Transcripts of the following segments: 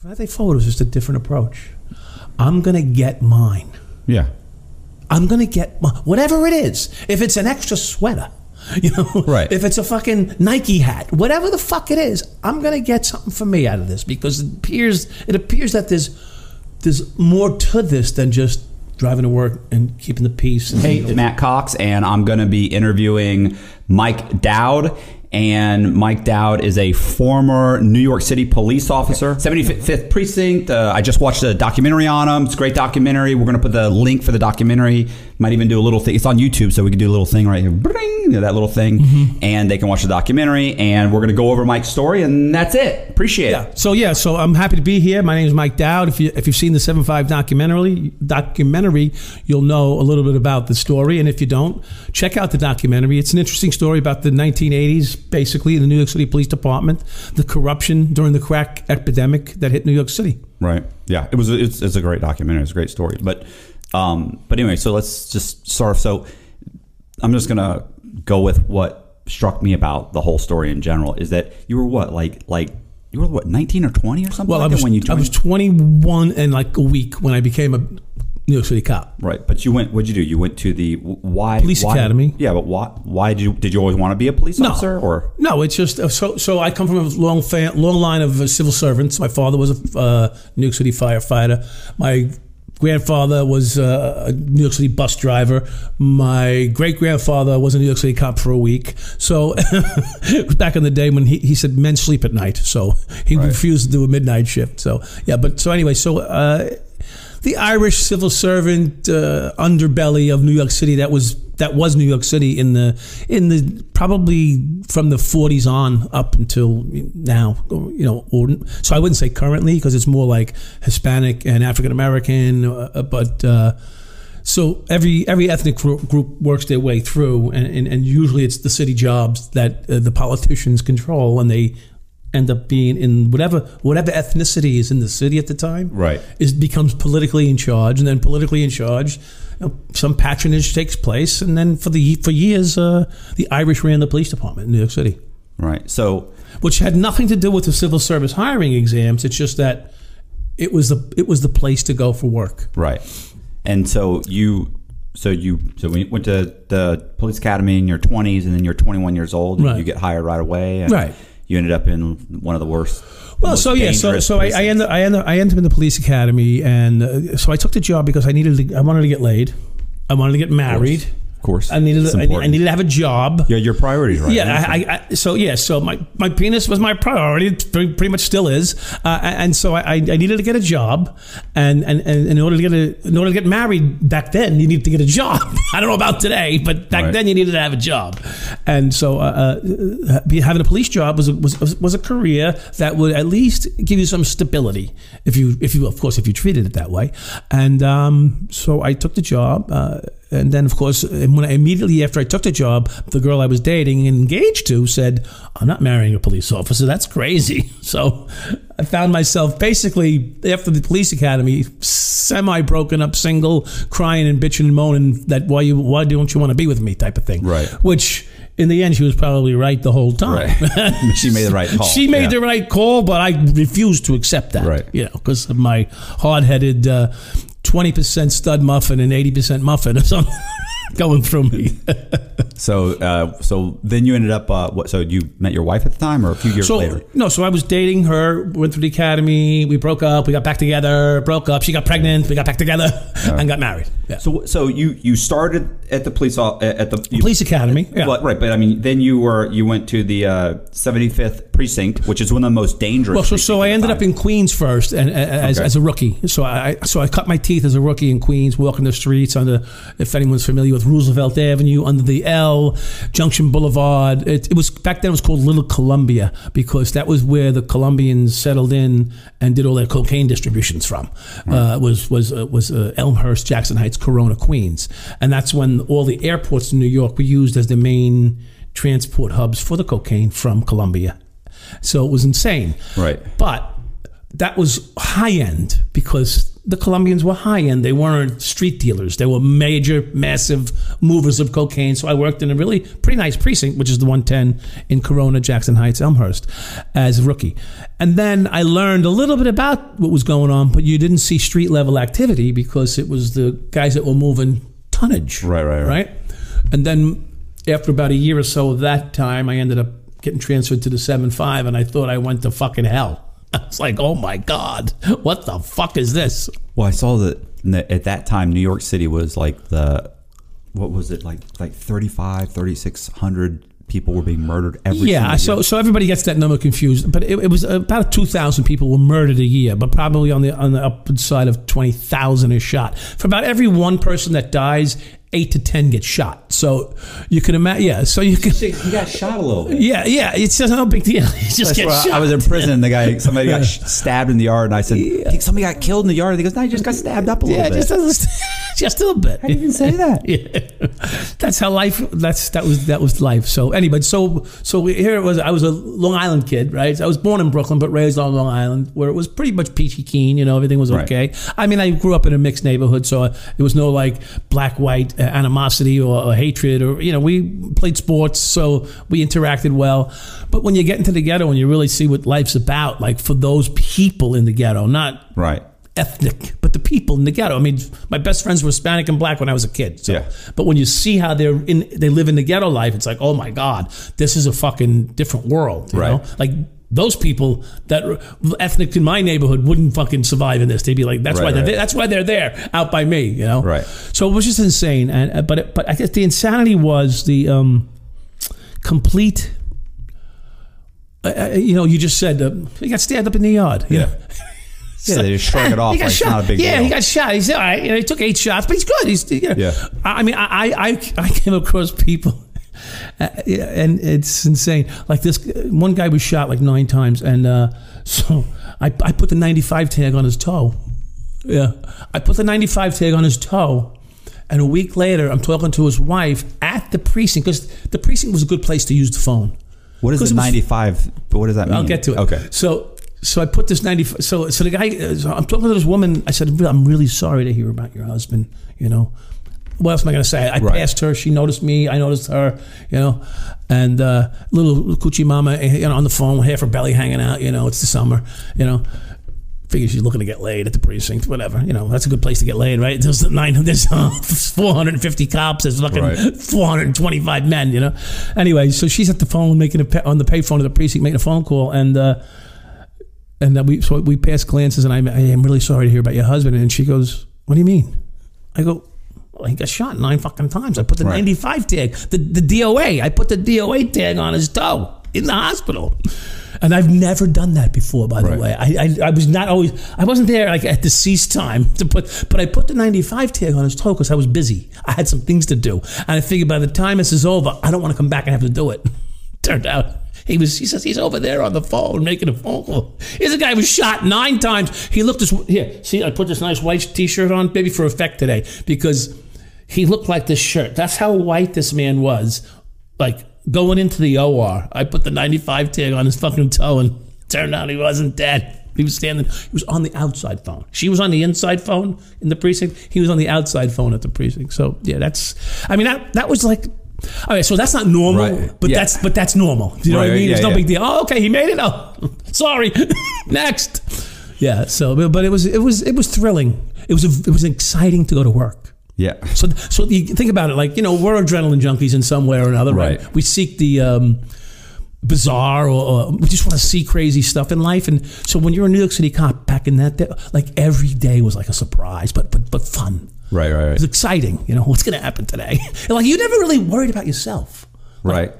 Friday Forward was just a different approach. I'm gonna get mine. Yeah. I'm gonna get my, whatever it is. If it's an extra sweater, you know, Right. If it's a fucking Nike hat, whatever the fuck it is, I'm gonna get something for me out of this because it appears it appears that there's there's more to this than just driving to work and keeping the peace. And, Hey, Matt Cox, and I'm going to be interviewing Mike Dowd. And Mike Dowd is a former New York City police officer, 75th Precinct. Uh, I just watched a documentary on him. It's a great documentary. We're going to put the link for the documentary. Might even do a little thing. It's on YouTube, so we can do a little thing right here. Bring, that little thing. And they can watch the documentary. And we're going to go over Mike's story, and that's it. Appreciate Yeah. it. So yeah, so I'm happy to be here. My name is Mike Dowd. If you if you've seen the Seven Five documentary documentary, you'll know a little bit about the story. And if you don't, check out the documentary. It's an interesting story about the 1980s, basically the New York City Police Department, the corruption during the crack epidemic that hit New York City. Right. Yeah. It was. It's, it's a great documentary. It's a great story. But, um, but anyway, so let's just start. off. So, I'm just gonna go with what struck me about the whole story in general is that you were what like like you were what 19 or 20 or something Well, like I was when you I was 21 and like a week when I became a New York City cop. right. But you went. What'd you do? You went to the why Police why- academy. Yeah, but why? Why did you did you always want to be a police No. officer or? No, it's just uh, so. So I come from a long, fa- long line of uh, civil servants. My father was a uh, New York City firefighter. My grandfather was uh, a New York City bus driver. My great grandfather was a New York City cop for a week. So back in the day when he, he said men sleep at night, so he refused to do a midnight shift. So yeah, but so anyway, so. Uh, the Irish civil servant uh, underbelly of New York City that was that was New York City in the in the probably from the 40s on up until now you know or, so I wouldn't say currently because it's more like Hispanic and African American uh, but uh, so every every ethnic group, group works their way through and, and, and usually it's the city jobs that uh, the politicians control and they end up being in whatever whatever ethnicity is in the city at the time Right. is becomes politically in charge, and then politically in charge, you know, some patronage takes place, and then for the for years, uh, the Irish ran the police department in New York City, Right. So which had nothing to do with the civil service hiring exams. It's just that it was the it was the place to go for work. Right. And so you, so you, so we went to the police academy in your 20s, and then you're 21 years old. Right. You get hired right away. And Right. You ended up in one of the worst. Well, so yeah, so so I, I places. ended I ended I ended up in the police academy, and uh, so I took the job because I needed to, I wanted to get laid, I wanted to get married, course. I needed I, I needed to have a job. Yeah, your priorities, right? Yeah, I, I, I, so yeah, so my, my penis was my priority. Pretty, pretty much still is, uh, and so I, I needed to get a job, and, and, and in order to get a, in order to get married back then, you needed to get a job. I don't know about today, but back Right. then you needed to have a job, and so uh, uh, having a police job was a, was was a career that would at least give you some stability if you if you of course if you treated it that way, and um, so I took the job. Uh, and then, of course, when I, immediately after I took the job, the girl I was dating and engaged to said, "I'm not marrying a police officer. That's crazy." So I found myself basically after the police academy, semi broken up, single, crying and bitching and moaning that why you why don't you want to be with me type of thing. Right. Which in the end, she was probably right the whole time. Right. she made the right call. She made Yeah. the right call, but I refused to accept that. Right. You know, because of my hard-headed uh, twenty percent stud muffin and eighty percent muffin or something going through me. So, uh, so then you ended up. Uh, what? So you met your wife at the time, or a few years so later? no, so I was dating her. Went through the academy. We broke up. We got back together. Broke up. She got pregnant. We got back together and got married. Yeah. So, so you you started at the police at the you, Police academy. Yeah. Well, right, but I mean, then you were you went to the uh, 75th precinct, which is one of the most dangerous. Well, so, so I ended time. up in Queens first, and, and as, Okay. as a rookie. So I so I cut my teeth as a rookie in Queens, walking the streets under. If anyone's familiar with Roosevelt Avenue, under the L, Junction Boulevard. It, it was back then. It was called Little Colombia because that was where the Colombians settled in and did all their cocaine distributions from. Uh, was was uh, was uh, Elmhurst, Jackson Heights, Corona, Queens, and that's when all the airports in New York were used as the main transport hubs for the cocaine from Colombia. So it was insane. Right. But that was high end because the Colombians were high end. They weren't street dealers. They were major, massive movers of cocaine. So I worked in a really pretty nice precinct, which is the 110 in Corona, Jackson Heights, Elmhurst, as a rookie. And then I learned a little bit about what was going on, but you didn't see street level activity because it was the guys that were moving tonnage. Right, right, right. Right? And then after about a year or so of that time, I ended up getting transferred to the 7 5, and I thought I went to fucking hell. I was like, oh my God, what the fuck is this? Well, I saw that at that time, New York City was like the, what was it, like like 35, 3,600 people were being murdered every Yeah, single so year. so everybody gets that number confused, but it, it was uh, about two thousand people were murdered a year, but probably on the on the upward side of twenty thousand is shot. For about every one person that dies, eight to ten get shot. So you can imagine, yeah. So you can, He got shot a little bit. yeah, yeah. It's just no big deal. You just That's get shot. I was in prison. and The guy, somebody got stabbed in the yard, and I said, "I think somebody got killed in the yard." And he goes, "No, he just got stabbed up a little yeah, bit." just a, just a little bit. I didn't even say that. Yeah. That's how life. That's that was that was life. So anyway, so so here it was. I was a Long Island kid, right? I was born in Brooklyn, but raised on Long Island, where it was pretty much peachy keen. You know, everything was Right. okay. I mean, I grew up in a mixed neighborhood, so there was no like black white Uh, animosity or, or hatred, or you know, we played sports, so we interacted well. But when you get into the ghetto and you really see what life's about, like for those people in the ghetto, not Right. ethnic, but the people in the ghetto. I mean, my best friends were Hispanic and black when I was a kid. So, Yeah. but when you see how they're in, they live in the ghetto life, it's like, oh my god, this is a fucking different world. You Right. know, like. Those people that are ethnic in my neighborhood wouldn't fucking survive in this. They'd be like, "That's why Right, they're right. there. that's why they're there out by me," you know. Right. So it was just insane, and uh, but it, but I guess the insanity was the um, complete. Uh, uh, you know, you just said uh, he got stabbed up in the yard. Yeah. Yeah, they just shrug it off He got like it's shot. not a big yeah, deal. he got shot. He's all right. You know, he took eight shots, but he's good. He's you know, Yeah. I I mean, I I I, came across people, and it's insane. Like this one guy was shot like nine times, and uh, so I I put the ninety five tag on his toe. Yeah, I put the ninety five tag on his toe. And a week later, I'm talking to his wife at the precinct because the precinct was a good place to use the phone. What is Ninety five. But what does that mean? I'll get to it. Okay. So so I put this ninety. So so the guy. So I'm talking to this woman. I said, I'm really sorry to hear about your husband. You know, what else am I going to say? I Right. passed her. She noticed me. I noticed her. You know, and uh, little coochie mama, you know, on the phone, half her belly hanging out. You know, it's the summer. You know. figure she's looking to get laid at the precinct, whatever. You know, that's a good place to get laid, right? There's nine, there's uh, 450 cops, there's fucking Right. 425 men, you know. Anyway, so she's at the phone making a on the payphone of the precinct making a phone call, and uh, and then we so we pass glances, and I, I am really sorry to hear about your husband, and she goes, "What do you mean?" I go, "He got shot nine fucking times. I put the Right. 95 tag, the the DOA. I put the DOA tag on his toe in the hospital." And I've never done that before, by the Right. way. I, I, I was not always, I wasn't there like at deceased time to put, but I put the 95 tag on his toe because I was busy. I had some things to do. And I figured by the time this is over, I don't want to come back and have to do it. Turned out he was, he says he's over there on the phone making a phone call. Here's a guy who was shot nine times. He looked this, here, see, I put this nice white t shirt on, maybe for effect today, because he looked like this shirt. That's how white this man was. Like going into the OR, I put the 95 tag on his fucking toe and turned out he wasn't dead. He was standing, he was on the outside phone. She was on the inside phone in the precinct. He was on the outside phone at the precinct. So yeah, that's, I mean, that, that was like, all right, so that's not normal, Right. but Yeah. that's, but that's normal. You know what I Right, mean? yeah, It's no yeah. big deal. Oh, okay, he made it. Oh, sorry. Next. Yeah. So, but- but it was, it was, it was thrilling. It was, a, it was exciting to go to work. Yeah. So, so you think about it, like you know, we're adrenaline junkies in some way or another, right? Right. We seek the um, bizarre, or, or we just want to see crazy stuff in life. And so, when you're a New York City cop back in that day, like every day was like a surprise, but but but fun. Right. Right. It was exciting. You know, what's going to happen today? And like you never really worried about yourself. Right.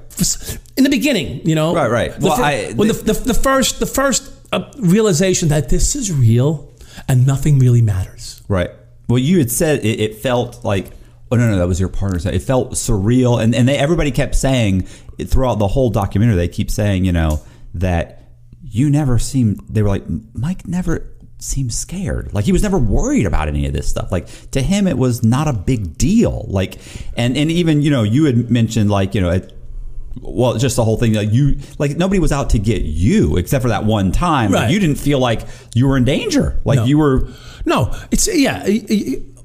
In the beginning, you know, Right, right. The Well, I- when the, the, the first the first uh, realization that this is real and nothing really matters. Right. Well, you had said it, it felt like. Oh no, no, that was your partner. saying It felt surreal, and and they, everybody kept saying throughout the whole documentary. They keep saying, you know, that you never seemed. They were like, Mike never seemed scared. Like he was never worried about any of this stuff. Like to him, it was not a big deal. Like, and and even you know, you had mentioned like you know. It, well, just the whole thing. Like you, like nobody was out to get you except for that one time. Like, Right. you didn't feel like you were in danger. Like No. you were. No, it's yeah,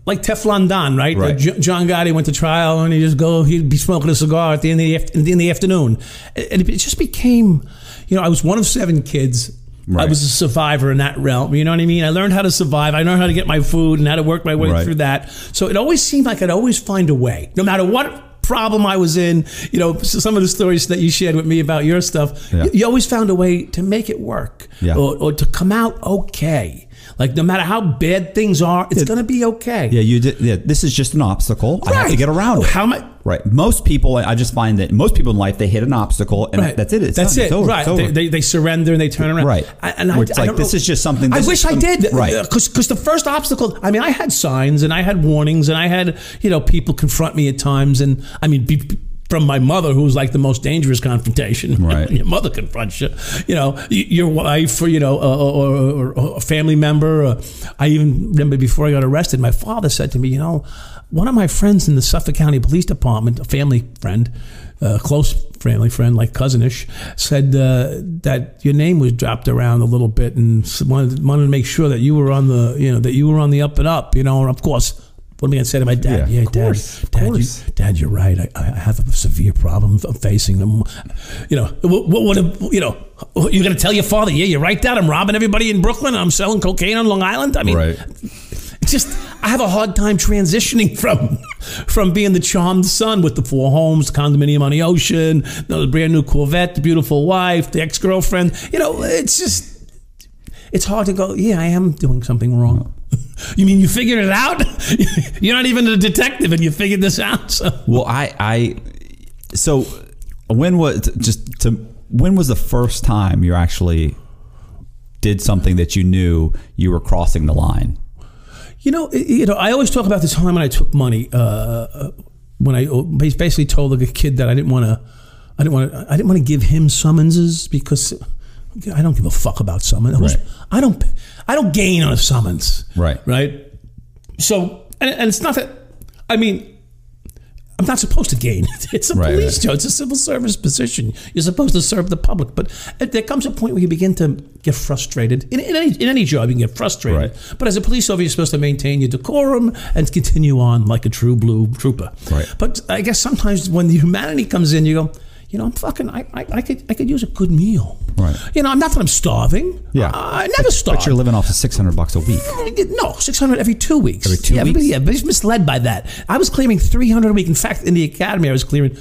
like Teflon Don, right? Right. John Gotti went to trial, and he just go, he'd be smoking a cigar at the end of the, in the afternoon, and it just became, you know, I was one of seven kids. Right. I was a survivor in that realm. You know what I mean? I learned how to survive. I learned how to get my food and how to work my way Right. through that. So it always seemed like I'd always find a way, no matter what problem I was in. You know, some of the stories that you shared with me about your stuff, Yeah. you, you always found a way to make it work Yeah. or, or to come out okay. Like no matter how bad things are, it's going to be okay. Yeah, you did. Yeah, this is just an obstacle. I have to get around it. How am I? Right. Most people, I just find that most people in life, they hit an obstacle and Right. that's it. It's That's done. it. It's over. Right. Over. They, they, they surrender and they turn around. Right. I- And I, Where it's I like, this is just something- I wish is I did. Right. Uh, because the first obstacle. I mean, I had signs and I had warnings and I had you know people confront me at times and I mean. Be, from my mother, who's like the most dangerous confrontation. Right. your mother confronts you. You know, your wife, or you know, or, or, or, or a family member. Uh, I even remember before I got arrested, my father said to me, you know, one of my friends in the Suffolk County Police Department, a family friend, a close family friend, like cousinish, said uh, that your name was dropped around a little bit and wanted, wanted to make sure that you were on the, you know, that you were on the up and up. You know, and of course. What am I going to say to my dad? Yeah, Yeah, of course, dad, of dad, course. You, dad, you're right. I, I have a severe problem I'm facing. them. you know, what, what, what you know, you're going to tell your father, yeah, you're right, dad. I'm robbing everybody in Brooklyn. I'm selling cocaine on Long Island. I mean, Right. it's just I have a hard time transitioning from from being the charmed son with the four homes, the condominium on the ocean, the brand new Corvette, the beautiful wife, the ex girlfriend. You know, it's just it's hard to go. Yeah, I am doing something wrong. You mean you figured it out? You're not even a detective, and you figured this out. So. Well, I, I, so when was just to when was the first time you actually did something that you knew you were crossing the line? You know, you know, I always talk about the time when I took money. Uh, when I basically told a kid that I didn't want to, I didn't want to, I didn't want to give him summonses because I don't give a fuck about summons. Right. I don't, I don't gain on a summons. Right. Right. So, and, and it's not that. I mean, I'm not supposed to gain. It's a Right, police right. job. It's a civil service position. You're supposed to serve the public. But there comes a point where you begin to get frustrated. In, in, any, in any job, you can get frustrated. Right. But as a police officer, you're supposed to maintain your decorum and continue on like a true blue trooper. Right. But I guess sometimes when the humanity comes in, you go, you know, I'm fucking, I, I, I could, I could use a good meal. Right. You know, I'm not that I'm starving. Yeah. I never starve. But you're living off of six hundred bucks a week. No, six hundred every two weeks. Every two yeah, weeks? Yeah, but he's misled by that. I was clearing three hundred a week. In fact, in the academy, I was clearing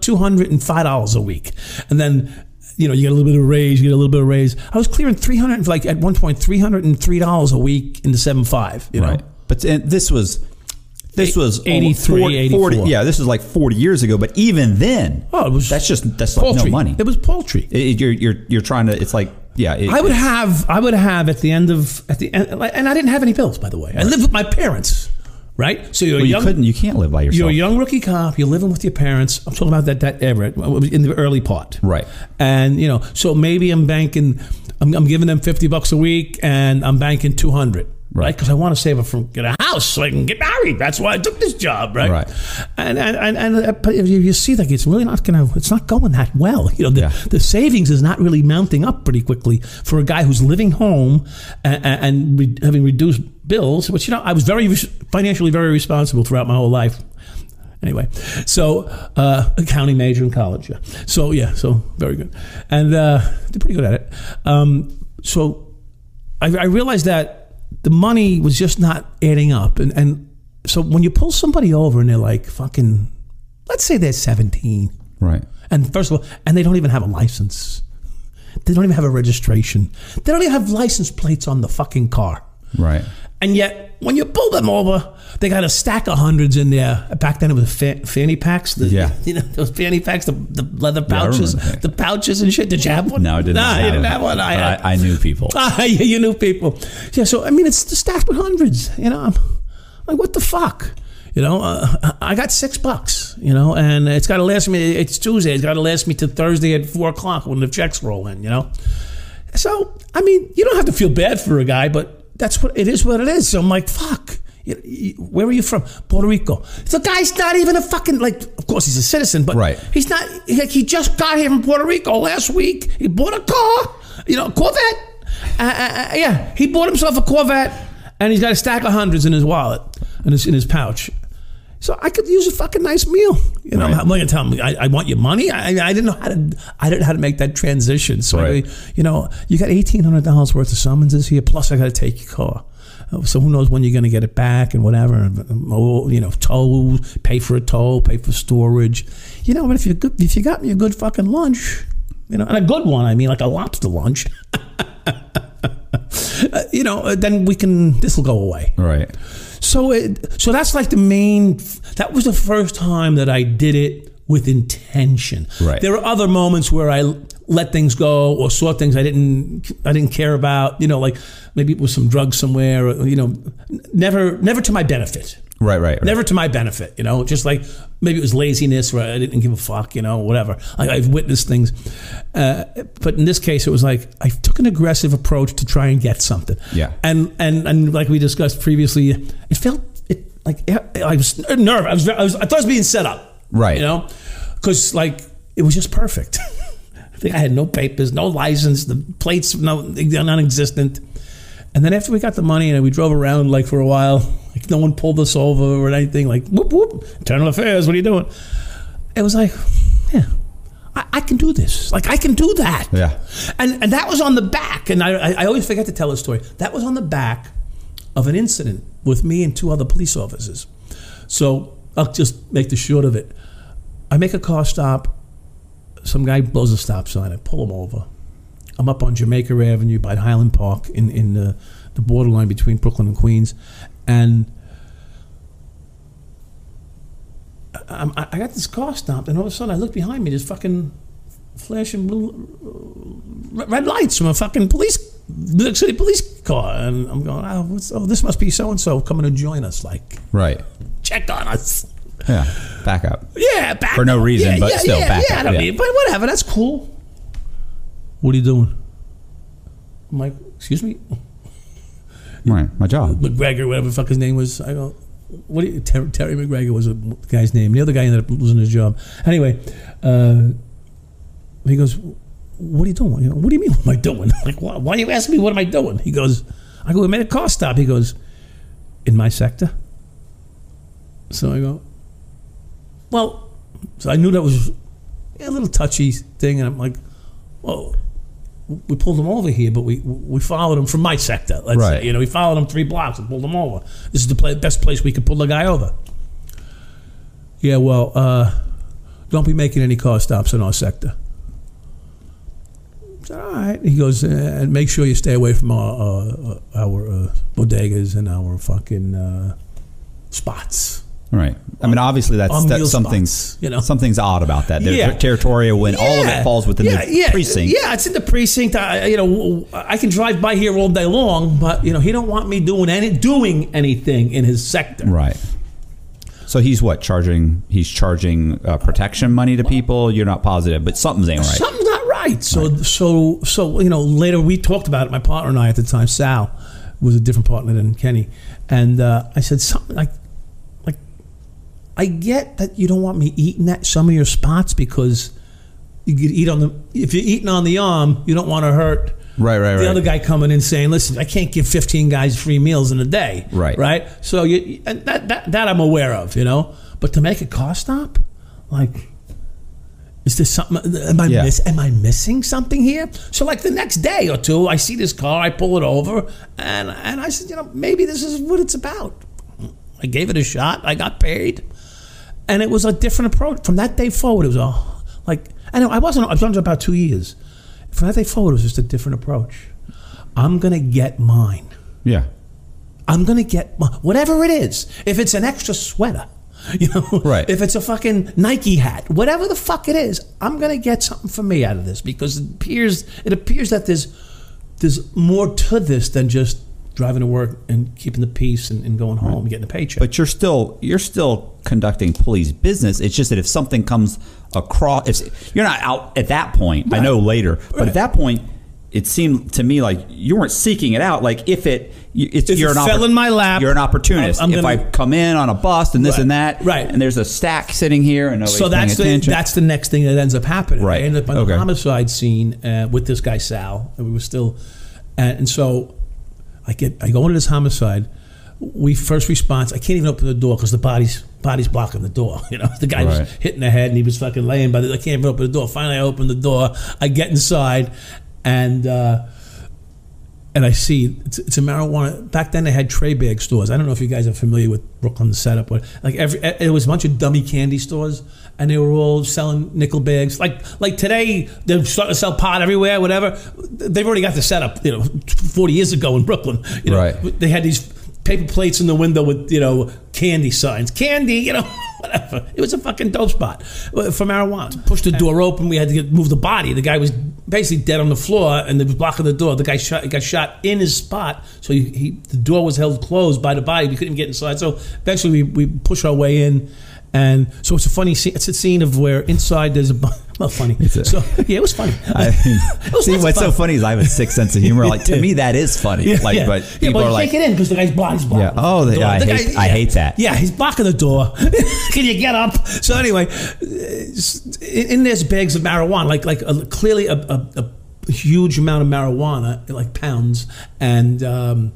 two hundred and five dollars a week, and then. You know, you get a little bit of raise, you get a little bit of raise. I was clearing three hundred, like at one point, three hundred and three dollars a week in the seven five. You know, Right. But and this was this was almost 83, 40, 40 yeah, this was like 40 years ago, but even then, Oh, it was that's just that's like no money. It was paltry. It- it- you're you're you're trying to it's like yeah, it- I would have, I would have at the end of at the end, and I didn't have any bills, by the way. I lived with my parents, right? So you're well, you young, couldn't you can't live by yourself. You're a young rookie cop. You're living with your parents. I'm talking about that that era in the early part, Right. And you know, so maybe I'm banking. I'm, I'm giving them fifty bucks a week, and I'm banking two hundred, right? Right. Because I want to save up for get a house so I can get married. That's why I took this job, right? Right. And and and, and uh, but if you, see, like it's really not gonna. It's not going that well. You know, the, Yeah. the savings is not really mounting up pretty quickly for a guy who's living home and, and re, having reduced bills. Which you know, I was very financially very responsible throughout my whole life. Anyway, so uh, accounting major in college. Yeah. So yeah, so very good, and uh, did pretty good at it. Um, so I, I realized that the money was just not adding up, and and so when you pull somebody over and they're like fucking, let's say they're seventeen, right. and first of all, and they don't even have a license, they don't even have a registration, they don't even have license plates on the fucking car. Right. And yet, when you pull them over, they got a stack of hundreds in there. Back then, it was fa- fanny packs. The, Yeah. you know those fanny packs, the, the leather pouches, that. the pouches and shit. Did you have one? No, I didn't. Nah, you didn't have one. I had. I, I knew people. Ah, you you knew people. Yeah, so I mean, it's stacked with hundreds. You know, I'm like, what the fuck? You know, uh, I got six bucks. You know, and it's got to last me. It's Tuesday. It's got to last me to Thursday at four o'clock when the checks roll in. You know, so I mean, you don't have to feel bad for a guy, but that's what it is. What it is. So I'm like, fuck. Where are you from? Puerto Rico. The guy's not even a fucking like. Of course, he's a citizen, but Right. he's not. Like he just got here from Puerto Rico last week. He bought a car, you know, Corvette. Uh, uh, uh, yeah, he bought himself a Corvette, and he's got a stack of hundreds in his wallet, in his in his pouch. So I could use a fucking nice meal. You know, Right. I'm not gonna tell him I, I want your money. I, I didn't know how to. I didn't know how to make that transition. So Right. I, you know, you got eighteen hundred dollars worth of summonses here. Plus, I got to take your car. Uh, So who knows when you're going to get it back and whatever. And, oh, You know, tow, pay for a tow, pay for storage. You know, but if you if you got me a good fucking lunch, you know, and a good one, I mean, like a lobster lunch. uh, you know, uh, then we can. This will go away. Right. So it, so that's like the main. That was the first time that I did it with intention. Right. There are other moments where I let things go or saw things I didn't I didn't care about. You know, like maybe it was some drugs somewhere. Or, you know, never never to my benefit. Right. Right. right. Never to my benefit, you know. Just like maybe it was laziness, or I didn't give a fuck, you know, whatever. Like I've witnessed things, uh, but in this case, it was like I took an aggressive approach to try and get something. Yeah. And and and like we discussed previously, it felt it like I was nervous. I was, I was I thought I was being set up. Right. You know, because like it was just perfect. I think I had no papers, no license, the plates no non-existent. And then after we got the money and we drove around like for a while, like no one pulled us over or anything. Like whoop whoop, internal affairs. What are you doing? It was like, yeah, I, I can do this. Like I can do that. Yeah. And and that was on the back. And I I- I always forget to tell this story. That was on the back of an incident with me and two other police officers. So I'll just make the short of it. I make a car stop. Some guy blows a stop sign. I pull him over. I'm up on Jamaica Avenue by Highland Park in, in the, the borderline between Brooklyn and Queens. And I, I I got this car stopped, and all of a sudden I look behind me. There's fucking flashing blue, red lights from a fucking police, New York City police car. And I'm going, oh, what's, oh this must be so and so coming to join us. Like, Right. check on us. Yeah. Back up. Yeah, back up For no up. reason, yeah, but yeah, still yeah, back yeah, up, I mean, but whatever, that's cool. What are you doing? I'm like, excuse me, Right. My job. McGregor, whatever the fuck his name was. I go, what? Do you, Terry, Terry McGregor was the guy's name. The other guy ended up losing his job. Anyway, uh, he goes, "What are you doing? You know, what do you mean? What am I doing? Like, why, why are you asking me what am I doing?" He goes, "I go, we made a car stop." He goes, "In my sector." So I go, "Well," so I knew that was a little touchy thing, and I'm like, "Well." We pulled them over here, but we we followed him from my sector. Let's Right. say, you know, we followed him three blocks and pulled him over. This is the pla best place we could pull the guy over. Yeah, well, uh, don't be making any car stops in our sector. I said, all right. He goes, uh, and make sure you stay away from our uh, our uh, bodegas and our fucking uh, Right. I mean, obviously that's, that's something's you know? something's odd about that. They're Yeah. territorial when all of it falls within yeah, the yeah, precinct. Yeah, it's in the precinct. I, you know, I can drive by here all day long, but you know, he don't want me doing any doing anything in his sector. Right. So he's what charging? He's charging uh, protection money to people. You're not positive, but something's ain't right. Something's not right. So, so, so you know, later we talked about it. My partner and I at the time, Sal, was a different partner than Kenny, and uh, I said something like, I get that you don't want me eating at some of your spots because you could eat on the. If you're eating on the arm, you don't want to hurt. Right, right, The right. other guy coming in saying, "Listen, I can't give 15 guys free meals in a day." Right. Right. So you and that that that I'm aware of, you know. But to make a car stop, like, is there something? Am I Yeah. miss? Am I missing something here? So like the next day or two, I see this car, I pull it over, and and I said, you know, maybe this is what it's about. I gave it a shot. I got paid, and it was a different approach from that day forward. It was a like I know I wasn't. I was on about two years. From that day forward, it was just a different approach. I'm gonna get mine. Yeah. I'm gonna get my, whatever it is. If it's an extra sweater, you know, Right. If it's a fucking Nike hat, whatever the fuck it is, I'm gonna get something for me out of this because it appears it appears that there's there's more to this than just driving to work and keeping the peace and, and going home and getting a paycheck. But you're still you're still conducting police business. It's just that if something comes across, if you're not out at that point, I know later, but at that point, it seemed to me like you weren't seeking it out. Like if it, If you're it an fell in my lap, You're an opportunist. I'm- I'm if gonna- I come in on a bust and this Right, and that, right. and there's a stack sitting here and so that's the attention. that's the next thing that ends up happening. Right. I ended up on Okay. the homicide scene uh, with this guy Sal, and we were still, and, and so I get I go into this homicide. We first response. I can't even open the door because the body's body's blocking the door. You know, the guy Right. was hitting the head and he was fucking laying by the. I can't even open the door. Finally, I open the door. I get inside, and. Uh, and I see it's, it's a marijuana. Back then, they had tray bag stores. I don't know if you guys are familiar with Brooklyn setup, but like every it was a bunch of dummy candy stores, and they were all selling nickel bags. Like like today, they're starting to sell pot everywhere. Whatever, they've already got the setup. You know, forty years ago in Brooklyn, you know, Right. they had these paper plates in the window with you know candy signs, candy. You know. Whatever. It was a fucking dope spot uh, for marijuana. Push the door open. We had to get, move the body. The guy was basically dead on the floor, and they was blocking the door. The guy shot, got shot in his spot, so he, he the door was held closed by the body. We couldn't get inside. So eventually, we, we push our way in, and so it's a funny scene. It's a scene of where inside there's a well, funny. a- so yeah, it was funny. I was see, what's so funny is I have a sick sense of humor. Like to me, that is funny. Yeah, like, yeah. but yeah, people but are you like, take it in because the guy's body's blocking. Yeah. Oh, the- yeah, I The hate- I hate that. Yeah, he's blocking the door. Can you get up? So anyway, in, in this bags of marijuana, like like a, clearly a, a, a huge amount of marijuana, like pounds, and. Um,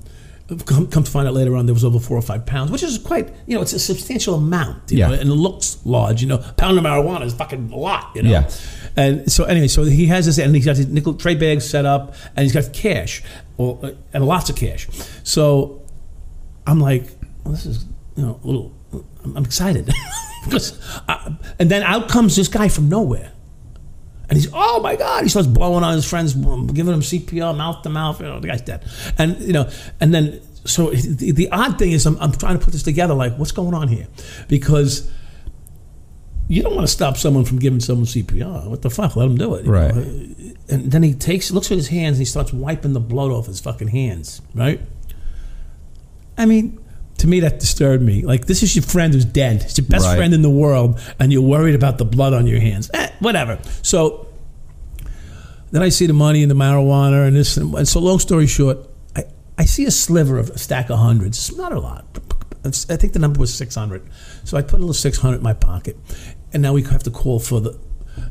Come, come to find out later on, there was over four or five pounds, which is quite, you know, it's a substantial amount, you Yeah. know, and it looks large, you know. A pound of marijuana is fucking a lot, you know. Yeah. And so anyway, so he has this, and he's got his nickel tray bags set up, and he's got cash, or, uh, and lots of cash. So I'm like, well, this is you know a little. I'm, I'm excited because, I, and then out comes this guy from nowhere, and he's oh my god, he starts blowing on his friends, giving them CPR, mouth to mouth. You know, the guy's dead, and you know, and then so the, the odd thing is, I'm, I'm trying to put this together. Like, what's going on here? Because you don't want to stop someone from giving someone CPR. What the fuck? Let him do it. Right. know? And then he takes, looks at his hands, and he starts wiping the blood off his fucking hands. Right. I mean, to me, that disturbed me. Like, this is your friend who's dead. It's your best Right. friend in the world, and you're worried about the blood on your hands. Eh, whatever. So then I see the money and the marijuana and this. And, and so, long story short, I, I see a sliver of a stack of hundreds. It's not a lot. I think the number was 600. So I put a little 600 in my pocket. And now we have to call for the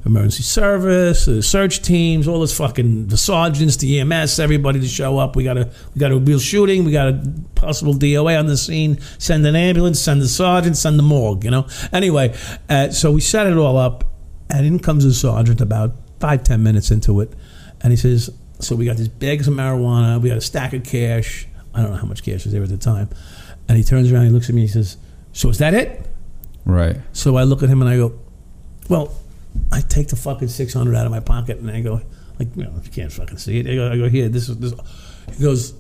emergency service, the search teams, all this fucking, the sergeants, the EMS, everybody to show up. We got a, we got a real shooting. We got a possible DOA on the scene. Send an ambulance, send the sergeant, send the morgue, you know? Anyway, uh, so we set it all up. And in comes the sergeant about five, ten minutes into it. And he says, So we got these bags of marijuana, we got a stack of cash. I don't know how much cash was there at the time. And he turns around, he looks at me, he says, So is that it? right. So I look at him and I go, Well, I take the fucking 600 out of my pocket and I go, like, you know, you can't fucking see it. I go, I go here, this is this. He goes,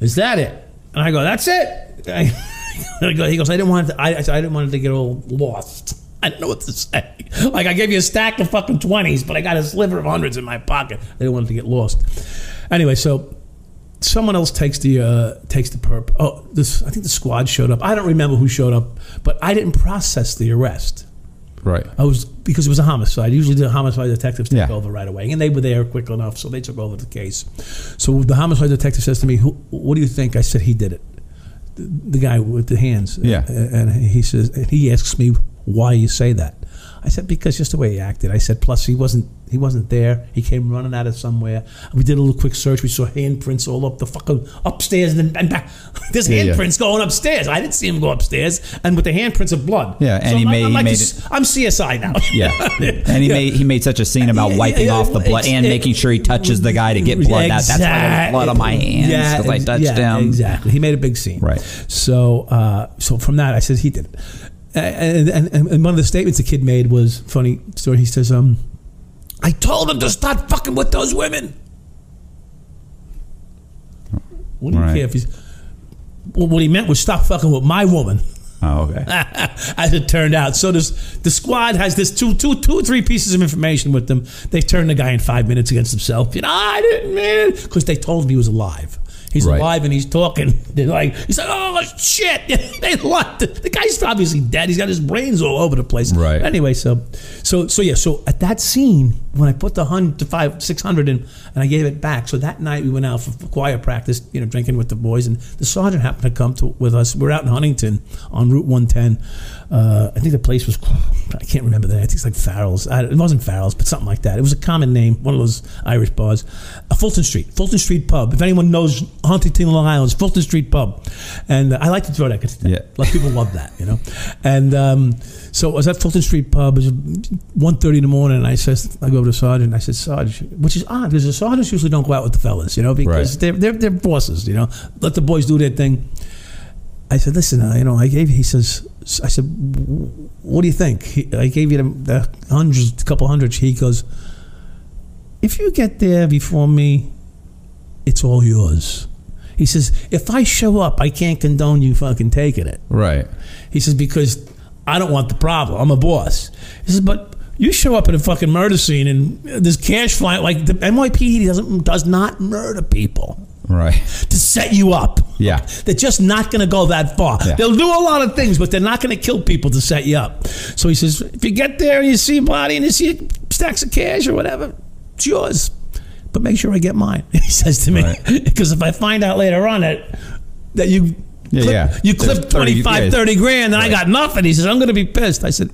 Is that it? And I go, That's it. I go, he goes, I didn't want it to, I, I, I didn't want it to get all lost. I didn't know what to say. Like I gave you a stack of fucking twenties, but I got a sliver of hundreds in my pocket. I didn't want it to get lost. Anyway, so someone else takes the uh, takes the perp. Oh, this I think the squad showed up. I don't remember who showed up, but I didn't process the arrest. Right. I was because it was a homicide. Usually the homicide detectives take Yeah. over right away, and they were there quick enough, so they took over the case. So the homicide detective says to me, Who, "What do you think?" I said, "He did it." The, the guy with the hands. Yeah. And he says, and he asks me why you say that. I said because just the way he acted. I said plus he wasn't he wasn't there. He came running out of somewhere. We did a little quick search. We saw handprints all up the fucking upstairs and then and back. There's Yeah, yeah. handprints going upstairs. I didn't see him go upstairs, and with the handprints of blood. Yeah, and So he I'm, made- I'm he like made a s- I'm CSI now. Yeah. And he Yeah. made he made such a scene about Yeah, wiping yeah, off the blood and it- making sure he touches the guy to get blood. That, that's why there's blood on my hands because I touched yeah, him. Exactly. He made a big scene. Right. So, uh, so from that, I said he did it. And, and, and, and one of the statements the kid made was funny story. He says, um, "I told him to stop fucking with those women." What do you Right. care if he's? Well, what he meant was stop fucking with my woman. Oh, okay. as it turned out. So this the squad has this two, two, two, three pieces of information with them. They turned the guy in five minutes against himself. You know, I didn't mean it because they told him he was alive. He's Right. alive and he's talking. They're like, he's like, oh shit! they what? The, the guy's obviously dead. He's got his brains all over the place. Right. Anyway, so, so, so yeah. So at that scene, when I put the hundred to five, six hundred in, and I gave it back. So that night we went out for, for choir practice, you know, drinking with the boys, and the sergeant happened to come to with us. We're out in Huntington on Route 110. Uh, I think the place was, I can't remember that. I think it's like Farrell's. I, it wasn't Farrell's, but something like that. It was a common name, one of those Irish bars. Uh, Fulton Street, Fulton Street Pub. If anyone knows Huntington, Long Island, Fulton Street Pub. And uh, I like to throw that because Yeah. a lot of people love that, you know. And um, so I was at Fulton Street Pub. It was 1.30 in the morning, and I says, I go over to sergeant. I said, Sergeant, which is odd because the sergeants usually don't go out with the fellas, you know, because Right. they're, they're they're bosses, you know. Let the boys do their thing. I said, listen, uh, you know, I gave. He says, I said, what do you think? He, I gave you the, the hundreds, a couple hundreds. He goes, if you get there before me, it's all yours. He says, if I show up, I can't condone you fucking taking it. Right. He says, because I don't want the problem. I'm a boss. He says, but you show up at a fucking murder scene and there's cash flying. Like the NYPD doesn't does not murder people Right. to set you up. Yeah. They're just not going to go that far. Yeah. They'll do a lot of things, but they're not going to kill people to set you up. So he says, if you get there and you see a body and you see stacks of cash or whatever, it's yours. But make sure I get mine. He says to me, Right. because if I find out later on that that you Yeah, clip, yeah. you There's clipped 30 25, yeah. 30 grand, and I got nothing. He says, I'm going to be pissed. I said,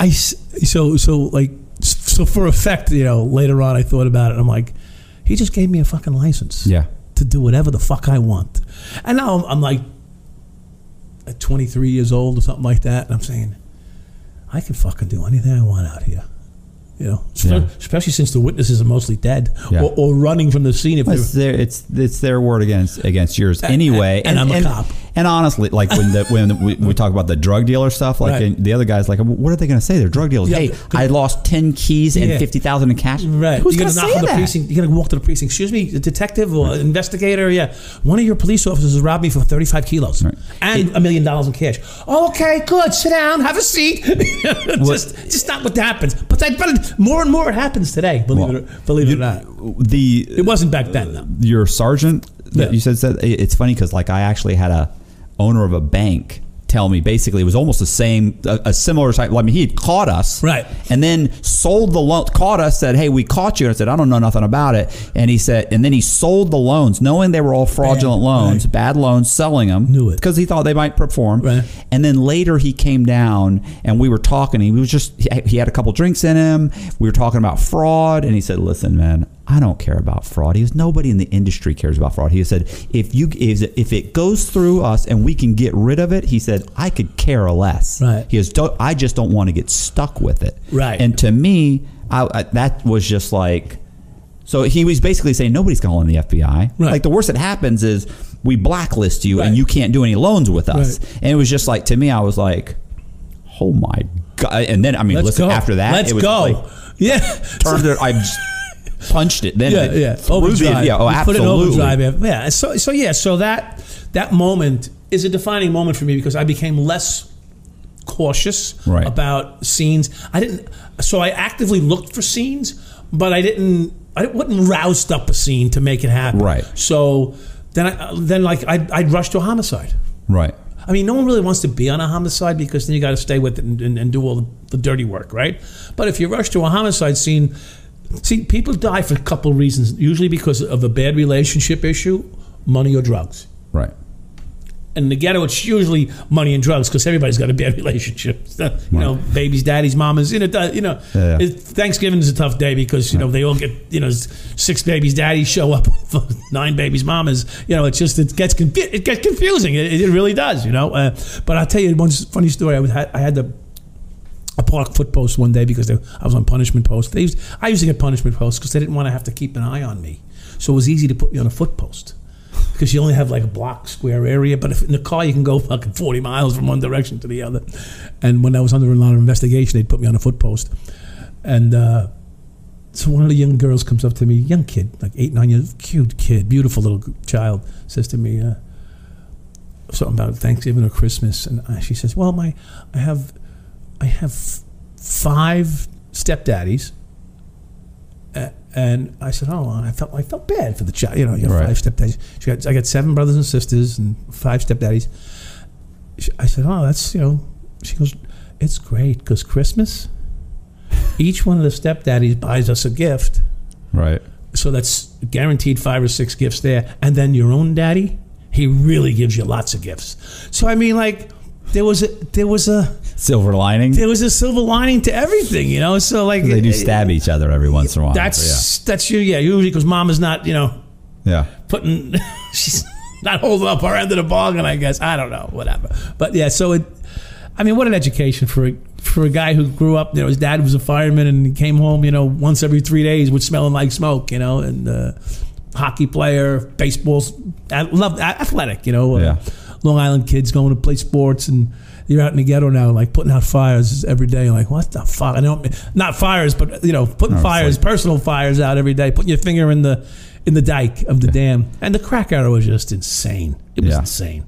I so so like so for effect, you know. Later on, I thought about it. I'm like, he just gave me a fucking license Yeah. to do whatever the fuck I want. And now I'm, I'm like at 23 years old or something like that, and I'm saying, I can fucking do anything I want out here. You know, Yeah. especially since the witnesses are mostly dead Yeah. or, or running from the scene. If It's their it's it's their word against against yours anyway. and I'm a cop. And honestly, like when the when we, we talk about the drug dealer stuff, like Right. the other guys, like, what are they going to say? They're drug dealers. Yeah, hey, I lost ten keys and Yeah. fifty thousand in cash. Right. Who's going to knock say on the that? precinct. You're gonna walk to the precinct. Excuse me, a detective or investigator. Yeah, one of your police officers robbed me for 35 kilos Right. and a million dollars in cash. Okay, good. Sit down. Have a seat. just, just not what happens. But, that, but more and more it happens today. Believe Well, it, or, believe it or not. The It wasn't back then, though. your sergeant that Yeah. you said said it's funny because like I actually had a owner of a bank tell me basically it was almost the same a, a similar type. I mean, he had caught us Right. and then sold the loan. Caught us, said, "Hey, we caught you." And I said, "I don't know nothing about it." And he said, and then he sold the loans, knowing they were all fraudulent Bad, loans, right. bad loans, selling them. Knew it. because he thought they might perform. Right. And then later he came down and we were talking. He was just he he had a couple drinks in him. We were talking about fraud, and he said, "Listen, man." I don't care about fraud. He goes, nobody in the industry cares about fraud. He said, if you if, if it goes through us and we can get rid of it, he said, I could care less. Right. He goes, "Don't- I just don't want to get stuck with it. Right. And to me, I, I, that was just like, so he was basically saying nobody's calling the FBI. Right. Like the worst that happens is we blacklist you Right. and you can't do any loans with us. Right. And it was just like to me, I was like, oh my god! And then I mean, Let's listen, go. after that, let's it was go. Like, yeah. turned it. I just punched it. Then yeah, it yeah. Overdrive. yeah, oh, Put it in overdrive. Yeah. So, so yeah. So that that moment is a defining moment for me because I became less cautious Right. about scenes. I didn't. So I actively looked for scenes, but I didn't. I wouldn't roused up a scene to make it happen. Right. So then, I, then like I'd, I'd rush to a homicide. Right. I mean, no one really wants to be on a homicide because then you got to stay with it and, and, and do all the, the dirty work, right? But if you rush to a homicide scene, see, people die for a couple reasons. Usually because of a bad relationship issue, money or drugs. Right. And in the ghetto, it's usually money and drugs because everybody's got a bad relationship. You know, babies, daddies, mamas. You know, you know. Yeah, yeah. Thanksgiving is a tough day because you know they all get you know six babies, daddies show up, for nine babies, mamas. You know, it's just it gets confu- it gets confusing. It, it really does. You know. Uh, but I'll tell you one funny story. I was I had the a park foot post one day because they, I was on punishment post. They used, I used to get punishment posts because they didn't want to have to keep an eye on me. So it was easy to put me on a foot post because you only have like a block square area. But if in the car, you can go fucking 40 miles from one direction to the other. And when I was under a lot of investigation, they'd put me on a foot post. And uh, so one of the young girls comes up to me, young kid, like eight, nine years, cute kid, beautiful little child, says to me, uh, something about Thanksgiving or Christmas, and I, she says, "Well, my, I have, I have five stepdaddies, uh, And I said, "Oh, I felt I felt bad for the child. You know, you got Right. five stepdaddies. She got, I got seven brothers and sisters and five stepdaddies." She- I said, "Oh, that's you know." She goes, "It's great because Christmas, each one of the stepdaddies buys us a gift, Right. so that's guaranteed five or six gifts there, and then your own daddy, he really gives you lots of gifts. So I mean, like, there was a there was a Silver lining. there was a silver lining to everything, you know. So like They do stab each other every once in a while. That's that's you, yeah. Usually because mom is not, you know, yeah. putting she's not holding up our end of the bargain. I guess I don't know, whatever. But yeah, so it. I mean, what an education for a, for a guy who grew up. You know, his dad was a fireman, and he came home, you know, once every three days with smelling like smoke. You know, and uh, hockey player, baseball's. I love athletic. You know, uh, Long Island kids going to play sports and. You're out in the ghetto now, like putting out fires every day. Like what the fuck? I don't not fires, but you know, putting No, fires, like- personal fires out every day, putting your finger in the in the dike of the dam. And the crack era was just insane. It was Yeah. insane.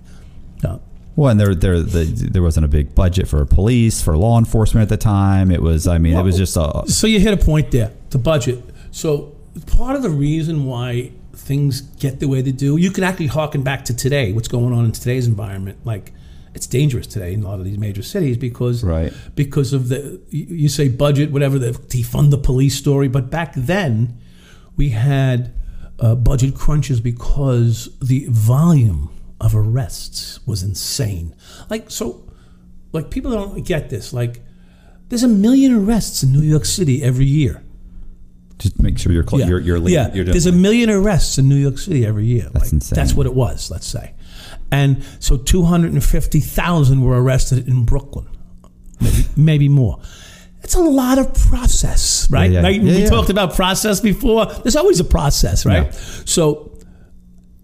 No. Well, and there, there, the, there wasn't a big budget for police, for law enforcement at the time. It was, I mean, it was just a, So you hit a point there, the budget. So part of the reason why things get the way they do, you can actually harken back to today, what's going on in today's environment. Like it's dangerous today in a lot of these major cities because Right. because of the you say budget, whatever the defund the police story. But back then, we had uh, budget crunches because the volume of arrests was insane. Like so, like people don't get this. Like there's a million arrests in New York City every year. just make sure you're, cl- Yeah, you're, you're, leading, yeah. you're There's a million arrests in New York City every year. That's insane. That's what it was. Let's say, and so 250,000 were arrested in Brooklyn, maybe, maybe more. It's a lot of process, right? yeah. Right? Yeah, we yeah. talked about process before. There's always a process, right? Yeah. So,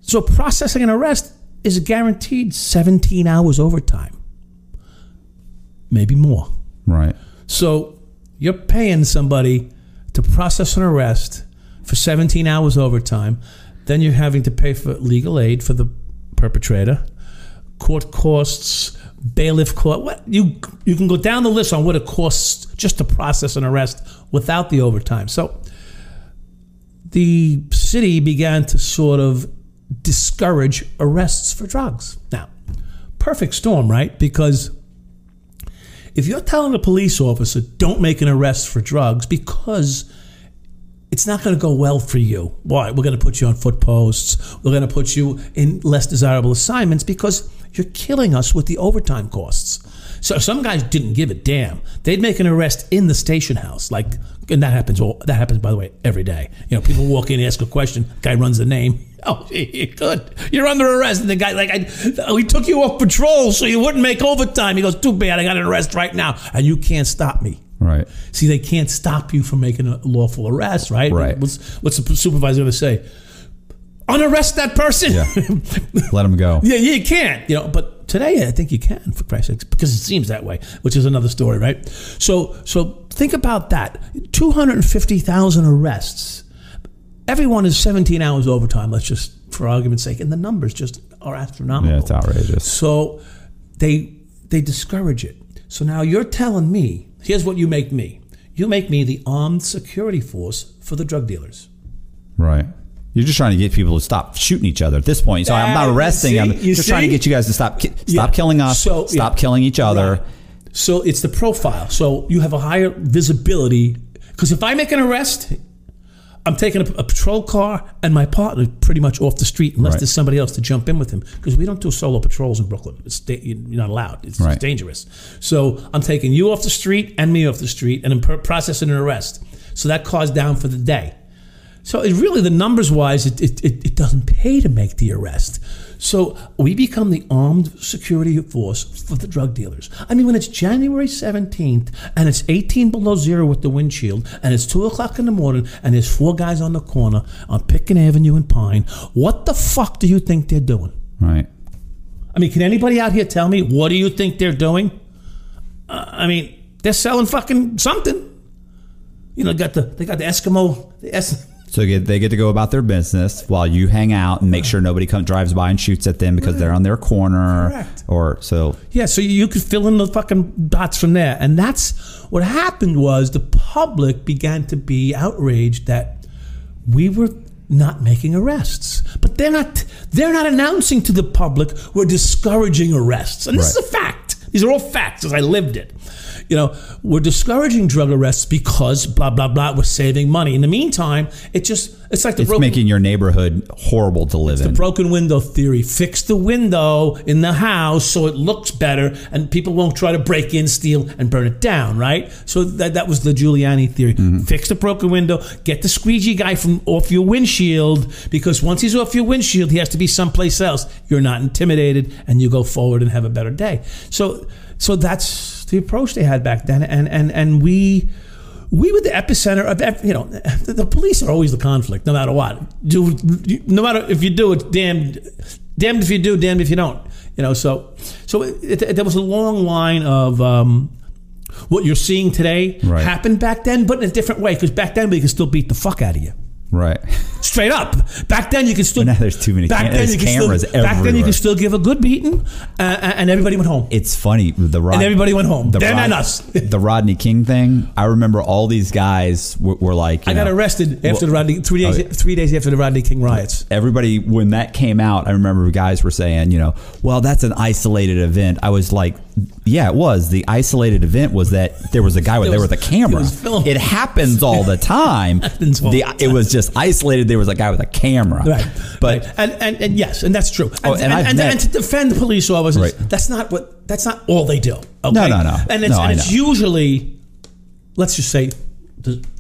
so processing an arrest is guaranteed 17 hours overtime, maybe more. right. So you're paying somebody to process an arrest for 17 hours overtime. Then you're having to pay for legal aid for the perpetrator, court costs, bailiff court. What you you can go down the list on what it costs just to process an arrest without the overtime. So the city began to sort of discourage arrests for drugs. Now, perfect storm, right? Because if you're telling a police officer, don't make an arrest for drugs because it's not going to go well for you. Why? We're going to put you on foot posts. We're going to put you in less desirable assignments because you're killing us with the overtime costs. So some guys didn't give a damn. They'd make an arrest in the station house, like, and that happens. All, that happens, by the way, every day. You know, people walk in, ask a question, guy runs the name. Oh, good. You're under arrest. And the guy, like, I, oh, we took you off patrol so you wouldn't make overtime. He goes, too bad. I got an arrest right now, and you can't stop me. Right. See, they can't stop you from making a lawful arrest, right? Right. What's, what's the supervisor going to say? Unarrest that person. Yeah. Let him go. Yeah, you can't. You know, but today I think you can, for Christ's sake, because it seems that way, which is another story, right? So, so think about that: two hundred and fifty thousand arrests. Everyone is seventeen hours overtime. Let's just, for argument's sake, and the numbers just are astronomical. Yeah, it's outrageous. So they they discourage it. So now you're telling me, here's what you make me. You make me the armed security force for the drug dealers. Right. You're just trying to get people to stop shooting each other at this point. So I'm not arresting. see? I'm just trying to get you guys to stop ki- stop Yeah. killing us. So, stop yeah. killing each other. Right. So it's the profile. So you have a higher visibility. Because if I make an arrest, I'm taking a, a patrol car and my partner pretty much off the street unless Right. there's somebody else to jump in with him. Because we don't do solo patrols in Brooklyn. It's da- you're not allowed. It's Right. dangerous. So I'm taking you off the street and me off the street and I'm processing an arrest. So that car's down for the day. So it really, the numbers wise, it, it, it, doesn't pay to make the arrest. So we become the armed security force for the drug dealers. I mean, when it's January 17th and it's 18 below zero with the windshield and it's 2 o'clock in the morning and there's four guys on the corner on Pitkin Avenue and Pine, what the fuck do you think they're doing? Right. I mean, can anybody out here tell me what do you think they're doing? Uh, I mean, they're selling fucking something. You know, got the they got the Eskimo, the es- So they get, to go about their business while you hang out and make sure nobody comes drives by and shoots at them because they're on their corner. Correct. Or so Yeah, so you could fill in the fucking dots from there. And that's what happened was the public began to be outraged that we were not making arrests. But they're not they're not announcing to the public we're discouraging arrests. And this Right. is a fact. These are all facts as I lived it. You know, we're discouraging drug arrests because blah blah blah. We're saving money. In the meantime, it just it's like the It's broken making your neighborhood horrible to live in. The broken window theory. Fix the window in the house so it looks better and people won't try to break in, steal, and burn it down, right? So that, that was the Giuliani theory. Mm-hmm. Fix the broken window, get the squeegee guy from off your windshield because once he's off your windshield, he has to be someplace else. You're not intimidated and you go forward and have a better day. So so that's the approach they had back then and and and we we were the epicenter of ev- you know the, the police are always the conflict no matter what do no matter if you do it damned damned if you do damned if you don't you know so so it, it, there was a long line of um, what you're seeing today Right. happened back then but in a different way because back then we could still beat the fuck out of you Right. straight up back then you could still But now there's too many back cam- then you could cameras still, back then you could still give a good beating uh, and everybody went home It's funny. The Rod- and everybody went home the them Rod- and us the Rodney King thing. I remember all these guys were, were like. you I got arrested after well- the Rodney three days Oh, three days after the Rodney King riots. everybody when that came out i remember guys were saying you know well that's an isolated event i was like yeah it was the isolated event was that there was a guy with there was- with a camera it it happens all the time Happens all the, the it was just isolated there was a guy with a camera Right, but right. And, and and yes, and that's true. And, Oh, and and, met- and to defend police officers, Right. that's not what that's not all they do. Okay? No, no, no. And it's, No, it's usually, let's just say,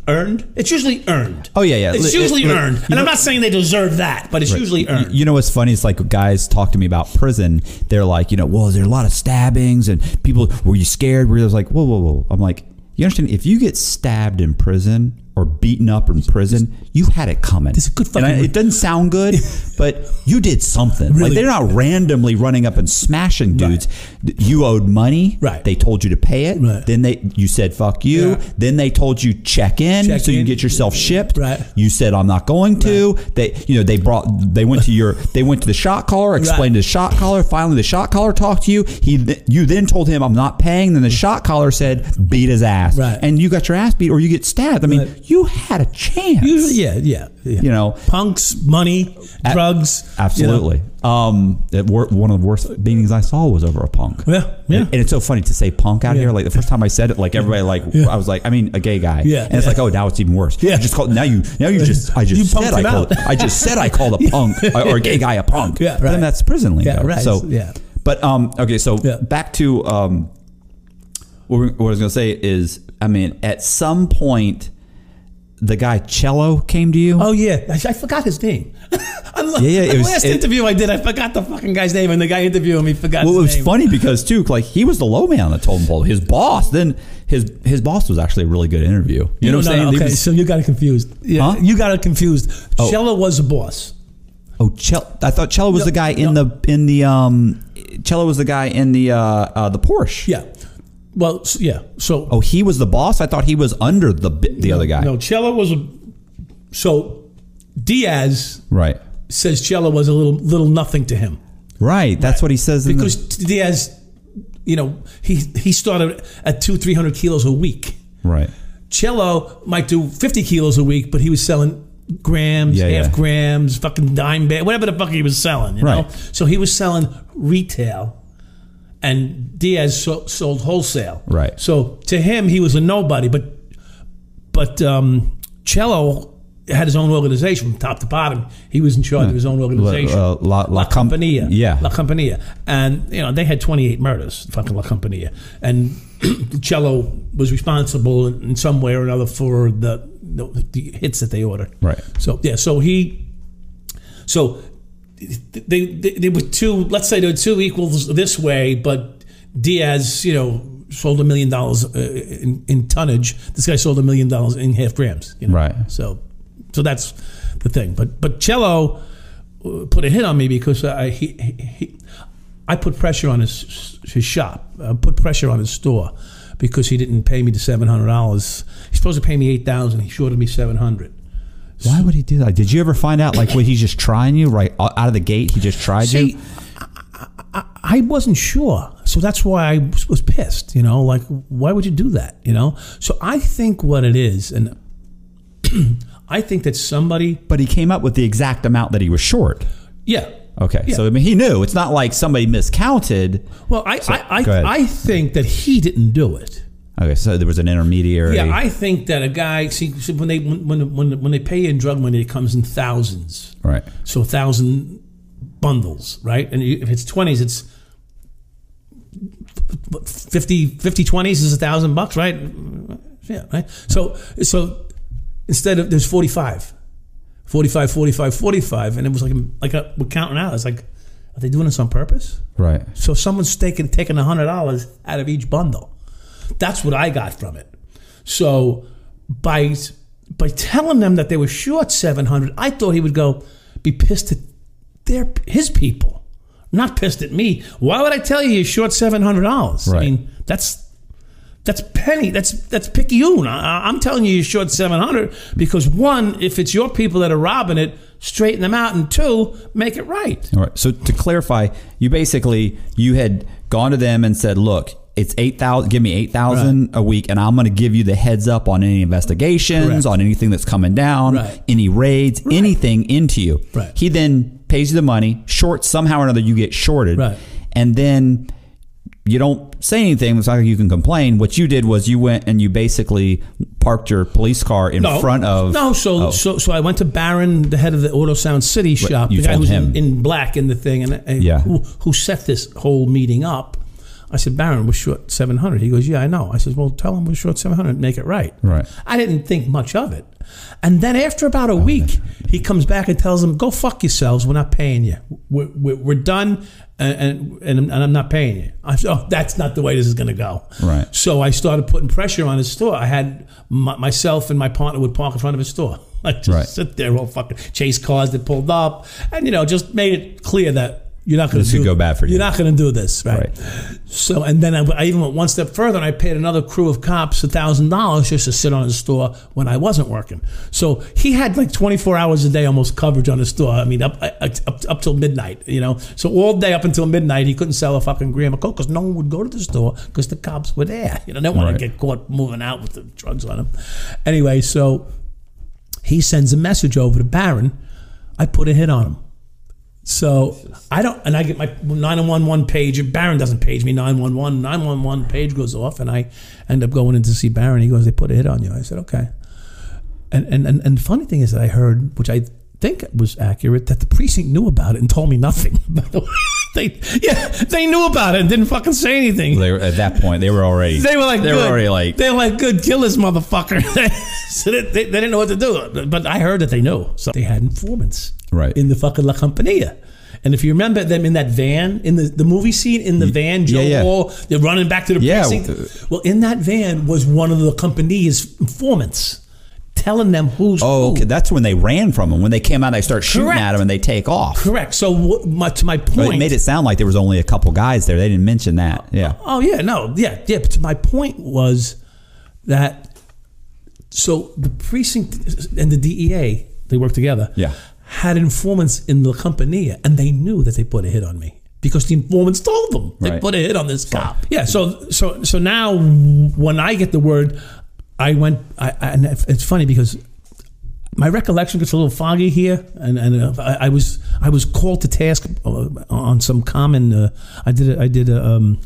earned. It's usually earned. Oh, yeah, yeah. It's usually li- earned, you and I'm not saying they deserve that, but it's usually earned. You know what's funny? It's like guys talk to me about prison. They're like, you know, well, is there a lot of stabbings and people? Were you scared? Were you like, whoa, whoa, whoa? I'm like, you understand? If you get stabbed in prison or beaten up in prison, you had it coming. It's a good And I- it doesn't sound good, but you did something. Like they're not randomly running up and smashing dudes. You owed money. Right. They told you to pay it. Right. Then they you said fuck you. Yeah. Then they told you check in Check so you can get yourself shipped. Right. You said I'm not going to. They you know they brought they went to your they went to the shot caller, explained to the shot caller. Finally, the shot caller talked to you. He you then told him I'm not paying. Then the shot caller said beat his ass. Right. And you got your ass beat or you get stabbed. I mean, Right. You had a chance. Usually, yeah, yeah, yeah. You know. punks, money, drugs. you know. Absolutely. Um, it, one of the worst beatings I saw was over a punk. Yeah, yeah. And, and it's so funny to say punk out Yeah. here. Like the first time I said it, like everybody, like Yeah. I was like, I mean, a gay guy. Yeah, And it's like, oh, now it's even worse. Yeah. You just called now you now you just I just You said I called. I just said I called a punk or a gay guy a punk. Yeah, But right. Then that's prison lingo. Yeah, right. So Yeah. But um, okay, so back to um, what, we- what I was gonna say is, I mean, at some point. The guy Cello came to you. Oh yeah, I, I forgot his name. The, Yeah, yeah, it the was- last it- interview I did, I forgot the fucking guy's name, and the guy interviewing me forgot. Well, it was name. funny because too, like he was the low man on the totem pole. His boss, then his his boss was actually a really good interview. You know what I'm No, saying? okay, was- so you got it confused. Yeah, Huh? you got it confused. Oh. Cello was the boss. oh, Chel- I thought Cello was No, the guy in no. the in the um. Cello was the guy in the uh, uh the Porsche. Yeah. Well, yeah. So Oh, he was the boss. I thought he was under the the other guy. no, Cello was a. So Diaz Right. says Cello was a little little nothing to him Right. That's what he says. Because Diaz, you know, he he started at two three hundred kilos a week. right. Cello might do 50 kilos a week, but he was selling grams, Yeah, half yeah. grams, fucking dime bag, whatever the fuck he was selling, you know? Right. So he was selling retail and Diaz so, sold wholesale. Right. So to him, he was a nobody, but but um, Cello had his own organization from top to bottom. He was in charge of his own organization. uh, La- La Com- Compania. yeah. La Compania. And, you know, they had 28 murders, fucking La Compania. And Cello was responsible in some way or another for the, the, the hits that they ordered. Right. So, yeah, so he, so they, they, they were two, let's say they were two equals this way, but Diaz, you know, sold a million dollars uh, in, in tonnage. This guy sold a million dollars in half grams. You know? Right. So, so that's the thing. But but Cello uh, put a hit on me because I he, he, he I put pressure on his his shop. I put pressure on his store because he didn't pay me the seven hundred dollars. He's supposed to pay me eight thousand. He shorted me seven hundred. Why would he do that? Did you ever find out like when he's just trying you right out of the gate? He just tried See, you. I, I, I wasn't sure, so that's why I was- was pissed. You know, like why would you do that? You know, so I think what it is, and I think that somebody, But he came up with the exact amount that he was short. yeah. Okay, Yeah. so I mean, he knew. It's not like somebody miscounted. Well, I, I, go ahead. I, I think that he didn't do it. Okay, so there was an intermediary. Yeah, I think that a guy see, see when they when when when, when they pay in drug money, it comes in thousands. right. So a thousand bundles, right? And if it's twenties, it's 50, 50 20s is a thousand bucks, right? Yeah, right. So so instead of there's 45, 45, 45, 45, and it was like like a, we're counting out. It's like, are they doing this on purpose? Right. So someone's taking taking hundred dollars out of each bundle. That's what I got from it. So by by telling them that they were short seven hundred, I thought he would go be pissed at their his people, not pissed at me. Why would I tell you you're short seven hundred dollars? I mean, that's that's penny. That's that's picayune. I, I'm telling you, you're short seven hundred because one, if it's your people that are robbing it, straighten them out, and two, make it right. All right. So to clarify, you basically you had gone to them and said, "Look, it's eight thousand. Give me eight thousand a week, and I'm going to give you the heads up on any investigations, Correct. on anything that's coming down, Right. any raids, anything into you." Right. He then pays you the money. Short somehow or another, you get shorted, Right. and then you don't say anything. It's not like you can complain. What you did was you went and you basically parked your police car in front of no. So oh, so so I went to Baron, the head of the Auto Sound City shop, you the guy who's in, in black in the thing, and, and Yeah. who, who set this whole meeting up. I said, Baron, we're short seven hundred. He goes, Yeah, I know. I said, Well, tell him we're short seven hundred. Make it right. Right. I didn't think much of it, and then after about a oh, week, he comes back and tells them, Go fuck yourselves. We're not paying you. We're, we're, we're done, uh, and, and and I'm not paying you. I said, Oh, that's not the way this is going to go. Right. So I started putting pressure on his store. I had my, myself and my partner would park in front of his store. Like just Right. sit there, all fucking chase cars that pulled up, and you know, just made it clear that you're not going This to do. go bad for you. You're not going to do this, right? Right. So, and then I, I even went one step further, and I paid another crew of cops a thousand dollars just to sit on his store when I wasn't working. So he had like 24 hours a day almost coverage on his store. I mean, up up, up till midnight, you know. So all day up until midnight, he couldn't sell a fucking gram of coke because no one would go to the store because the cops were there. You know, they want Right. to get caught moving out with the drugs on him. Anyway, so he sends a message over to Baron. I put a hit on him. So I don't, and I get my 911 page, and Baron doesn't page me 911. 911 page goes off, and I end up going in to see Baron. He goes, They put a hit on you. I said, Okay. And, and, and, and the funny thing is that I heard, which I think was accurate, that the precinct knew about it and told me nothing. By the way, they, yeah, they knew about it and didn't fucking say anything. They were, at that point, they were already. They were like, they good. were already like. they were like, good, kill this motherfucker. so they, they, they didn't know what to do. But I heard that they knew. So they had informants Right. in the fucking La Compania. And if you remember them in that van, in the, the movie scene, in the van, Joe yeah, yeah. Hall, they're running back to the Yeah. precinct. Well, in that van was one of the company's informants telling them who's Oh, who. okay. That's when they ran from him. When they came out, they start shooting Correct. at him and they take off. Correct. So what, my, to my point, it made it sound like there was only a couple guys there. They didn't mention that. Yeah. Oh yeah, no, yeah, yeah. But my point was that so the precinct and the DEA they work together. Yeah. Had informants in the company, and they knew that they put a hit on me because the informants told them they Right. put a hit on this cop. Yeah. So so so now when I get the word, I went. I, I and it's funny because my recollection gets a little foggy here, and, and uh, I, I was I was called to task uh, on some common. Uh, I did a, I did a um,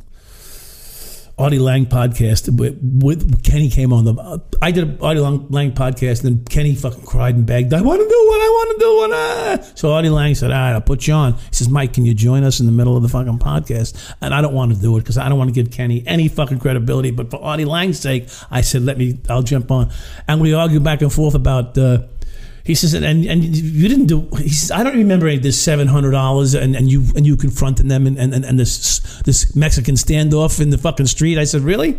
Audie Lang podcast with, with Kenny came on the. Uh, I did a Audie Lang, Lang podcast, and then Kenny fucking cried and begged. I want to do what I want to do. So Audie Lang said, "All right, I'll put you on." He says, "Mike, can you join us in the middle of the fucking podcast?" And I don't want to do it because I don't want to give Kenny any fucking credibility. But for Audie Lang's sake, I said, "Let me. I'll jump on." And we argued back and forth about. Uh, he says, and, and you didn't do. He says, I don't remember any of this seven hundred dollars, and, and you and you confronting them, and, and, and this this Mexican standoff in the fucking street. I said, really?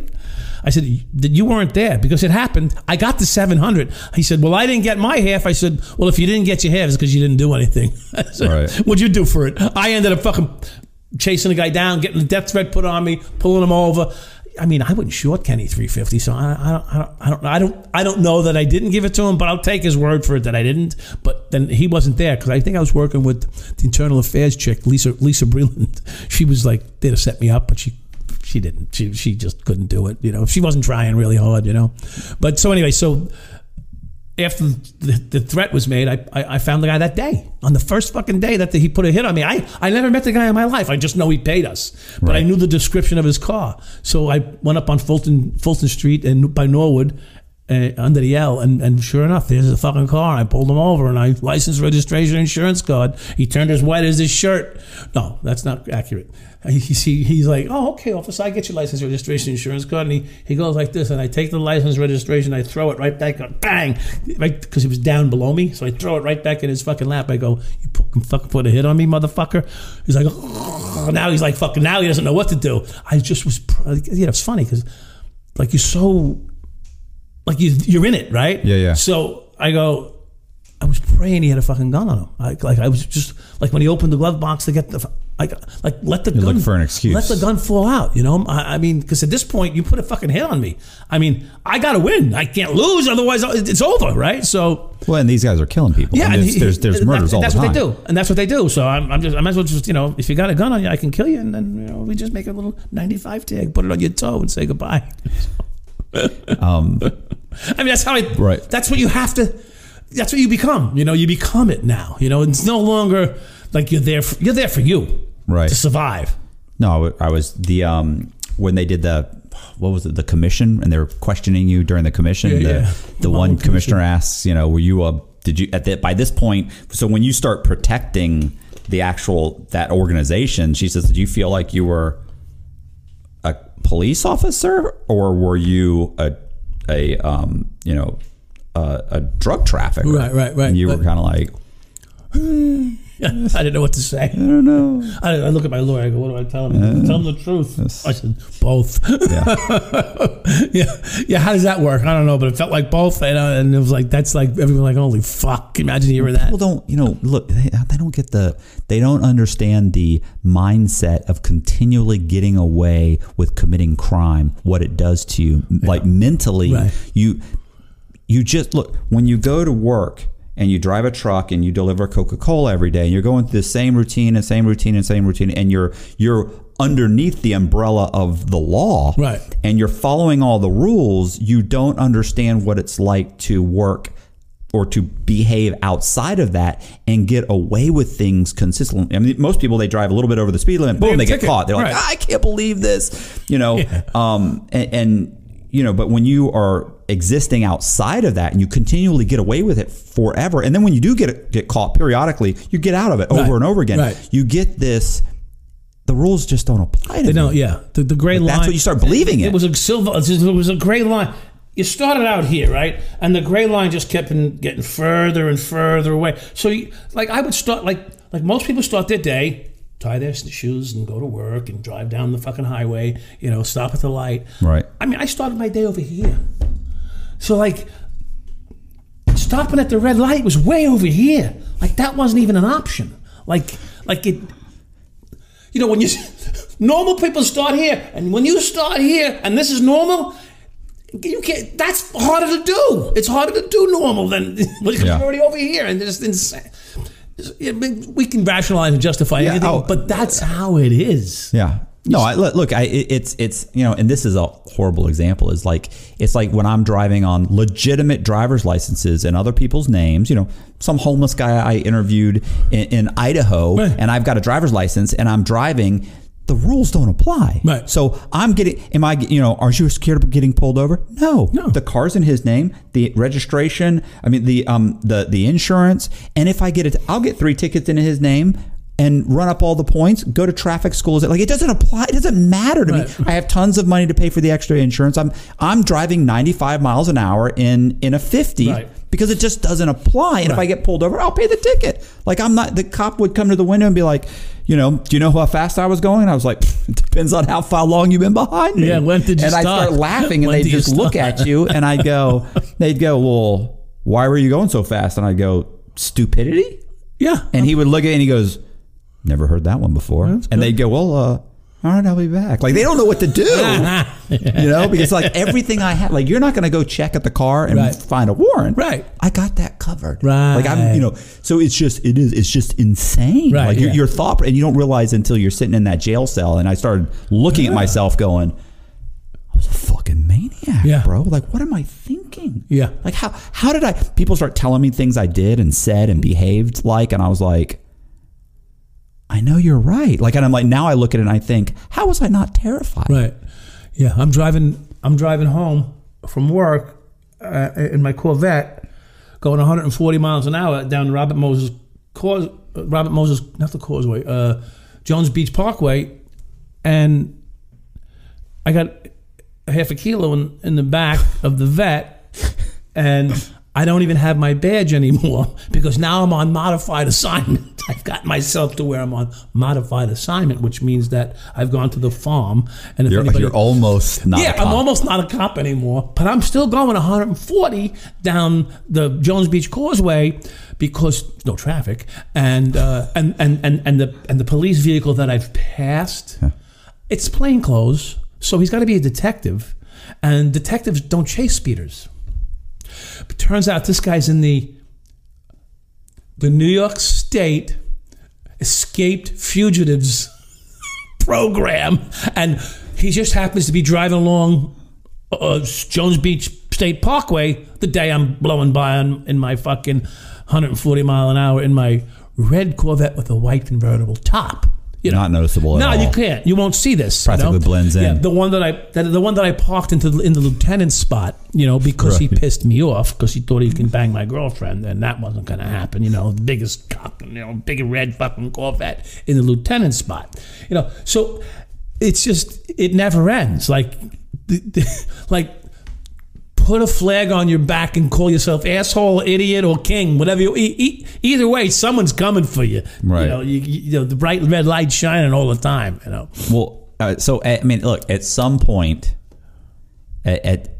I said that you weren't there because it happened. I got the seven hundred. He said, well, I didn't get my half. I said, well, if you didn't get your half, it's because you didn't do anything. Said, Right. What'd you do for it? I ended up fucking chasing the guy down, getting the death threat put on me, pulling him over. I mean, I wouldn't short Kenny three fifty, so I, I, don't, I don't, I don't, I don't, I don't know that I didn't give it to him, but I'll take his word for it that I didn't. But then he wasn't there because I think I was working with the internal affairs chick, Lisa, Lisa Breland. She was like there to set me up, but she, she didn't. She, she just couldn't do it. You know, she wasn't trying really hard. You know, but so anyway, so after the, the threat was made, I, I, I found the guy that day. On the first fucking day that he put a hit on me. I, I never met the guy in my life. I just know he paid us. But I knew the description of his car. So I went up on Fulton Fulton Street and by Norwood uh, under the L, and, and sure enough, there's a fucking car. I pulled him over, and I license, registration, insurance card. He turned as white as his shirt. No, that's not accurate. He, he, he's like, oh, okay, officer, I get your license, registration, insurance card, and he, he goes like this, and I take the license, registration, I throw it right back, bang, right because he was down below me, so I throw it right back in his fucking lap. I go, you fucking fucking put a hit on me, motherfucker. He's like, oh, now he's like fucking, now he doesn't know what to do. I just was, you know, it's funny because like you're so like you, you're in it, right? Yeah, yeah. So I go, I was praying he had a fucking gun on him. Like, like I was just like when he opened the glove box to get the, like, like let the gun looking for an excuse. Let the gun fall out. You know, I, I mean, because at this point you put a fucking hit on me. I mean, I got to win. I can't lose, otherwise it's over, right? So Well, and these guys are killing people. yeah, and there's, he- there's, there's that- murders all That's the time. That's what they do, and that's what they do. So I'm, I'm just, I might as well just, you know, if you got a gun on you, I can kill you, and then you know we just make a little 95 tag, put it on your toe, and say goodbye. Um, I mean, that's how I. Right. That's what you have to. That's what you become. You know, you become it now. You know, it's no longer like you're there. For, you're there for you, Right. To survive. No, I was the um when they did the what was it the commission and they were questioning you during the commission. Yeah, the, yeah. the, The one commissioner asks, you know, were you a did you at the, by this point? So when you start protecting the actual that organization, she says, "Do you feel like you were a police officer or were you a a um you know a, a drug trafficker?" Right, right, right. And you were kind of like, I didn't know what to say. I don't know. I, I look at my lawyer. I go, "What do I tell him? tell him the truth." I said, "Both." Yeah. yeah, yeah. How does that work? I don't know, but it felt like both, and, uh, and it was like that's like everyone like, "Holy fuck!" Imagine hearing that. people don't you know look they, they don't get the they don't understand the mindset of continually getting away with committing crime what it does to you like mentally Right. you you just look when you go to work and you drive a truck and you deliver Coca-Cola every day and you're going through the same routine and same routine and same routine and you're you're underneath the umbrella of the law Right. and you're following all the rules you don't understand what it's like to work or to behave outside of that and get away with things consistently. I mean, most people they drive a little bit over the speed limit, boom, Bam, they get ticket. caught. They're like, Right. I can't believe this, you know. Yeah. Um, and, and you know, but when you are existing outside of that and you continually get away with it forever, and then when you do get get caught periodically, you get out of it over Right. and over again. Right. You get this. The rules just don't apply to They don't. Yeah, the, the gray line. That's what you start believing It it. was a silver. It was a gray line. You started out here, right, and the gray line just kept in, getting further and further away. So, you, like, I would start like like most people start their day, tie their shoes and go to work and drive down the fucking highway. You know, stop at the light. Right. I mean, I started my day over here. So, like, stopping at the red light was way over here. Like that wasn't even an option. Like, like it you know, when you normal people start here, and when you start here, and this is normal, you can't. That's harder to do. It's harder to do normal than because Yeah. you're already over here, and it's insane. We can rationalize and justify Yeah, anything, oh, but that's how it is. Yeah. No, I, look, look, I, it's, it's, you know, and this is a horrible example is like, it's like when I'm driving on legitimate driver's licenses and other people's names, you know, some homeless guy I interviewed in, in Idaho Right. and I've got a driver's license and I'm driving, the rules don't apply. Right. So I'm getting, am I, you know, are you scared of getting pulled over? No. No. The car's in his name, the registration, I mean, the, um, the, the insurance. And if I get it, I'll get three tickets in his name and run up all the points, go to traffic schools. Like it doesn't apply. It doesn't matter to Right. me. I have tons of money to pay for the extra insurance. I'm I'm driving 95 miles an hour in in a 50 Right. because it just doesn't apply. And if I get pulled over, I'll pay the ticket. Like I'm not. The cop would come to the window and be like, you know, do you know how fast I was going? And I was like, it depends on how far long you've been behind me. Yeah, when did you And I start? laughing, and they just look at you, and I go, they'd go, well, why were you going so fast? And I go, stupidity. Yeah. And he would look at it and he goes, Never heard that one before. And they'd go, Well, uh, all right, I'll be back. Like they don't know what to do. you know, because like everything I have, like you're not going to go check at the car and Right. find a warrant. Right. I got that covered. Right. Like I'm, you know, so it's just, it is, it's just insane. Right, Like your, yeah. your thought, and you don't realize until you're sitting in that jail cell. And I started looking at myself going, I was a fucking maniac, Yeah. bro. Like, what am I thinking? Yeah. Like how how did I? People start telling me things I did and said and behaved like, and I was like, I know you're right. Like, and I'm like, now I look at it and I think, how was I not terrified? Right. Yeah, I'm driving. I'm driving home from work uh, in my Corvette, going 140 miles an hour down Robert Moses Cause, Robert Moses, not the Causeway, uh, Jones Beach Parkway, and I got half a kilo in, in the back of the vet, and I don't even have my badge anymore because now I'm on modified assignment. I've got myself to where I'm on modified assignment, which means that I've gone to the farm, and if You're, anybody, you're almost not. yeah, a cop. I'm almost not a cop anymore, but I'm still going 140 down the Jones Beach Causeway because no traffic, and uh, and, and and and the and the police vehicle that I've passed, it's plain clothes, so he's got to be a detective, and detectives don't chase speeders. But turns out this guy's in the the New York State escaped fugitives program, and he just happens to be driving along uh, Jones Beach State Parkway the day I'm blowing by on, in my fucking 140 mile an hour in my red Corvette with a white convertible top. You know, Not noticeable at no, all. you can't. You won't see this. you Practically know? blends in. Yeah, the one that I that, the one that I parked into the, in the lieutenant's spot, you know, because he pissed me off because he thought he can bang my girlfriend, and that wasn't going to happen. You know, the biggest cock, you know, big red fucking Corvette in the lieutenant's spot. You know, so it's just it never ends. Like, the- the- like put a flag on your back and call yourself asshole, idiot, or king, whatever you. E- e- either way, someone's coming for you. Right. You know, you, you, know the bright red light shining all the time. You know. Well, uh, so I mean, look. At some point, at, at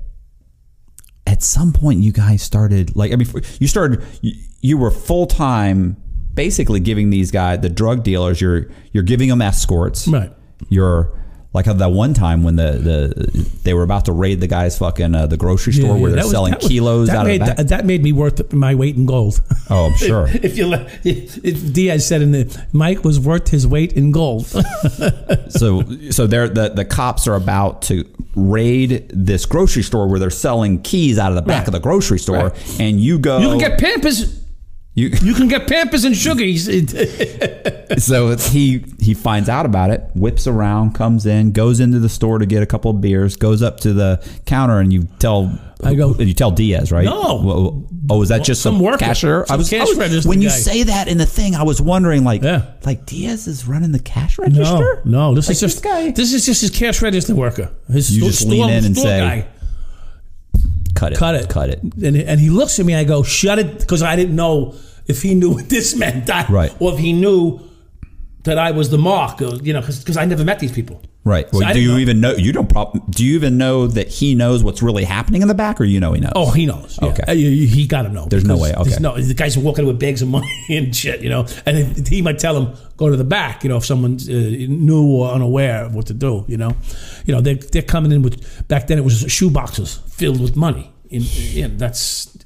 at some point, you guys started like I mean, you started. You, you were full time, basically giving these guys, the drug dealers, you're you're giving them escorts. Right. You're like that one time when the, the they were about to raid the guy's fucking uh, the grocery store where they're was- selling was- kilos out made, of the back. That, that made me worth my weight in gold. oh, I'm sure. if you let- if, if Diaz said in the Mike was worth his weight in gold. so so they're the the cops are about to raid this grocery store where they're selling keys out of the back Right. of the grocery store, Right. and you go. you can get Pampers. You- You can get Pampers and sugars. so he he finds out about it, whips around, comes in, goes into the store to get a couple of beers, goes up to the counter, and you tell I go- you tell Diaz, right? No. Oh, is that just Some some, cashier? some cash I was, register when you guy. say that in the thing, I was wondering, like, Yeah. like Diaz is running the cash register. no. no, This Like, is just this guy- This is just his cash register worker. His You store- just lean store- in and say, guy. Cut it, cut it, cut it. And, and he looks at me. I go, shut it, because I didn't know if he knew what this meant, I- Right. Or if he knew that I was the mark, you know, because I never met these people. Right. Well, I do you know. even know? You don't. Prob- do you even know that he knows what's really happening in the back, or you know he knows? Oh, he knows. Yeah. Okay. Uh, he, he got to know. There's no way, okay. No, the guys are walking with bags of money and shit, you know. And he might tell them go to the back, you know, if someone's uh, new or unaware of what to do, you know. You know, they're, they're coming in with back then it was shoe boxes filled with money. And, and that's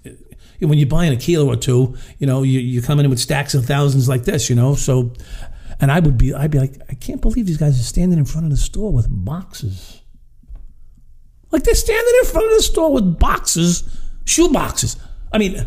when you're buying a kilo or two, you know, you, you're coming in with stacks of thousands like this, you know. So, and I would be, I'd be like, I can't believe these guys are standing in front of the store with boxes. Like they're standing in front of the store with boxes, shoe boxes. I mean,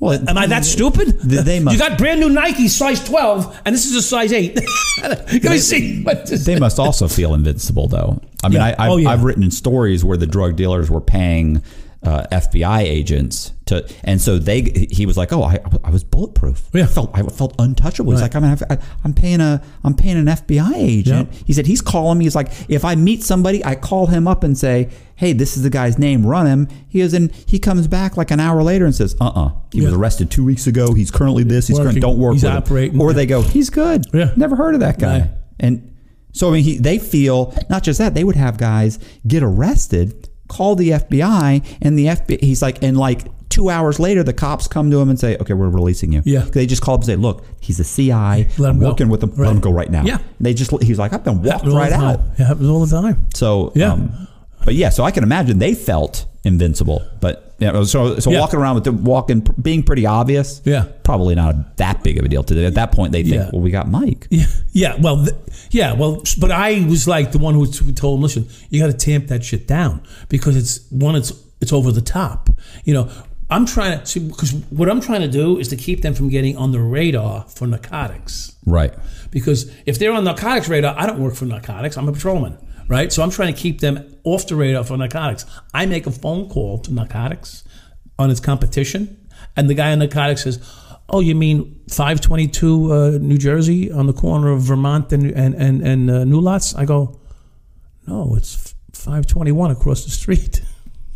Well, am I that stupid? They- they must- You got brand new Nike size 12, and this is a size 8. Let me see. They must also feel invincible, though. I mean, Yeah. I, I've, Oh, yeah. I've written stories where the drug dealers were paying uh, FBI agents to, and so they. He was like, "Oh, I, I was bulletproof. Yeah. I felt I felt untouchable." He's like, "I'm I, I'm paying a I'm paying an FBI agent." Yep. He said he's calling me. He's like, "If I meet somebody, I call him up and say." Hey, this is the guy's name. Run him. He is in. He comes back like an hour later and says, "Uh, uh He was arrested two weeks ago. He's currently this. He's current. Working. Don't work He's with him." operating. Or Yeah. they go, "He's good. Yeah. Never heard of that guy." Right. And so I mean, he, they feel not just that they would have guys get arrested, call the FBI, and the FBI. He's like, and like two hours later, the cops come to him and say, "Okay, we're releasing you." Yeah. They just call up and say, "Look, he's a CI. Let him I'm go." working with him. Right. Let him go right now." Yeah. They just he's like, "I've been walked right out." It happens all the time. So Yeah. Um, but yeah, so I can imagine they felt invincible, but yeah, so so Yeah. walking around with the walking being pretty obvious, Yeah. probably not that big of a deal to them. At that point, they think, Yeah. well, we got Mike. Yeah, yeah. Well, th- yeah. Well, but I was like the one who, who told him, listen, you got to tamp that shit down because it's one, it's it's over the top. You know, I'm trying to because what I'm trying to do is to keep them from getting on the radar for narcotics. Right. Because if they're on narcotics radar, I don't work for narcotics. I'm a patrolman, right? So I'm trying to keep them off the radar for narcotics. I make a phone call to narcotics on its competition, and the guy on narcotics says, "Oh, you mean 522 uh, New Jersey on the corner of Vermont and and and, and uh, New Lots?" I go, "No, it's 521 across the street."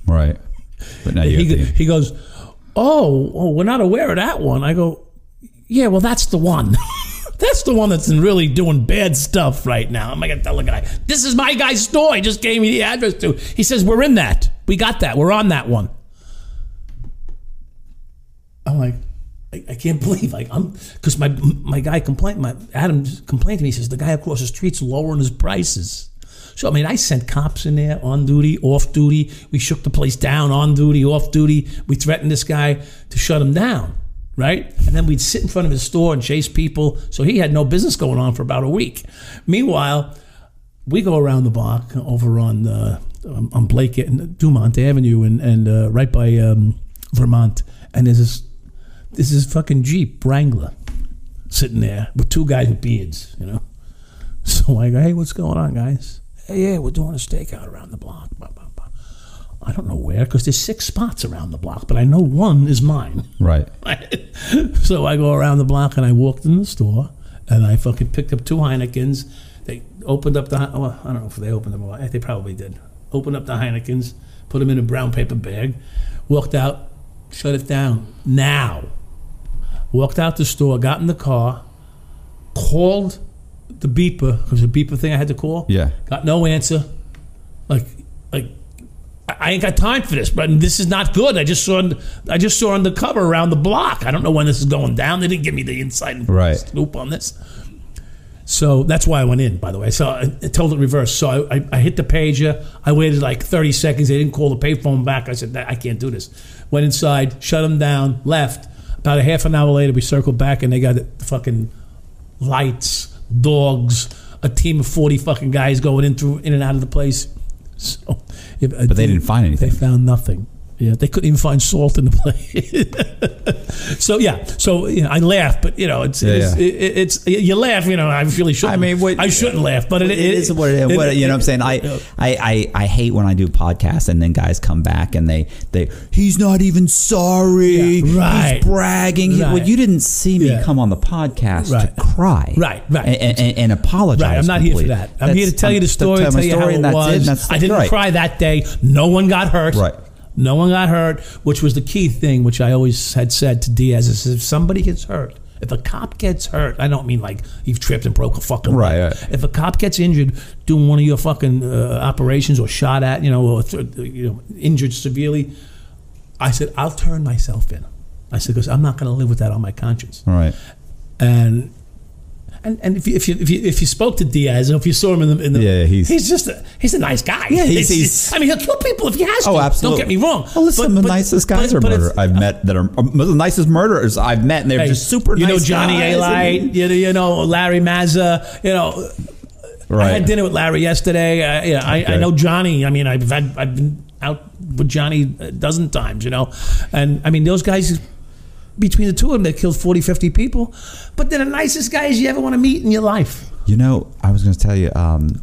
Right. But now you he, to- he goes, oh, oh, we're not aware of that one. I go, yeah, well, that's the one. that's the one that's really doing bad stuff right now. I'm to tell the guy, this is my guy's store. He just gave me the address to. He says, we're in that. We got that. We're on that one. I'm like, I, I can't believe like I'm because my my guy complained my Adam complained to me. He says the guy across the street's lowering his prices. So I mean, I sent cops in there on duty, off duty. We shook the place down on duty, off duty. We threatened this guy to shut him down, right? And then we'd sit in front of his store and chase people. So he had no business going on for about a week. Meanwhile, we go around the block over on uh, on Blake and Dumont Avenue and and uh, right by um, Vermont, and there's this this is fucking Jeep Wrangler sitting there with two guys with beards, you know. So I go, hey, what's going on, guys? Hey, yeah, we're doing a stakeout around the block. Blah. I don't know where because there's six spots around the block, but I know one is mine. right. so I go around the block and I walked in the store and I fucking picked up two Heinekens. They opened up the, well, I don't know if they opened them or what. They probably did. Opened up the Heinekens, put them in a brown paper bag, walked out, shut it down. Now. Walked out the store, got in the car, called the beeper, because the beeper thing I had to call. Yeah. Got no answer. Like, like, I ain't got time for this, but this is not good. I just saw, I just saw on the cover around the block. I don't know when this is going down. They didn't give me the inside Right. scoop on this. So that's why I went in, by the way. So I, I told it reverse. So I, I, I hit the pager. I waited like 30 seconds. They didn't call the payphone back. I said, I can't do this. Went inside, shut them down, left. About a half an hour later, we circled back and they got the fucking lights, dogs, a team of 40 fucking guys going in through in and out of the place. So, if, But they didn't find anything. They found nothing. Yeah, they couldn't even find salt in the place. so yeah, so you know, I laugh, but you know, it's Yeah, it's, yeah. It, it's you laugh. You know, I really shouldn't. I mean, what- I shouldn't laugh, but it, it is what it is. What, you know what I'm saying? I, I, I, I hate when I do podcasts and then guys come back and they, they he's not even sorry. Yeah, right. He's bragging. He- well, you didn't see me come on the podcast Right. to cry. Right, right. And, and, and apologize. Right, I'm not here for that. I'm here to That's- tell you the I'm- story, tell tell you how it was. it. I didn't right. cry that day. No one got hurt. Right. No one got hurt, which was the key thing, which I always had said to Diaz: is if somebody gets hurt, if a cop gets hurt, I don't mean like you've tripped and broke a fucking. Right, right. If a cop gets injured doing one of your fucking uh, operations or shot at, you know, or th- you know, injured severely, I said I'll turn myself in. I said because I'm not going to live with that on my conscience. Right. And and, and if, you, if you if you if you spoke to Diaz, and if you saw him in the, in the Yeah, he's- he's just a, he's a nice guy. Yeah, he's- he's- I mean, he'll kill people if he has to. Oh, absolutely. Don't get me wrong. Well, listen, But- the but- nicest guys but- are but it's- murder I've met that are um, the nicest murderers I've met, and they're hey, just super. You know Johnny guys, Alite. and- You know, you know Larry Mazza. You know, I had dinner with Larry yesterday. I, yeah, I, I know Johnny. I mean, I've had I've been out with Johnny a dozen times. You know, and I mean those guys. Between the two of them, that killed 40, 50 people. But they're the nicest guys you ever want to meet in your life. You know, I was going to tell you. Um,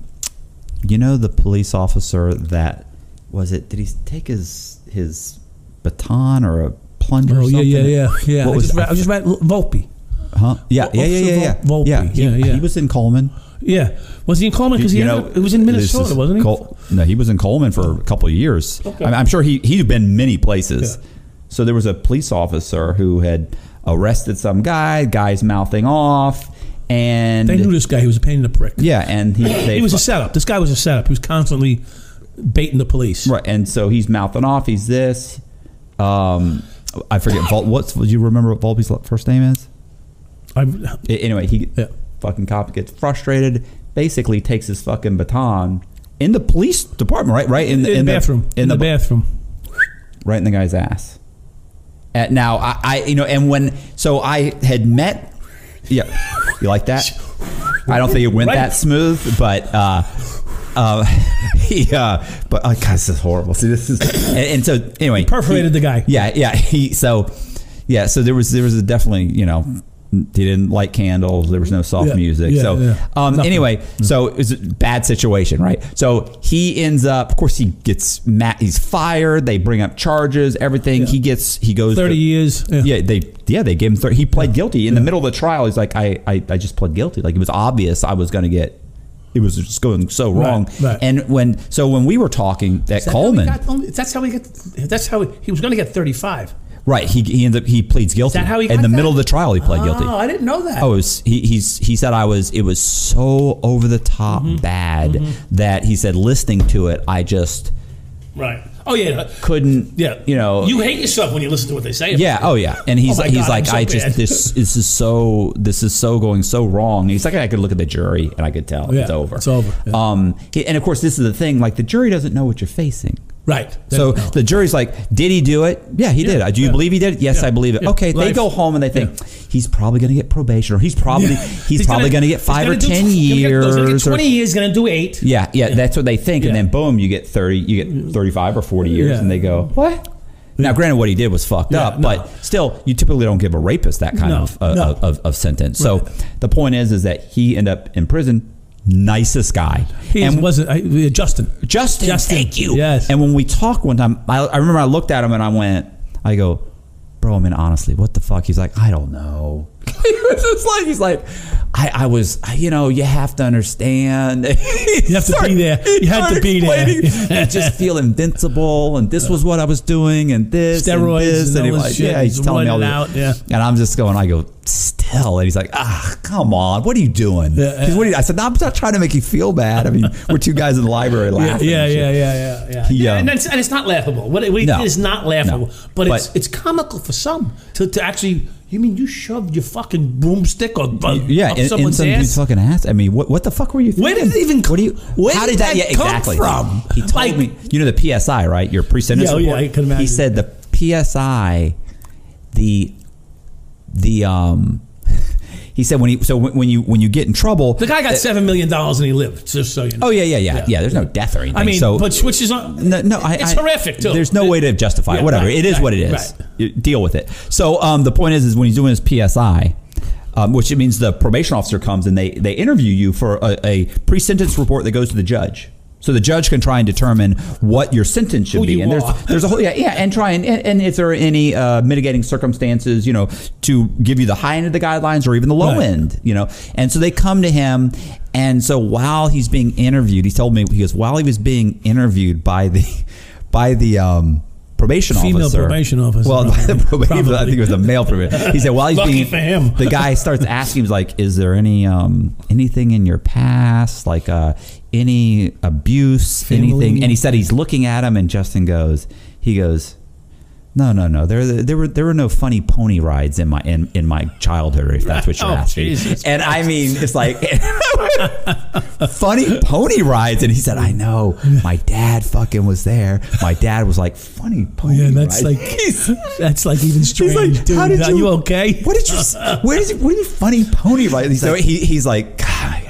you know, the police officer that was it? Did he take his his baton or a plunger? or Oh yeah, yeah, yeah, yeah. What I was just, read, I just read Volpe. Huh? Yeah, yeah, yeah, yeah, yeah. Volpe. yeah, he, Yeah, yeah. he was in Coleman. Yeah, was he in Coleman? Because he You ended it was in Minnesota, wasn't he? Col- no, he was in Coleman for a couple of years. Okay. I am sure he he'd been many places. Yeah. So there was a police officer who had arrested some guy. Guy's mouthing off, and They knew this guy. He was a pain in the prick. yeah, and he they He was a setup. This guy was a setup. He was constantly baiting the police. right, and so he's mouthing off. He's this. Um, I forget. Vol- what's do you remember what Volpe's first name is? I, A- Anyway, he Yeah. fucking cop gets frustrated. Basically, takes his fucking baton in the police department, right? Right in, in, the bathroom. In, the, bathroom. right in the guy's ass. Now, I, I, you know, and when so I had met, yeah, you like that? I don't think it went Right. that smooth, but uh, uh, he, uh, but oh, God, this is horrible. See, this is, and, and so anyway, Perforated he- the guy. Yeah, yeah. He so, yeah. So there was there was a definitely you know. He didn't light candles. There was no soft Yeah, music. yeah, so, yeah. um, anyway, so it was a bad situation, right? So he ends up, of course, he gets. He's fired. They bring up charges, everything. He gets, he goes Thirty to- years. yeah, they yeah they gave him. Thir- he pled guilty in the middle of the trial. He's like, I, I I just pled guilty. Like it was obvious I was going to get. It was just going so wrong. right. And when so when we were talking that how Coleman, got that's how he got. That's how he, he was going to get thirty-five. Right? He he ended up he pleads guilty. Is that how he in got the that? middle of the trial he pled guilty. Oh, I didn't know that. Oh, it was, he he's he said I was it was so over the top Mm-hmm. bad that he said listening to it I just right. Oh yeah. couldn't Yeah. you know you hate yourself when you listen to what they say. Yeah. Oh, yeah. And he's Oh my he's God, like, I'm so I just this this is so this is so going so wrong. He's like, I could look at the jury and I could tell Yeah, it's over. it's over, yeah. Um, he- and of course, this is the thing. Like the jury doesn't know what you're facing. Right. So No. the jury's like, did he do it? Yeah, he Yeah, did. Do you yeah. believe he did it? Yes, Yeah, I believe it. Okay, they go home and they think he's probably going to get probation, or he's probably he's, probably going to get five or ten he's years. he's gonna get or- Twenty years. Going to do eight. yeah, yeah, that's what they think, and then boom, you get thirty, you get thirty-five or forty years, and they go, "What?" Now, granted, what he did was fucked up, no. but still, you typically don't give a rapist that kind No, of, uh, of, of of sentence. So the point is, is that he ended up in prison. Nicest guy, He and wasn't I, Justin. Justin, Justin, thank you. yes. And when we talked one time, I, I remember I looked at him and I went, I go, bro, I mean, honestly, what the fuck? He's like, I don't know. it's just like, he's like, I, I was, you know, you have to understand. You have to be there. You had to be there. I just feel invincible, and this was what I was doing, and this, Steroids and this, and he all was this shit. yeah, he's He's telling me all running this. out, yeah. And I'm just going, I go, still, and he's like, ah, come on, what are you doing? Yeah, He's, what are you-" I said, no, I'm not trying to make you feel bad. I mean, we're two guys in the library laughing. yeah, and yeah, yeah, yeah, yeah. He, yeah um, and, it's, and it's not laughable. What, what he No. did is not laughable, No. but it's it's comical for some to, to actually. You mean you shoved your fucking broomstick or Yeah, up in, in someone's some ass? dude's fucking ass. I mean, what, what the fuck were you? Thinking? Where did it even? What do you? Where how did did that? that Yeah, come exactly. from? He told Like- me. You know the PSI, right? Your pre-sentence Yeah, oh, yeah. I can He said the PSI, the the um. He said when he so when when you when you get in trouble, The guy got seven million dollars and he lived. Just so you know. Oh yeah, yeah, yeah, yeah. Yeah. There's no death or anything. I mean, so but which is on. no, no, I, it's I- horrific too. There's no way to justify it. Whatever. right, it is right, what it is. right. Deal with it. So um, the point is, is when he's doing his PSI, um, which it means the probation officer comes and they they interview you for a, a pre-sentence report that goes to the judge. So the judge can try and determine what your sentence should Who be, and there's are. there's a whole yeah yeah, and try and and, and if there are any uh, mitigating circumstances, you know, to give you the high end of the guidelines or even the low Right. end, you know. And so they come to him, and so while he's being interviewed, he told me he goes while he was being interviewed by the by the um, probation Female officer, probation officer, Well, probably. probation, I think it was a male probation. He said while he's being for him. the guy starts asking him like, "Is there any um, anything in your past, like uh, any abuse, Family? anything?" And he said he's looking at him, and Justin goes, he goes. No, no, no. There, there were there were no funny pony rides in my in, in my childhood, if that's what you're Oh, asking. Jesus and I mean, it's like funny pony rides. And he said, "I know. My dad fucking was there. My dad was like funny pony Yeah, that's rides." like He's- that's like even He's strange, like, dude. how did Are you okay? What did you? Where is? Where did funny pony ride? He's like, he, he's like, God,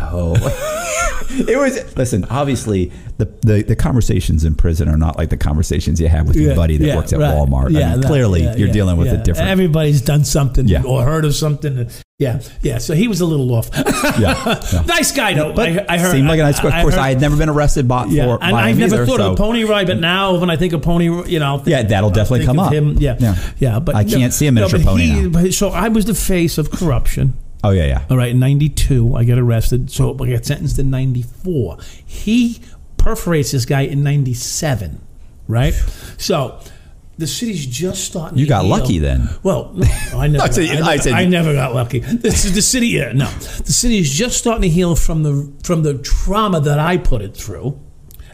I it was. Listen, obviously, the, the the conversations in prison are not like the conversations you have with your Yeah, buddy that yeah, works at right. Walmart. I mean, that- clearly, yeah, you're yeah, dealing with yeah. a different. Everybody's done something Yeah. or heard of something. Yeah, yeah. So he was a little off. yeah, yeah. nice guy though. But I, I heard. seemed like a nice. Guy. Of I- course, heard- I had never been arrested by, Yeah, for and I've never either, thought so. of a pony ride, but now when I think of pony, you know, Yeah, that'll definitely come up. Him, yeah, Yeah. yeah, But I can't see a miniature but pony he- So I was the face of corruption. Oh yeah, yeah. All right, in '92, I get arrested. So I get sentenced in '94. He perforates this guy in '97, right? So the city's just starting. You got heal. lucky then. Well, no, I never. I said- I, never I said- I never got lucky. This is the city. Yeah, no, the city is just starting to heal from the from the trauma that I put it through.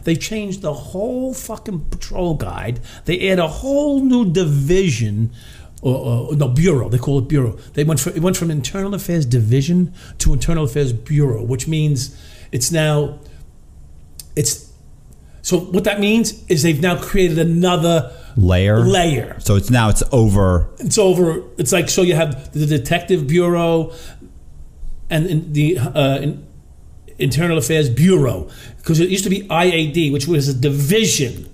They changed the whole fucking patrol guide. They add a whole new division, or, or no bureau. They call it bureau. They went from it went from internal affairs division to internal affairs bureau, which means it's now it's. So what that means is they've now created another Layer. layer. So it's now it's over. It's over. It's like so you have the detective bureau, and in the uh, in, Internal Affairs Bureau because it used to be IAD, which was a division.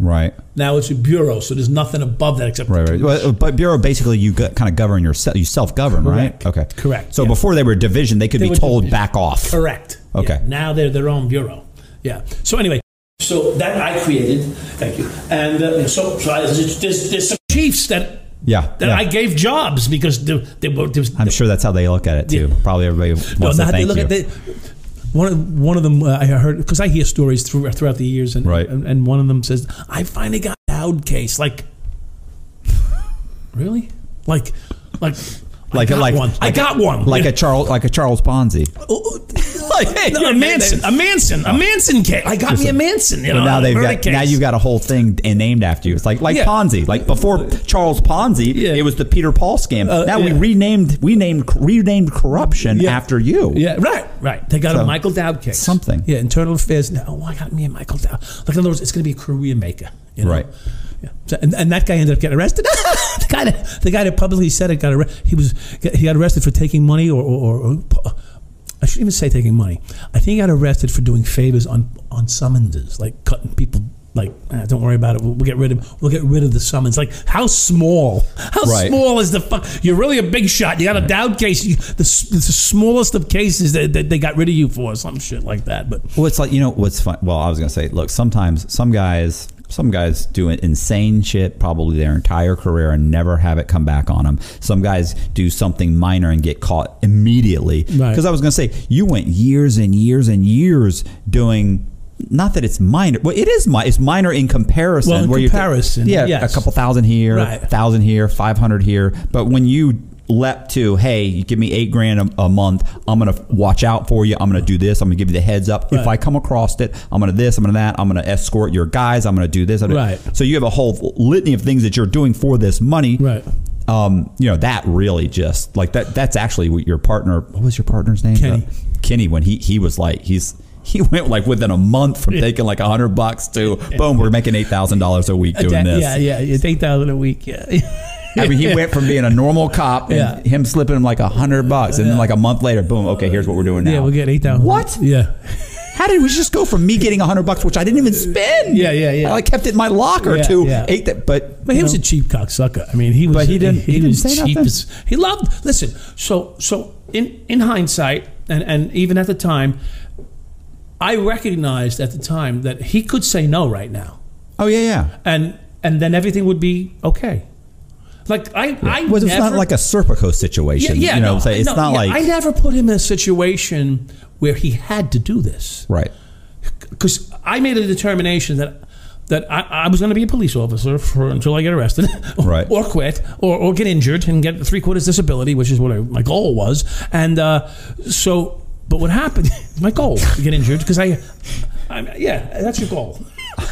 Right. Now it's a bureau, so there's nothing above that except Right, right. Well, but bureau basically you got kind of govern yourself. You self govern, right? Okay. Correct, So yeah. before they were division, they could They be told division. back off. Correct. Okay. Yeah. Now they're their own bureau. Yeah. So anyway, so that I created. Thank you. And uh, so, so I, there's, there's some chiefs that Yeah. that yeah. I gave jobs because they, they were. There I'm sure that's how they look at it too. Yeah. Probably everybody wants no, to not, they thank look you. at they, one of one of them uh, I heard because I hear stories through, throughout the years, and, Right. and and one of them says, "I finally got a Dowd case." Like, really? Like, like, Like I like- one. I like a- got one. like Yeah. a Charles, like a Charles Ponzi. like, hey, No, a Manson, a Manson, a Manson case. I got me a Manson. You know, now they've got case. now you've got a whole thing named after you. It's like like Yeah. Ponzi. Like before Charles Ponzi, Yeah. it was the Peter Paul scam. Uh, now we renamed we named renamed corruption Yeah. after you. Yeah, right, right. They got So, a Michael Dowd case. something. Yeah, internal affairs. No, oh, I got me a Michael Dowd. Like in other words, it's going to be a career maker. You know? Right. Yeah. So, and, and that guy ended up getting arrested. the guy that the guy that publicly said it got arrested. He was he got arrested for taking money or, or, or, or I shouldn't even say taking money. I think he got arrested for doing favors on on summonses, like cutting people. Like, "Ah, don't worry about it. We'll, we'll get rid of. We'll get rid of the summons. Like, how small? How Right. small is the fuck? You're really a big shot. You got a Dowd case. You, the, it's the smallest of cases that, that they got rid of you for, some shit like that. But Well, it's like you know what's fun. Well, I was gonna say, look, sometimes some guys, some guys do insane shit probably their entire career and never have it come back on them. Some guys do something minor and get caught immediately. Right. Because I was gonna say, you went years and years and years doing. Not that it's minor. Well, it is. mi- It's minor in comparison. Well, in where you're- comparison, yeah, yes. a couple thousand here, Right. thousand here, five hundred here. But when you leapt to, hey, you give me eight grand a, a month, I'm gonna watch out for you. I'm gonna do this. I'm gonna give you the heads up. If I come across it, I'm gonna this. I'm gonna that. I'm gonna escort your guys. I'm gonna do this. Right. So you have a whole litany of things that you're doing for this money. Right. Um, you know that really just like that. That's actually what your partner. What was your partner's name? Kenny. Uh, Kenny. When he he was like he's. He went like within a month from taking like a hundred bucks to boom, we're making eight thousand dollars a week doing this. yeah, yeah, it's eight thousand a week. Yeah. I mean, he went from being a normal cop and Yeah. him slipping him like a hundred bucks, and then like a month later, boom. Okay, here's what we're doing now. Yeah, we'll get eight thousand. What? Yeah. How did we just go from me getting a hundred bucks, which I didn't even spend? Yeah, yeah, yeah. I like kept it in my locker Yeah, to yeah. eight that, but But he you was know, a cheap cocksucker. I mean, he was. But he didn't- he didn't was say cheap nothing. as he loved. Listen, so so in in hindsight, and and even at the time, I recognized at the time that he could say no right now, oh yeah, yeah. and and then everything would be okay. Like I, I Well, it's never, not like a Serpico situation. yeah, yeah, you know, no, what I'm saying? it's no, not yeah, like I never put him in a situation where he had to do this. right. because I made a determination that that I, I was going to be a police officer for until I get arrested, or, Right. or quit, or, or get injured and get three quarters disability, which is what I, my goal was. And uh, so, but what happened? My goal to get injured because I, I, yeah, that's your goal.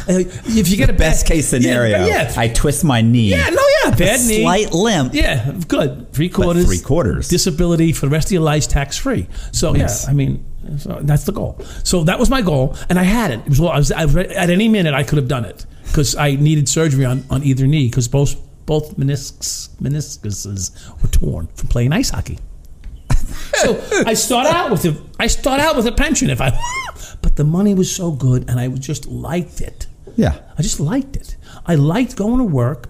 Uh, if you get a Best bad- case scenario. yeah, yeah, I twist my knee. yeah, no, yeah, bad knee, Slight limp. yeah, good, three quarters, three quarters. disability for the rest of your life, tax free. So Yes. yeah, I mean, so that's the goal. So that was my goal, and I had it. It was, I was I, was- at any minute I could have done it because I needed surgery on, on either knee because both both meniscus meniscuses were torn from playing ice hockey. So I start out with a I start out with a pension if I, but the money was so good and I just liked it. Yeah. I just liked it. I liked going to work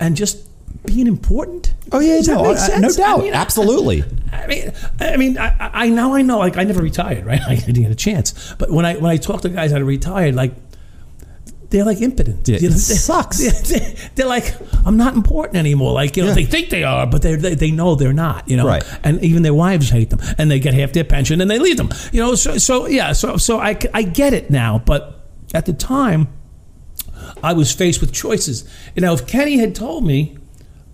and just being important. Oh yeah, Does that no, make uh, I- sense? no doubt, I mean, I- absolutely. I mean, I mean, I, I now I know. Like, I never retired, right? I didn't get a chance. But when I when I talk to guys that are retired, like they're like impotent. Yeah, You know, it sucks. They're, they're like, I'm not important anymore. Like, you know, Yeah. they think they are, but they they know they're not. You know, Right. And even their wives hate them, and they get half their pension, and they leave them. You know, so so yeah, so so I I get it now, but at the time. I was faced with choices. You know, if Kenny had told me,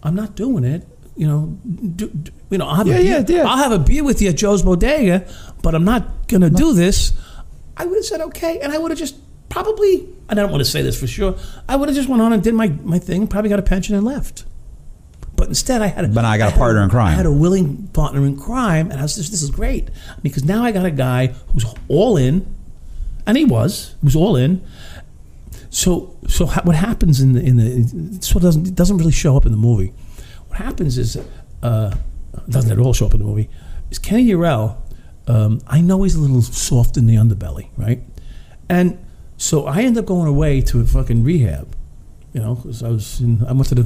"I'm not doing it," you know, do, do- you know, I'll have Yeah, a beer, yeah, yeah. I'll have a beer with you at Joe's Bodega, but I'm not going to do this. I would have said okay, and I would have just probably. I don't want to say this for sure. I would have just went on and did my, my thing, probably got a pension and left. But instead, I had a, But I got a had partner in crime. I had a willing partner in crime, and I was just, this is great because now I got a guy who's all in, and he was, he was all in. So, so ha- what happens in the in the what doesn't it doesn't really show up in the movie. What happens is, uh, doesn't at all show up in the movie. Is Kenny Eurell um, I know he's a little soft in the underbelly, right? And so I end up going away to a fucking rehab, you know, because I was in, I went to the,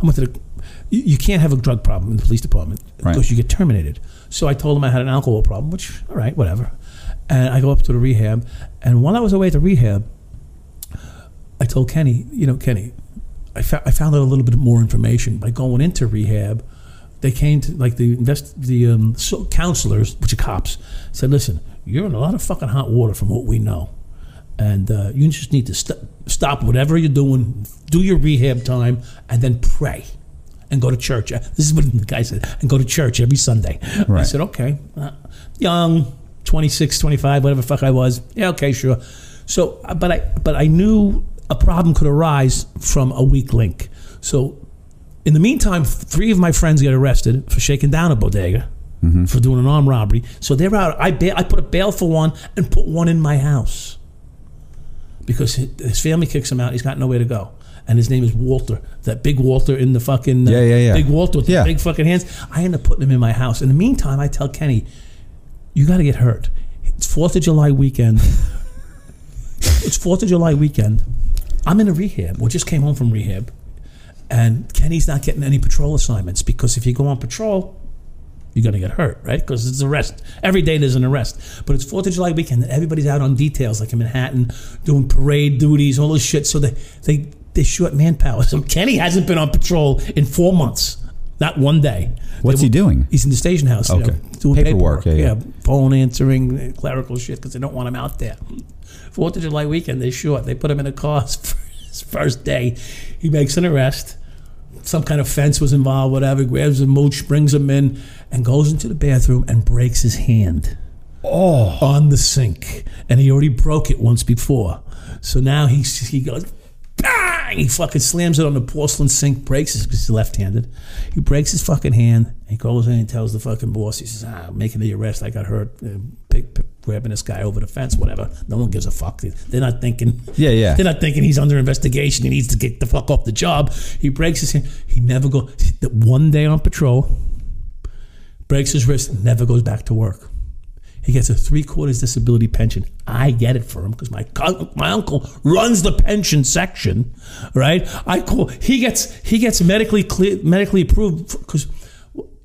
I went to the, you, you can't have a drug problem in the police department Right. because you get terminated. So I told them I had an alcohol problem, which, all right, whatever. And I go up to the rehab, and while I was away at the rehab, I told Kenny, you know, Kenny, I, fo- I found out a little bit more information by going into rehab. They came to like the invest the um, so counselors, which are cops, said, "Listen, you're in a lot of fucking hot water from what we know, and uh, you just need to st- stop whatever you're doing, do your rehab time, and then pray." And go to church. Uh, This is what the guy said. And go to church every Sunday. I said, okay. Uh, young, 26, 25, whatever the fuck I was. Yeah, okay, sure. So, uh, but I, but I knew a problem could arise from a weak link. So, in the meantime, three of my friends get arrested for shaking down a bodega for doing an armed robbery. So they're out. I bail, I put a bail for one and put one in my house because his family kicks him out. He's got nowhere to go. And his name is Walter, that big Walter in the fucking Yeah, yeah, yeah. big Walter with Yeah. the big fucking hands. I end up putting him in my house. In the meantime, I tell Kenny, you got to get hurt. It's Fourth of July weekend. it's Fourth of July weekend. I'm in a rehab. We just came home from rehab, and Kenny's not getting any patrol assignments because if you go on patrol, you're gonna get hurt, right? Because it's an arrest. Every day there's an arrest. But it's Fourth of July weekend. and Everybody's out on details, like in Manhattan, doing parade duties, all this shit. So they they they short manpower. So Kenny hasn't been on patrol in four months. Not one day. What's They- he doing? He's in the station house. Okay. You know, doing Paperwork, paperwork. yeah, yeah. phone answering, uh, clerical shit because they don't want him out there. Fourth of July weekend, they short. They put him in a car his first day. He makes an arrest. Some kind of fence was involved, whatever. Grabs a mooch, brings him in, and goes into the bathroom and breaks his hand Oh, on the sink. And he already broke it once before. So now he, he goes, bang! He fucking slams it on the porcelain sink, breaks his, because he's left handed. He breaks his fucking hand. He goes in and tells the fucking boss, he says, ah, I'm making the arrest. I got hurt uh, pick, pick, grabbing this guy over the fence, whatever. No one gives a fuck. They- They're not thinking. Yeah, yeah. They're not thinking he's under investigation. He needs to get the fuck off the job. He breaks his hand. He never goes. One day on patrol, breaks his wrist, never goes back to work. He gets a three quarters disability pension. I get it for him because my co- my uncle runs the pension section, right? I call he gets he gets medically clear, medically approved because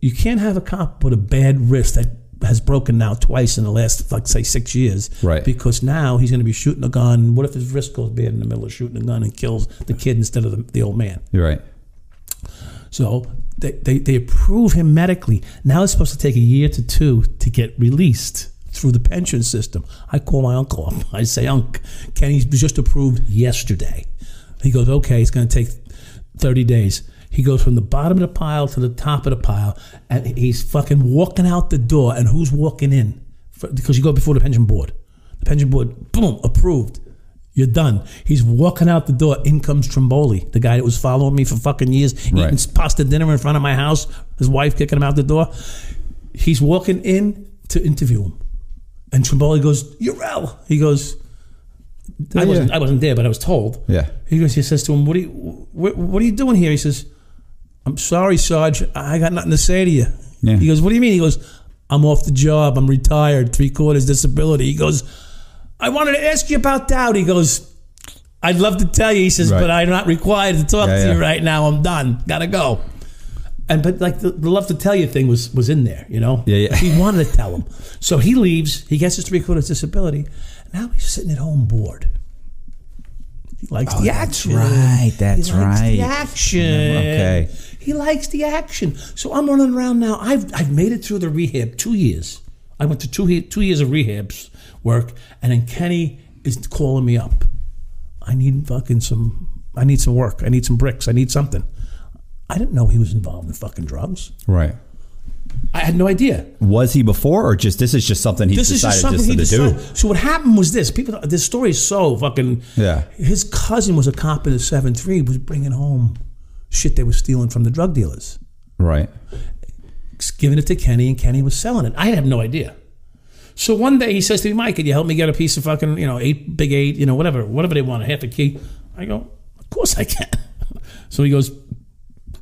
you can't have a cop with a bad wrist that has broken now twice in the last like say six years, Right. Because now he's going to be shooting a gun. What if his wrist goes bad in the middle of shooting a gun and kills the kid instead of the, the old man? you're right. So they, they, they approve him medically. Now it's supposed to take a year to two to get released through the pension system. I call my uncle up. I say, Unc, Kenny was just approved yesterday. He goes, okay, it's going to take 30 days. He goes from the bottom of the pile to the top of the pile, and he's fucking walking out the door. And who's walking in? For- Because you go before the pension board. The pension board, boom, approved. You're done. He's walking out the door. In comes Trimboli, the guy that was following me for fucking years, Right. eating pasta dinner in front of my house. His wife kicking him out the door. He's walking in to interview him, and Trimboli goes, "Eurell." He goes, "I oh, Yeah. wasn't. I wasn't there, but I was told." Yeah. He goes. He says to him, "What are you? What, what are you doing here?" He says, "I'm sorry, Sarge. I got nothing to say to you." Yeah. He goes, "What do you mean?" He goes, "I'm off the job. I'm retired. Three quarters disability." He goes, "I wanted to ask you about Dowd." He goes, "I'd love to tell you." He says, Right. "But I'm not required to talk Yeah, to yeah. you right now. I'm done. Gotta go." And but like the, the love to tell you thing was was in there, you know. Yeah, yeah. He wanted to tell him, so he leaves. He gets his three quarters disability. Now he's sitting at home bored. He likes oh, the Oh, that's action. right, that's likes The right. action. Okay. He likes the action. So I'm running around now. I've I've made it through the rehab two years. I went to two two years of rehabs work, and then Kenny is calling me up. I need fucking some. I need some work. I need some bricks. I need something. I didn't know he was involved in fucking drugs. Right. I had no idea. Was he before, or just this is just something he This is decided just something just he to decided. do? So what happened was this: people, this story is so fucking. Yeah. His cousin was a cop in the seven three. Was bringing home shit they were stealing from the drug dealers, Right. giving it to Kenny, and Kenny was selling it. I have no idea. So one day he says to me, "Mike, can you help me get a piece of fucking you know eight big eight, you know whatever, whatever they want, a half a key?" I go, "Of course I can." So he goes,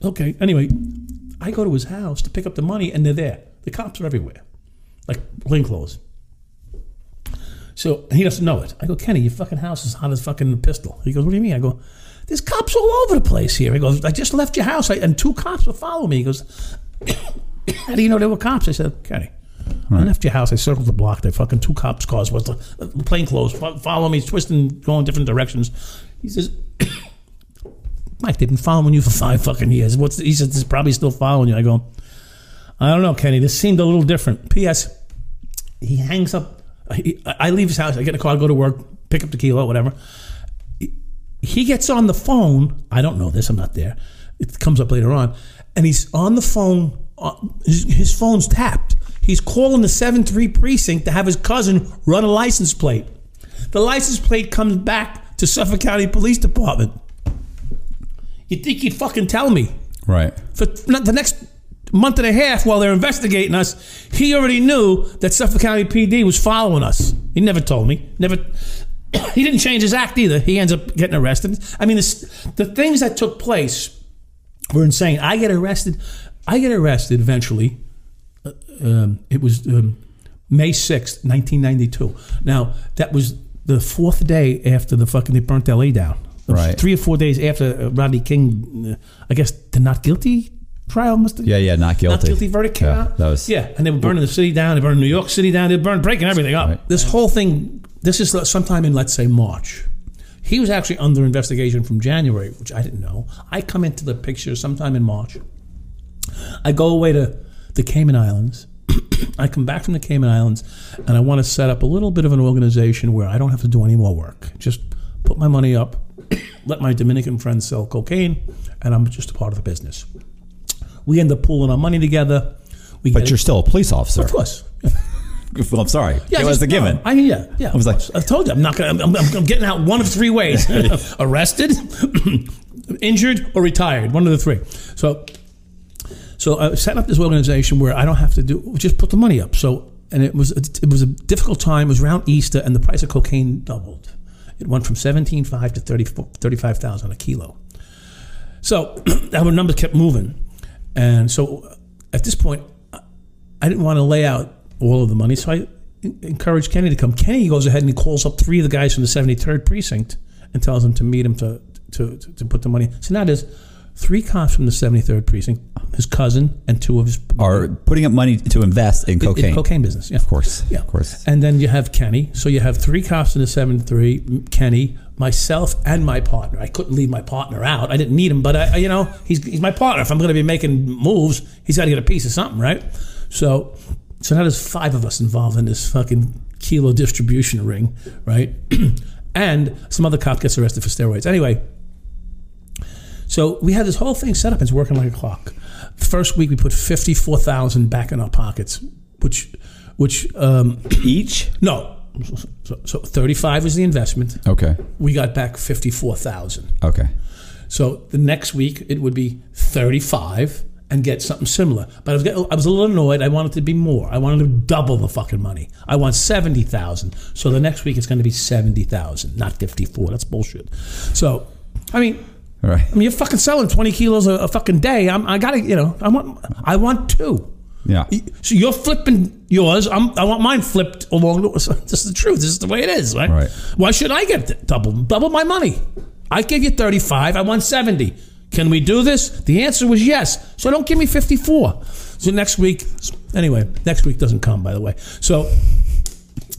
"Okay." Anyway, I go to his house to pick up the money, and they're there. The cops are everywhere. like plain clothes. So he doesn't know it. I go, Kenny, your fucking house is hot as fucking pistol. He goes, What do you mean? I go, There's cops all over the place here. He goes, I just left your house I, and two cops were following me. He goes, How do you know there were cops? I said, Kenny. I left your house. I circled the block. There fucking two cops' cars with the plain clothes fo- follow me, twisting, going different directions. He says, Mike, they've been following you for five fucking years. What's he says? They're probably still following you. I go, I don't know, Kenny. This seemed a little different. P.S. He hangs up. He, I leave his house. I get in the car, go to work, pick up the kilo, whatever. He- gets on the phone. I don't know this. I'm not there. It comes up later on, and he's on the phone. uh, His, his phone's tapped. He's calling the seven three precinct to have his cousin run a license plate. The license plate comes back to Suffolk County Police Department. You think he'd fucking tell me? Right. for the next month and a half while they're investigating us, he already knew that Suffolk County PD was following us. He never told me. Never. he didn't change his act either. He ends up getting arrested. I mean, this, the things that took place were insane. I get arrested. I get arrested eventually. Uh, Um, it was um, May sixth, nineteen ninety two. Now that was the fourth day after the fucking they burnt L.A. down. Right. Three or four days after uh, Rodney King, uh, I guess the not guilty trial must have Yeah, yeah, not guilty. not guilty verdict came Yeah, out. that was- yeah, and they were burning the city down. They burned New York City down. They burned breaking everything up. Right. This whole thing. This is sometime in let's say March. He was actually under investigation from January, which I didn't know. I come into the picture sometime in March. I go away to the Cayman Islands. I come back from the Cayman Islands, and I want to set up a little bit of an organization where I don't have to do any more work. Just put my money up, let my Dominican friends sell cocaine, and I'm just a part of the business. We end up pooling our money together. We But you're still a police officer. of course. Well, I'm sorry. Yeah, it was just- the given. no, I yeah, yeah. I was like- I told you, I'm not gonna. I'm, I'm, I'm getting out one of three ways: arrested, injured, or retired. One of the three. So, so I set up this organization where I don't have to do just put the money up. So, and it was it was a difficult time. It was around Easter, and the price of cocaine doubled. It went from seventeen five to 35,000 a kilo. So our numbers kept moving, and so at this point, I didn't want to lay out all of the money, so I encourage Kenny to come. Kenny goes ahead and he calls up three of the guys from the 73rd precinct and tells them to meet him to to, to, to put the money. So now there's three cops from the 73rd precinct, his cousin, and two of his Are putting up money to invest in cocaine. in cocaine business. Yeah, Of course. yeah, Of course. And then you have Kenny. So you have three cops in the 73, Kenny, myself, and my partner. I couldn't leave my partner out. I didn't need him, but I, I- you know, he's, he's my partner. If I'm going to be making moves, he's got to get a piece of something, right? So, so now there's five of us involved in this fucking kilo distribution ring, right? and some other cop gets arrested for steroids. Anyway, so we had this whole thing set up. It's working like a clock. First week we put fifty four thousand back in our pockets, which, which um, Each? no, so, so thirty five was the investment. Okay. We got back fifty four thousand. Okay. So the next week it would be thirty five and get something similar. But I was getting, I was a little annoyed. I wanted to be more. I wanted to double the fucking money. I want seventy thousand. So the next week it's going to be seventy thousand, not fifty four. That's bullshit. So, I mean. All right. I mean, you're fucking selling 20 kilos a, a fucking day. I'm, I gotta, you know, I want, I want two. Yeah. So you're flipping yours. I'm, I want mine flipped along. The, this is the truth. This is the way it is, right? Right. Why should I get double, double my money? I gave you 35. I want 70. Can we do this? The answer was yes. So don't give me 54. So next week, anyway, next week doesn't come, by the way. So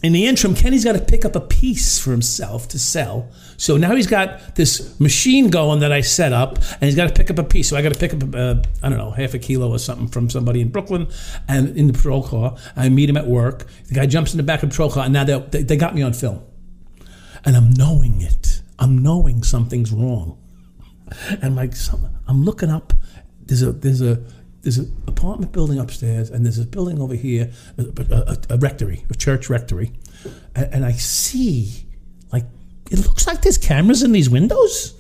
in the interim, Kenny's got to pick up a piece for himself to sell. So now he's got this machine going that I set up, and he's got to pick up a piece. So I got to pick up, uh, I don't know, half a kilo or something from somebody in Brooklyn, and in the patrol car. I meet him at work. The guy jumps in the back of the patrol car, and now they, they, they got me on film, and I'm knowing it. I'm knowing something's wrong, and like some, I'm looking up. There's a there's a there's an apartment building upstairs, and there's a building over here, a, a, a rectory, a church rectory, and, and I see like it looks like there's cameras in these windows.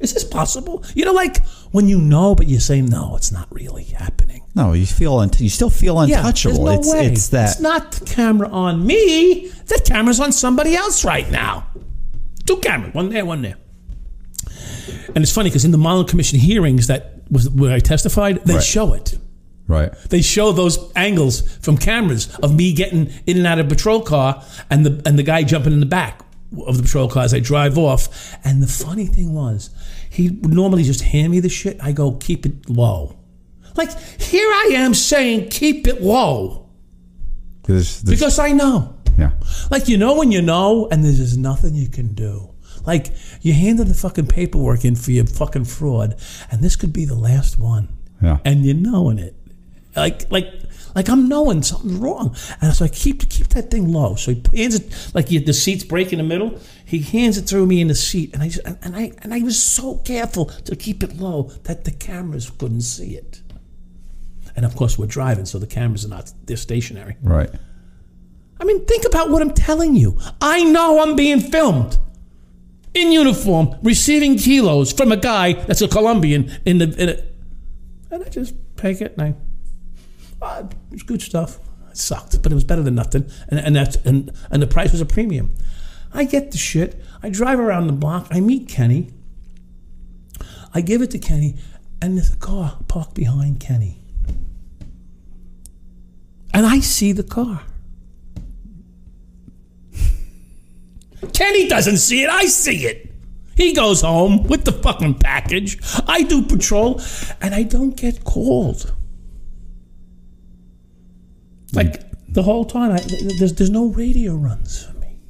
Is this possible? You know, like when you know, but you say no, it's not really happening. No, you feel un- you still feel Yeah, untouchable. there's no it's way. it's that It's not the camera on me. The camera's on somebody else right now. Two cameras, one there, one there. And it's funny because in the Mollen Commission hearings that was where I testified, they Right. show it. Right. They show those angles from cameras of me getting in and out of a patrol car and the and the guy jumping in the back of the patrol car as I drive off. And the funny thing was, he would normally just hand me the shit. I go, keep it low. Like here I am saying, keep it low There's, there's, because I know. yeah. Like you know when you know, and there's just nothing you can do. Like you handed the fucking paperwork in for your fucking fraud, and this could be the last one. Yeah. And you're knowing it. Like like like I'm knowing something's wrong. And so I keep keep that thing low. So he hands it like the seat's break in the middle. He hands it through me in the seat, and I just, and I and I was so careful to keep it low that the cameras couldn't see it. And of course we're driving, so the cameras are not they're stationary. Right. I mean, think about what I'm telling you. I know I'm being filmed in uniform, receiving kilos from a guy that's a Colombian in the. In a, and I just take it and I. Uh, it's good stuff. It sucked, but it was better than nothing. And and that's and and the price was a premium. I get the shit. I drive around the block. I meet Kenny. I give it to Kenny, and there's a car parked behind Kenny. And I see the car. Kenny doesn't see it. I see it. He goes home with the fucking package. I do patrol, and I don't get called. Like the whole time, I, there's there's no radio runs for me.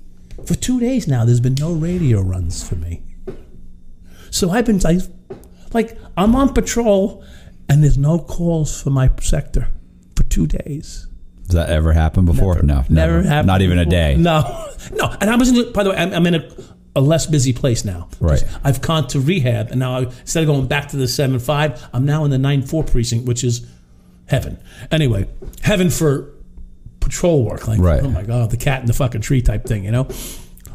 For two days now, there's been no radio runs for me. So I've been like, like I'm on patrol, and there's no calls for my sector for two days. Does that ever happened before? no. Never happened. Not even a day. No, no. And I was in. By the way, I'm, I'm in a, a less busy place now. Right. I've gone to rehab, and now I, instead of going back to the seven five, I'm now in the nine four precinct, which is heaven. Anyway, heaven for patrol work. Like, Right. oh my god, the cat in the fucking tree type thing, you know.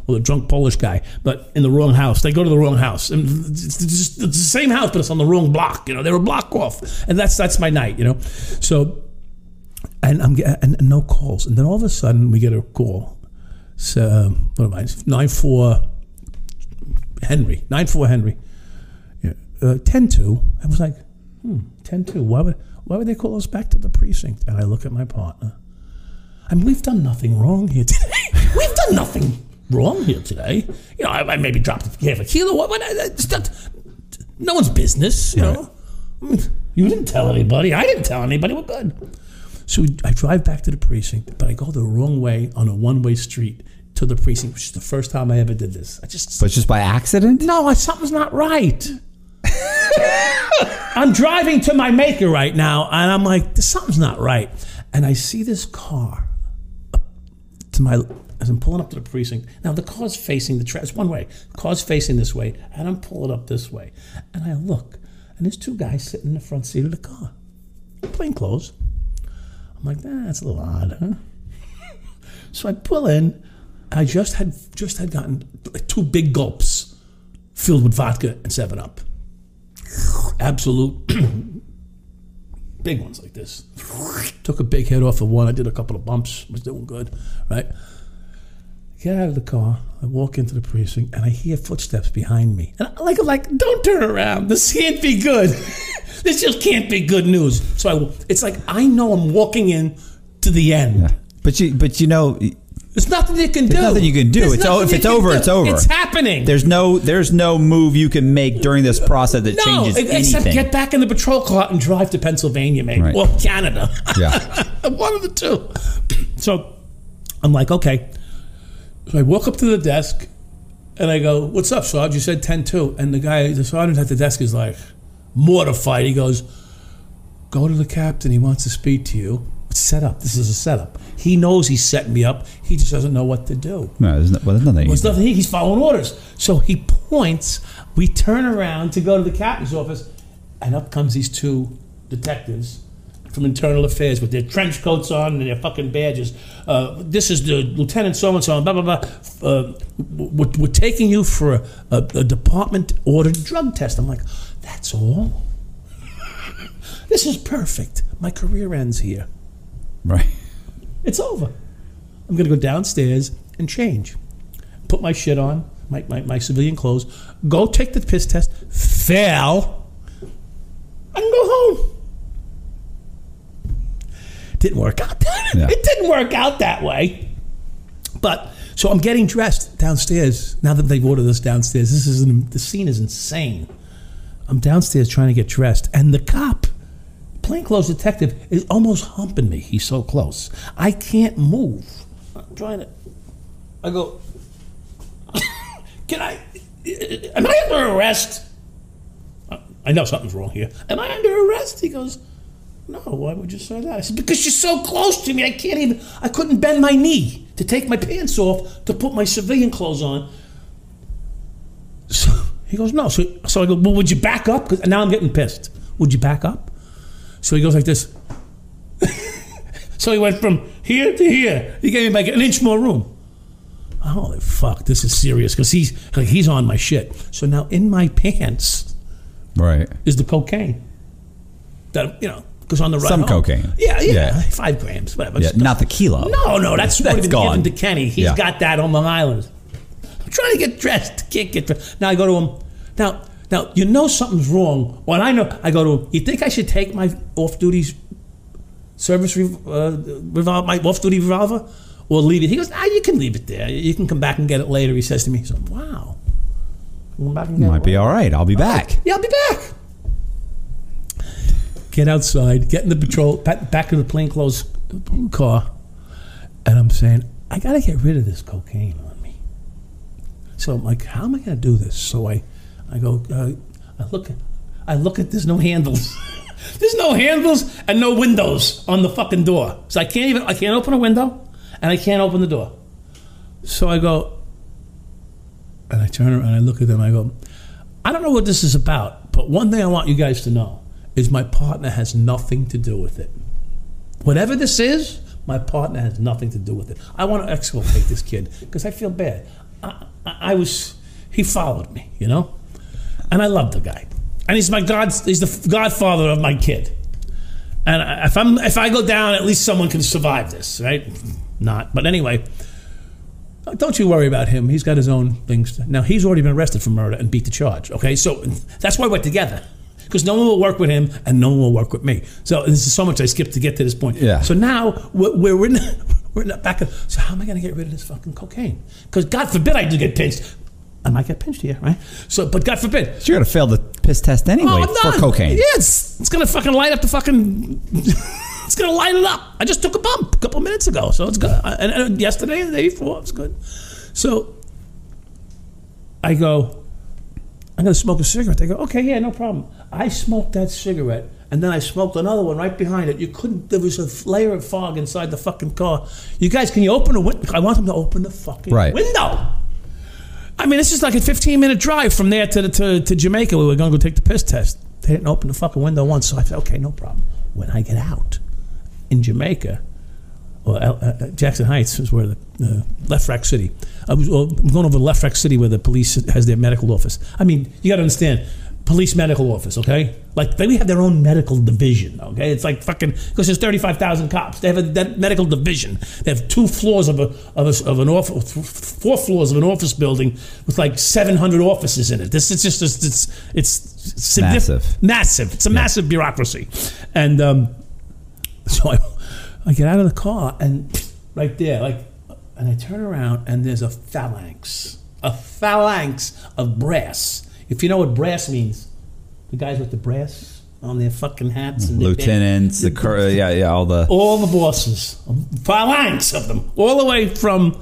Well, the drunk Polish guy, but in the wrong house. They go to the wrong house, and it's, just, it's the same house, but it's on the wrong block. You know, they were block off, and that's that's my night. You know, so and I'm and, and no calls, and then all of a sudden we get a call. So um, what am I? Nine four Henry, nine four Henry, yeah, uh, ten two. I was like, hmm, ten two. Why would why would they call us back to the precinct? And I look at my partner. I mean, we've done nothing wrong here today. we've done nothing wrong here today. You know, I, I maybe dropped half a kilo. What? what I, it's not, no one's business. You know, I mean, you didn't tell anybody. I didn't tell anybody. We're good. So I drive back to the precinct, but I go the wrong way on a one-way street to the precinct, which is the first time I ever did this. I just But just by accident? no, something's not right. I'm driving to my maker right now, and I'm like, something's not right. And I see this car to my as I'm pulling up to the precinct. Now the car's facing the track. It's one way. The car's facing this way, and I'm pulling up this way. And I look, and there's two guys sitting in the front seat of the car, plain clothes. I'm like, that's a little odd, huh? So I pull in. I just had just had gotten two big gulps filled with vodka and Seven Up. Absolut big ones like this. Took a big hit off of one. I did a couple of bumps. Was doing good, right? Get out of the car. I walk into the precinct and I hear footsteps behind me. And I like, I'm like, don't turn around. This can't be good. this just can't be good news. So I, it's like I know I'm walking in to the end. But you, but you know, There's nothing you can do. nothing you can do. There's It's o- if it's over, do. it's over. It's happening. there's no, there's no move you can make during this process that no, changes except anything. get back in the patrol car and drive to Pennsylvania, maybe, Right. or Canada. Yeah. One of the two. So I'm like, okay. So I walk up to the desk and I go, What's up, Sarge? You said 10 2. And the guy, the sergeant at the desk is like mortified. He goes, Go to the captain. He wants to speak to you. It's set up. This is a setup. He knows he's setting me up. He just doesn't know what to do. no, there's, no, well, there's nothing. There's nothing. He's following orders. So he points. We turn around to go to the captain's office, and up comes these two detectives from internal affairs with their trench coats on and their fucking badges. Uh, this is the lieutenant so and so. Blah blah blah. Uh, we're, we're taking you for a, a, a department ordered drug test. I'm like, that's all. this is perfect. My career ends here. Right. It's over. I'm going to go downstairs and change. Put my shit on, my, my, my civilian clothes, go take the piss test, fail, and go home. Didn't work out. Yeah. it didn't work out that way. But so I'm getting dressed downstairs. Now that they've ordered us downstairs, this is an, the scene is insane. I'm downstairs trying to get dressed, and the cop, plainclothes detective, is almost humping me. He's so close. I can't move. I'm trying to. I go. Can I? Am I under arrest? I know something's wrong here. Am I under arrest? He goes, No, why would you say that? I said, Because you're so close to me, I can't even, I couldn't bend my knee to take my pants off to put my civilian clothes on. So he goes, No. So, so I go, Well, would you back up? 'Cause now I'm getting pissed. Would you back up? So he goes like this. so he went from here to here. He gave me like an inch more room. Holy fuck, this is serious because he's like he's on my shit. So now in my pants Right. is the cocaine. That you know, because on the ride Some home- cocaine. Yeah, yeah, Yeah. five grams, whatever. Yeah. Not the kilo. No, no, that's, That's gone. given to Kenny. He's Yeah. got that on Long Island. I'm trying to get dressed. Can't get dressed. Now I go to him. Now, now you know something's wrong. When I know, I go to him. You think I should take my off-duty service uh, revolver, my off-duty revolver, or leave it? He goes, Ah, you can leave it there. You can come back and get it later. He says to me, so, Wow. Come back and get Might be all right. I'll be back. Yeah, I'll be back. Get outside, get in the patrol, back, in the plainclothes car, and I'm saying, I got to get rid of this cocaine on me. So I'm like, how am I to do this? So I, I go, uh, I look, at, I look at, there's no handles. there's no handles and no windows on the fucking door. So I can't even, I can't open a window, and I can't open the door. So I go, and I turn around and I look at them. I go, I don't know what this is about, but one thing I want you guys to know is my partner has nothing to do with it. Whatever this is, my partner has nothing to do with it. I want to exculpate this kid because I feel bad. I, I, I was, he followed me, you know, and I love the guy, and he's my god, he's the godfather of my kid. And if I'm, if I go down, at least someone can survive this, right? Not, but anyway. Don't you worry about him. He's got his own things. Now he's already been arrested for murder and beat the charge. Okay, so that's why we're together. Because no one will work with him and no one will work with me. So this is so much I skipped to get to this point. Yeah. So now we're, we're in we're in the back of. So how am I going to get rid of this fucking cocaine? Because God forbid I do get pinched. I might get pinched here, right? So, but God forbid. So you're gonna fail the piss test anyway Oh, for cocaine. Yeah, it's, it's gonna fucking light up the fucking. it's gonna light it up. I just took a bump a couple minutes ago, so it's good. And, and yesterday the day before, it's good. So I go, I'm gonna smoke a cigarette. They go, okay, yeah, no problem. I smoked that cigarette, and then I smoked another one right behind it. You couldn't. There was a layer of fog inside the fucking car. You guys, can you open the window? I want them to open the fucking Right. window. I mean, this is like a 15 minute drive from there to, the, to, to Jamaica. Where We were going to go take the piss test. They didn't open the fucking window once, so I said, okay, no problem. When I get out in Jamaica, or uh, uh, Jackson Heights is where the uh, Lefrak City. I was well, I'm going over to Lefrak City where the police has their medical office. I mean, you got to understand, police medical office, okay? Like they have their own medical division, okay? It's like fucking because there's 35,000 cops. They have a that medical division. They have two floors of a of, a, of an office, four floors of an office building with like 700 offices in it. This is just it's it's, it's Massive. massive. It's a massive bureaucracy, and. Um, so I, I get out of the car and right there, like, and I turn around and there's a phalanx, a phalanx of brass. If you know what brass means, the guys with the brass on their fucking hats and Lieutenants, the cur- yeah, yeah, all the all the bosses, phalanx of them, all the way from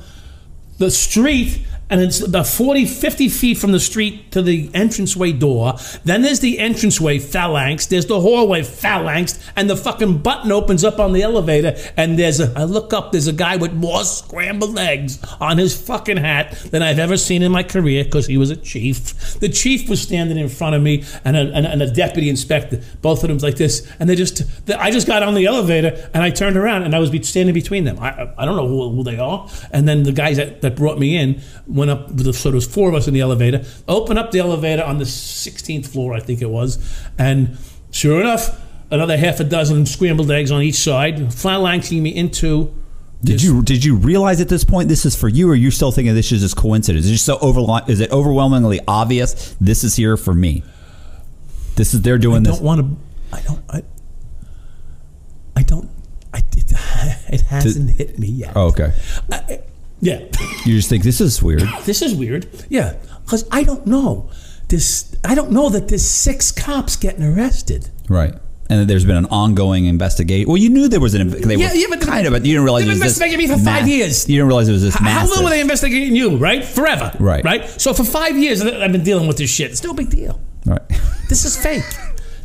the street, and it's about 40, 50 feet from the street to the entranceway door. Then there's the entranceway phalanx, there's the hallway phalanx, and the fucking button opens up on the elevator, and there's a, I look up, there's a guy with more scrambled eggs on his fucking hat than I've ever seen in my career because he was a chief. The chief was standing in front of me, and a, and and a deputy inspector, both of them like this, and they just, I just got on the elevator, and I turned around, and I was standing between them. I, I don't know who, who they are. And then the guys that, that brought me in went up, with the, so there was four of us in the elevator, open up the elevator on the 16th floor, I think it was, and sure enough, another half a dozen scrambled eggs on each side, phalanxing me into. Did this- you did you realize at this point this is for you, or you still thinking this is just coincidence? Is it just so over? Is it overwhelmingly obvious this is here for me? This is they're doing this. I this. don't want to. I don't. I. I don't. I. It, it hasn't hit me yet. Oh, okay. Yeah, You just think this is weird. this is weird. Yeah, because I don't know this. I don't know that there's six cops getting arrested. Right. And that there's been an ongoing investigation. Well, you knew there was an. They Yeah, were yeah, but- kind of, but you didn't realize They've it was been this investigating me for five years. You didn't realize it was this How massive. long were they investigating you? Right, forever. Right. right. So for five years, I've been dealing with this shit. It's no big deal. Right. This is fake.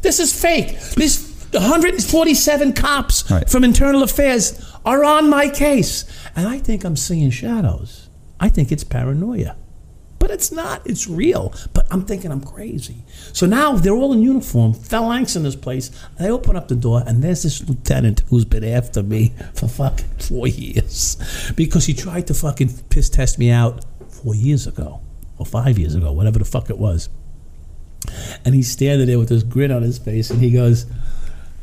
This is fake. These 147 cops Right. from internal affairs are on my case. And I think I'm seeing shadows. I think it's paranoia. But it's not. It's real. But I'm thinking I'm crazy. So now they're all in uniform. Phalanx in this place. I open up the door, and there's this lieutenant who's been after me for fucking four years because he tried to fucking piss test me out four years ago or five years ago, whatever the fuck it was. And he's standing there with this grin on his face, and he goes,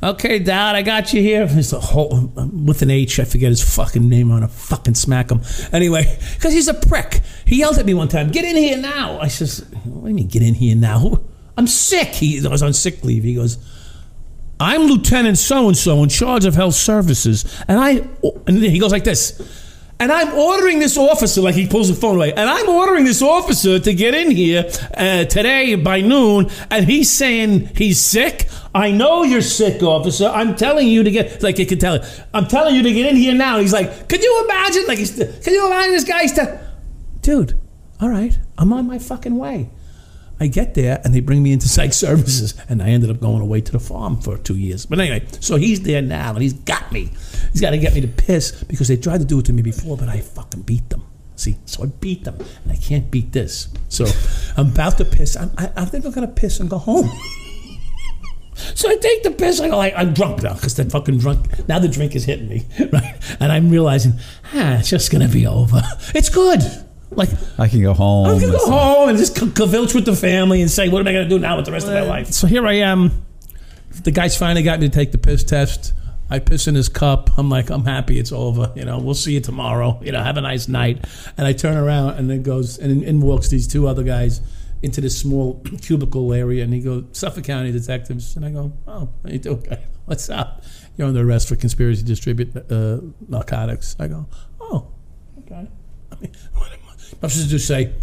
"Okay, Dad, I got you here." It's a whole with an H. I forget his fucking name. I'm gonna fucking smack him. Anyway, because he's a prick. He yelled at me one time, "Get in here now!" I says, "What do you mean, get in here now? I'm sick." He I was on sick leave. He goes. I'm Lieutenant so and so in charge of health services, and I and he goes like this, and I'm ordering this officer like he pulls the phone away, and I'm ordering this officer to get in here uh, today by noon, and he's saying he's sick. I know you're sick, officer. I'm telling you to get like you can tell. I'm telling you to get in here now. He's like, could you imagine? Like, he's, can you imagine this guy's to, dude? All right, I'm on my fucking way. I get there and they bring me into psych services, and I ended up going away to the farm for two years. But anyway, so he's there now, and he's got me. He's got to get me to piss because they tried to do it to me before, but I fucking beat them. See, so I beat them, and I can't beat this. So I'm about to piss. I'm, I, I think I'm gonna piss and go home. So I take the piss. I go like I'm drunk now because that fucking drunk. Now the drink is hitting me, right? And I'm realizing, ah, it's just gonna be over. It's good. Like I can go home. I'm gonna go home and just cavilch with the family and say, what am I gonna do now with the rest of my life? So here I am. The guys finally got me to take the piss test. I piss in his cup. I'm like, I'm happy it's over. You know, we'll see you tomorrow. You know, have a nice night. And I turn around and then goes and in, in walks these two other guys into this small cubicle area and he goes, Suffolk County detectives. And I go, Oh, how you doing? guy? What's up? You're under arrest for conspiracy to distribute uh, narcotics. I go, Oh, okay. I mean, what am I I'm supposed to say?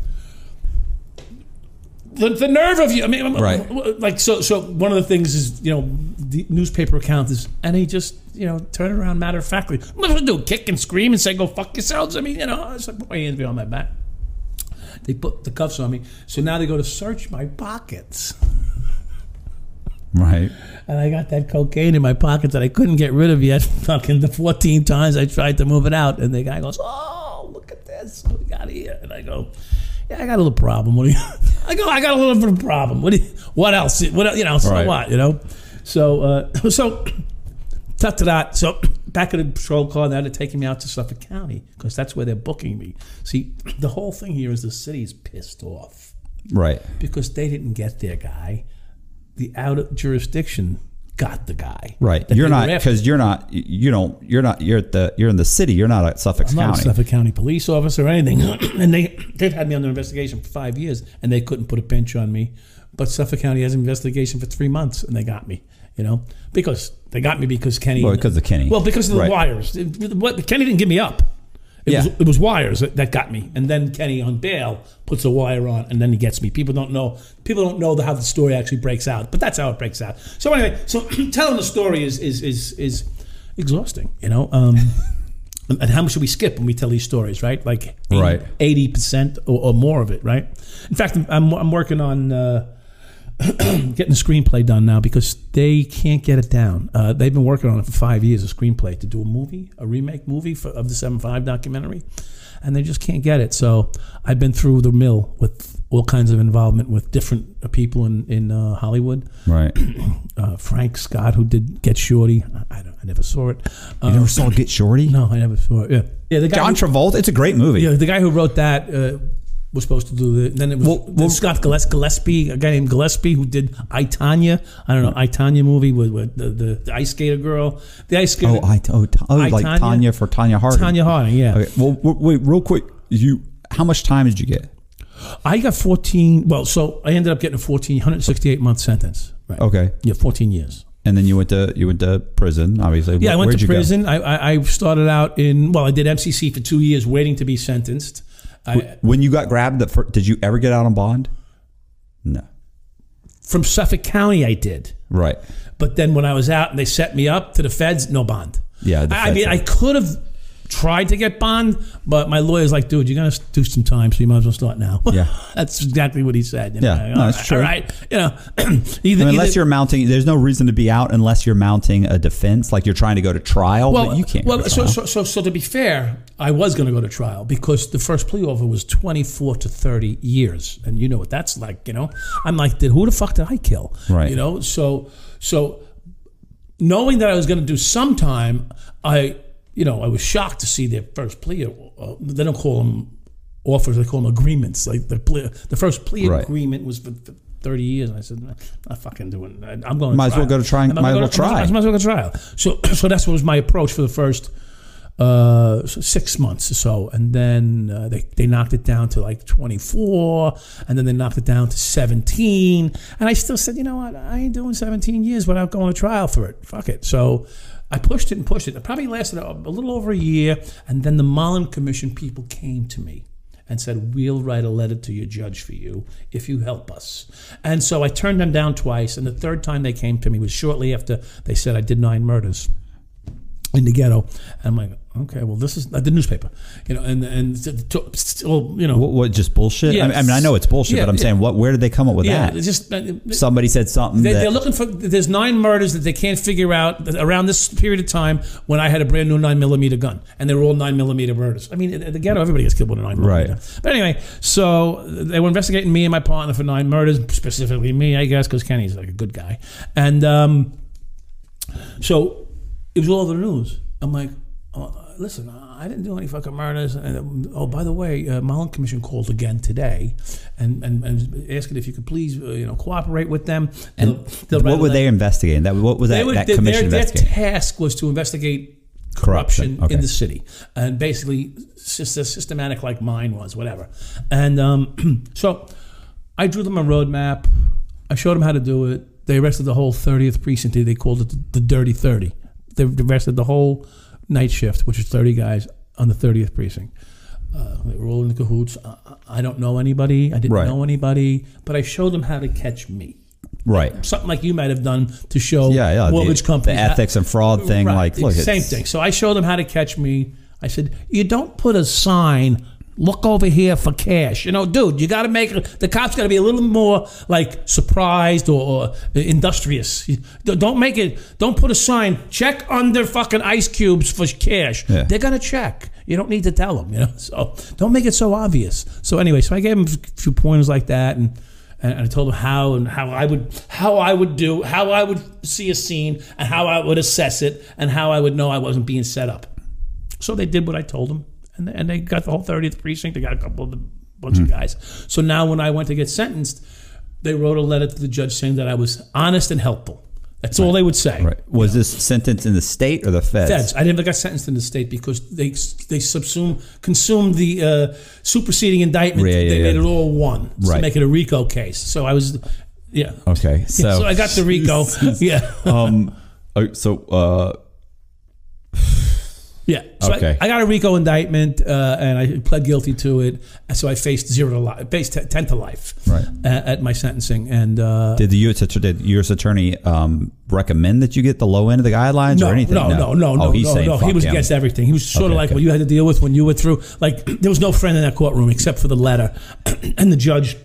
The, the nerve of you. I mean, Right. like so. So one of the things is you know the newspaper account is, and he just you know turn around matter of factly. What am I supposed to do? Kick and scream and say go fuck yourselves? I mean, you know, I just put my hands behind my back. They put the cuffs on me, so now they go to search my pockets, Right. and I got that cocaine in my pocket that I couldn't get rid of yet. Fucking the fourteen times I tried to move it out, and the guy goes, "Oh, What we got here?" And I go. Yeah, I got a little problem. What do you? I go. I got a little bit of a problem. What? Do you, what else? What you know? So Right. what? You know? So uh, so tough to that. So back at the patrol car, now they're taking me out to Suffolk County because that's where they're booking me. See, the whole thing here is the city's pissed off Right. because they didn't get their guy. The out of jurisdiction got the guy. Right. You're not because you're not. You don't. You're not. You're at the. You're in the city. You're not at Suffolk I'm not a Suffolk County police officer or anything. and they they've had me under investigation for five years, and they couldn't put a pinch on me. But Suffolk County has an investigation for three months, and they got me. You know, because they got me because Kenny. Well, because of Kenny. Well, because of the Right. wires. What Kenny didn't give me up. It, Yeah. was, it was wires that, that got me, and then Kenny on bail puts a wire on, and then he gets me. People don't know. People don't know the, how the story actually breaks out, but that's how it breaks out. So anyway, so telling the story is is is is exhausting. You know. Um, and how much should we skip when we tell these stories, right? Like Right. eighty percent or, or more of it, right? In fact, I'm I'm working on uh, getting the screenplay done now because they can't get it down. Uh, they've been working on it for five years, a screenplay to do a movie, a remake movie for, of the Seven Five documentary, and they just can't get it. So I've been through the mill with all kinds of involvement with different uh, people in in uh, Hollywood. right. Uh, Frank Scott, who did Get Shorty, I, I, don't, I never saw it. Uh, You never saw Get Shorty? no, I never saw it. Yeah, yeah. The guy John who- Travolta. It's a great movie. yeah, the guy who wrote that uh, was supposed to do the. Then it was Well, well- Scott Gilles- Gillespie, a guy named Gillespie, who did I Tonya. I don't know I Tonya movie with, with the, the, the ice skater girl. The ice skater. Oh, I oh, oh I, like Tonya? Tonya, for Tonya Harding. Tonya Harding. Yeah, Okay. Well, w- wait, real quick. You. How much time did you get? I got fourteen. Well, so I ended up getting a 14, 168 month sentence. Right. Okay. Yeah, fourteen years. And then you went to you went to prison, obviously. Yeah, I went to prison. I, I started out in well, I did MCC for two years, waiting to be sentenced. I, When you got grabbed, the fir- did you ever get out on bond? No. from Suffolk County, I did. Right. But then when I was out and they set me up to the feds, no bond. Yeah, I, I mean, I could have tried to get bond, but my lawyer's like, dude, you're gonna do some time, so you might as well start now. Yeah. that's exactly what he said. you know. Yeah, no, that's right, true. All right, you know, either, unless either- you're mounting, there's no reason to be out unless you're mounting a defense, like you're trying to go to trial. but you can't. Well, go to so, trial. so, so, so to be fair, I was going to go to trial because the first plea offer was 24 to 30 years, and you know what that's like. You know, I'm like, who the fuck did I kill? Right. You know, so so knowing that I was going to do some time, I you know I was shocked to see their first plea. Uh, they don't call them offers; they call them agreements. Like the plea, the first plea Right. agreement was for. 30 years, and I said, "I'm fucking doing. it. I'm going. to Might as well go to try- I'm might as well try. Might as well go to trial. So, so that's what was my approach for the first uh, six months or so, and then uh, they they knocked it down to like 24, and then they knocked it down to 17, and I still said, you know what, I ain't doing 17 years without going to trial for it. Fuck it. So. I pushed it and pushed it. It probably lasted a, a little over a year, and then the Mollen Commission people came to me and said, We'll write a letter to your judge for you if you help us. And so I turned them down twice, and the third time they came to me was shortly after they said I did nine murders in the ghetto. And I'm like, okay, well, this is uh, the newspaper, you know, and and to, still, you know, what, what, just bullshit? I, mean, I mean, I know it's bullshit, Yeah, but I'm yeah. saying, what? Where did they come up with yeah, that? just. uh, Somebody said something they, that they're looking for. There's nine murders that they can't figure out around this period of time when I had a brand new nine millimeter gun, and they were all nine millimeter murders. I mean, in the ghetto, everybody gets killed with a nine millimeter. Right. But anyway, so they were investigating me and my partner for nine murders, specifically me, I guess, because Kenny's like a good guy, and um, so it was all over the news. I'm like, listen, I didn't do any fucking murders. And um, oh, by the way, uh, Mollen Commission called again today, and and, and asking if you could please, uh, you know, cooperate with them. and They'll- they'll what were they investigating? That what was that, were- that their- commission their, their task was to investigate corruption, Corruption, okay. in the city, and basically sys- systematic like mine was, whatever. And um, so I drew them a roadmap. I showed them how to do it. They arrested the whole 30th precinct. They called it the, the Dirty 30. They arrested the whole night shift, which is 30 guys on the 30th precinct. Uh, they were all in the cahoots. Uh, I don't know anybody. I didn't Right. know anybody, but I showed them how to catch me. right. Something like you might have done to show Yeah, yeah. mortgage the, companies the ethics and fraud thing. Right. Like, look, same it's- thing. So I showed them how to catch me. I said, "You don't put a sign. Look over here for cash. You know, dude, you got to make. The cops got to be a little more like surprised or, or industrious. Don't make it. Don't put a sign. Check under fucking ice cubes for cash. Yeah. They're gonna check. You don't need to tell them. You know, so don't make it so obvious. So anyway, so I gave him a few pointers like that and and I told him how and how I would how I would do how I would see a scene and how I would assess it and how I would know I wasn't being set up. So they did what I told them, and and they got the whole 30th precinct. They got a couple of the bunch Hmm. of guys. So now when I went to get sentenced, they wrote a letter to the judge saying that I was honest and helpful. That's all they would say. Right. Was this sentence in the state or the feds? Feds. I never got sentenced in the state because they they subsume consumed the uh, superseding indictment. Yeah, yeah, they made yeah. it all one to Right. make it a RICO case. So I was, yeah. Okay. So, So, I got the RICO. yeah. um, oh, so uh, Yeah. So Okay. I, I got a RICO indictment uh, and I pled guilty to it. So I faced zero to life, faced 10 to life Right. at, at my sentencing. And uh, did the U.S. attorney, did the U.S. attorney um, recommend that you get the low end of the guidelines no, or anything? no, no, no, no, Oh, he's no, saying no. He was him. against everything. He was sort Okay, of like okay. what you had to deal with when you went through. Like there was no friend in that courtroom except for the letter, and the judge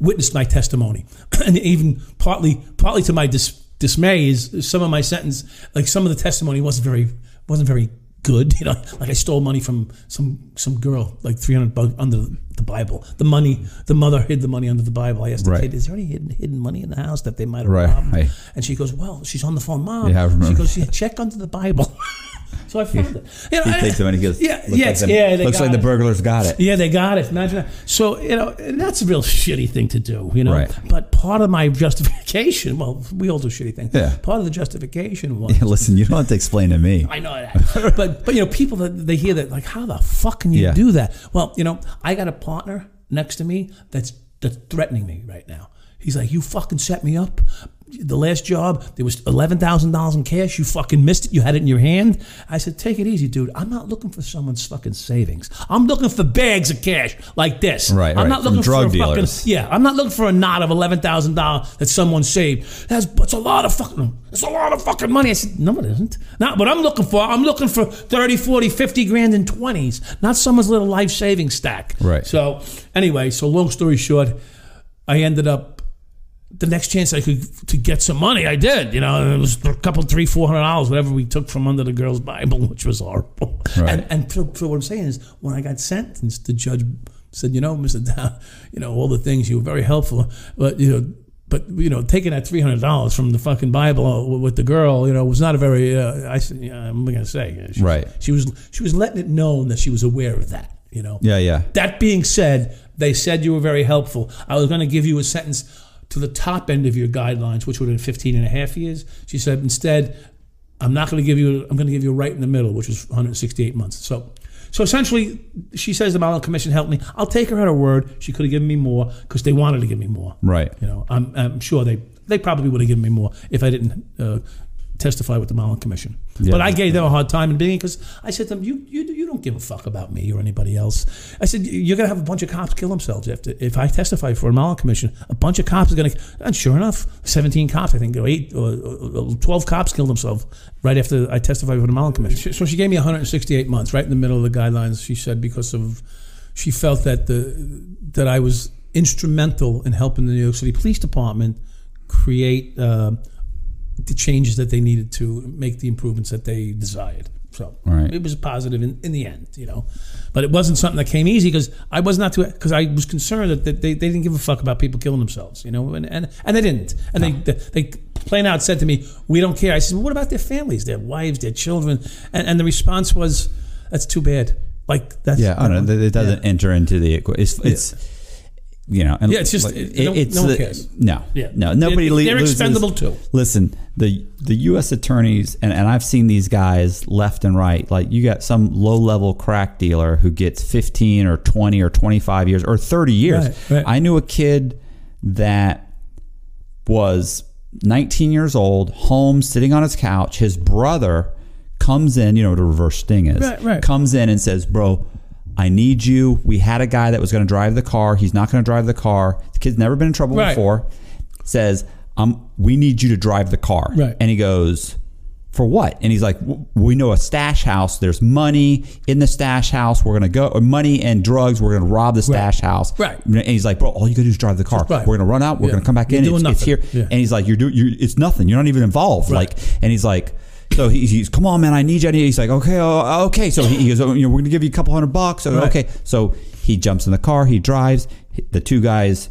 witnessed my testimony, and even partly, partly to my dis- dismay, is some of my sentence, like some of the testimony wasn't very, wasn't very good. You know, like I stole money from some some girl, like three hundred bucks under the Bible. The money, the mother hid the money under the Bible. I asked the Right. kid, "Is there any hidden hidden money in the house that they might have Right, robbed?" And she goes, "Well, she's on the phone, mom." Yeah, I remember. She goes, "Yeah, check under the Bible." so I found it. You know, He I- takes them and he goes, "Yeah, looks yeah, like the, yeah." Looks like the burglars got it. Yeah, they got it. Imagine that. So you know, and that's a real shitty thing to do. You know, Right. but part of my justification, well, we all do shitty things. Yeah. Part of the justification was. Yeah, Listen, you don't have to explain to me. I know that, but but you know, people that they hear that like, how the fuck can you Yeah. do that? Well, you know, I got a partner next to me that's that's threatening me right now. He's like, you fucking set me up. The last job, there was eleven thousand dollars in cash. You fucking missed it. You had it in your hand. I said, take it easy, dude. I'm not looking for someone's fucking savings. I'm looking for bags of cash like this. Right, I'm right, not from looking drug for a dealers. fucking yeah. I'm not looking for a knot of eleven thousand dollars that someone saved. That's it's a lot of fucking. It's a lot of fucking money. I said, no, it isn't. Not what I'm looking for. I'm looking for 30, 40, 50 grand in 20s, not someone's little life saving stack. Right. So, anyway, so long story short, I ended up the next chance I could to get some money, I did. You know, it was a couple, three, four hundred dollars, whatever we took from under the girl's Bible, which was horrible. Right. And, and for, for what I'm saying is, when I got sentenced, the judge said, "You know, Mister Dowd, you know all the things you were very helpful, but you know." But you know, taking that three hundred dollars from the fucking Bible with the girl, you know, was not a very. Uh, I I'm gonna say, she, Right. She was she was letting it known that she was aware of that. You know. Yeah, yeah. That being said, they said you were very helpful. I was going to give you a sentence to the top end of your guidelines, which would have been 15 and a half years. She said, instead, I'm not going to give you, I'm going to give you right in the middle, which was 168 months. So, so essentially, she says the Mollen Commission helped me. I'll take her at her word. She could have given me more because they wanted to give me more. Right. You know, I'm, I'm sure they, they probably would have given me more if I didn't uh, testify with the Mollen Commission. Yeah. But I gave them a hard time in beginning because I said to them, you, you, you don't give a fuck about me or anybody else. I said, you're going to have a bunch of cops kill themselves after, if I testify for a Mollen Commission. A bunch of cops are going to, and sure enough, 17 cops, I think, or eight, or, or 12 cops killed themselves right after I testified for the Mollen Commission. So she gave me 168 months, right in the middle of the guidelines, she said, because of, she felt that the, that I was instrumental in helping the New York City Police Department create uh, the changes that they needed to make the improvements that they desired. So Right. it was positive in, in the end, you know. But it wasn't something that came easy because I was not too because I was concerned that, they, they didn't give a fuck about people killing themselves, you know, and and, and they didn't. And they, they they plain out said to me, "We don't care." I said, well, "What about their families, their wives, their children?" And, and the response was, "That's too bad." Like that's Yeah, I don't know. It doesn't enter into the equa- It's it's you know. And Yeah, it's just- like, it- no- it's no the- cares. No, Yeah. no. Nobody They're- they're loses- expendable too. Listen, the the U.S. attorneys and, and I've seen these guys left and right. Like you got some low level crack dealer who gets fifteen or twenty or twenty five years or thirty years. Right, right. I knew a kid that was 19 years old, home, sitting on his couch. His brother comes in, you know what a reverse sting is. Right, right. Comes in and says, Bro, I need you. We had a guy that was going to drive the car. He's not going to drive the car. The kid's never been in trouble Right. before. Says, um, We need you to drive the car. Right. And he goes, for what? And he's like, "W- we know a stash house. There's money in the stash house. We're gonna go, money and drugs. We're gonna rob the stash house. Right. And he's like, bro, all you gotta do is drive the car. Drive. We're gonna run out. We're Yeah. gonna come back You're in. It's, it's here. Yeah. And he's like, you're doing. It's nothing. You're not even involved. Right. Like, and he's like. So he- he's, come on, man, I need you. I need you. He's like, okay, oh, okay. So he, he goes, oh, you know, we're gonna give you a couple hundred bucks. So, Right. Okay. So he jumps in the car. He drives. The two guys,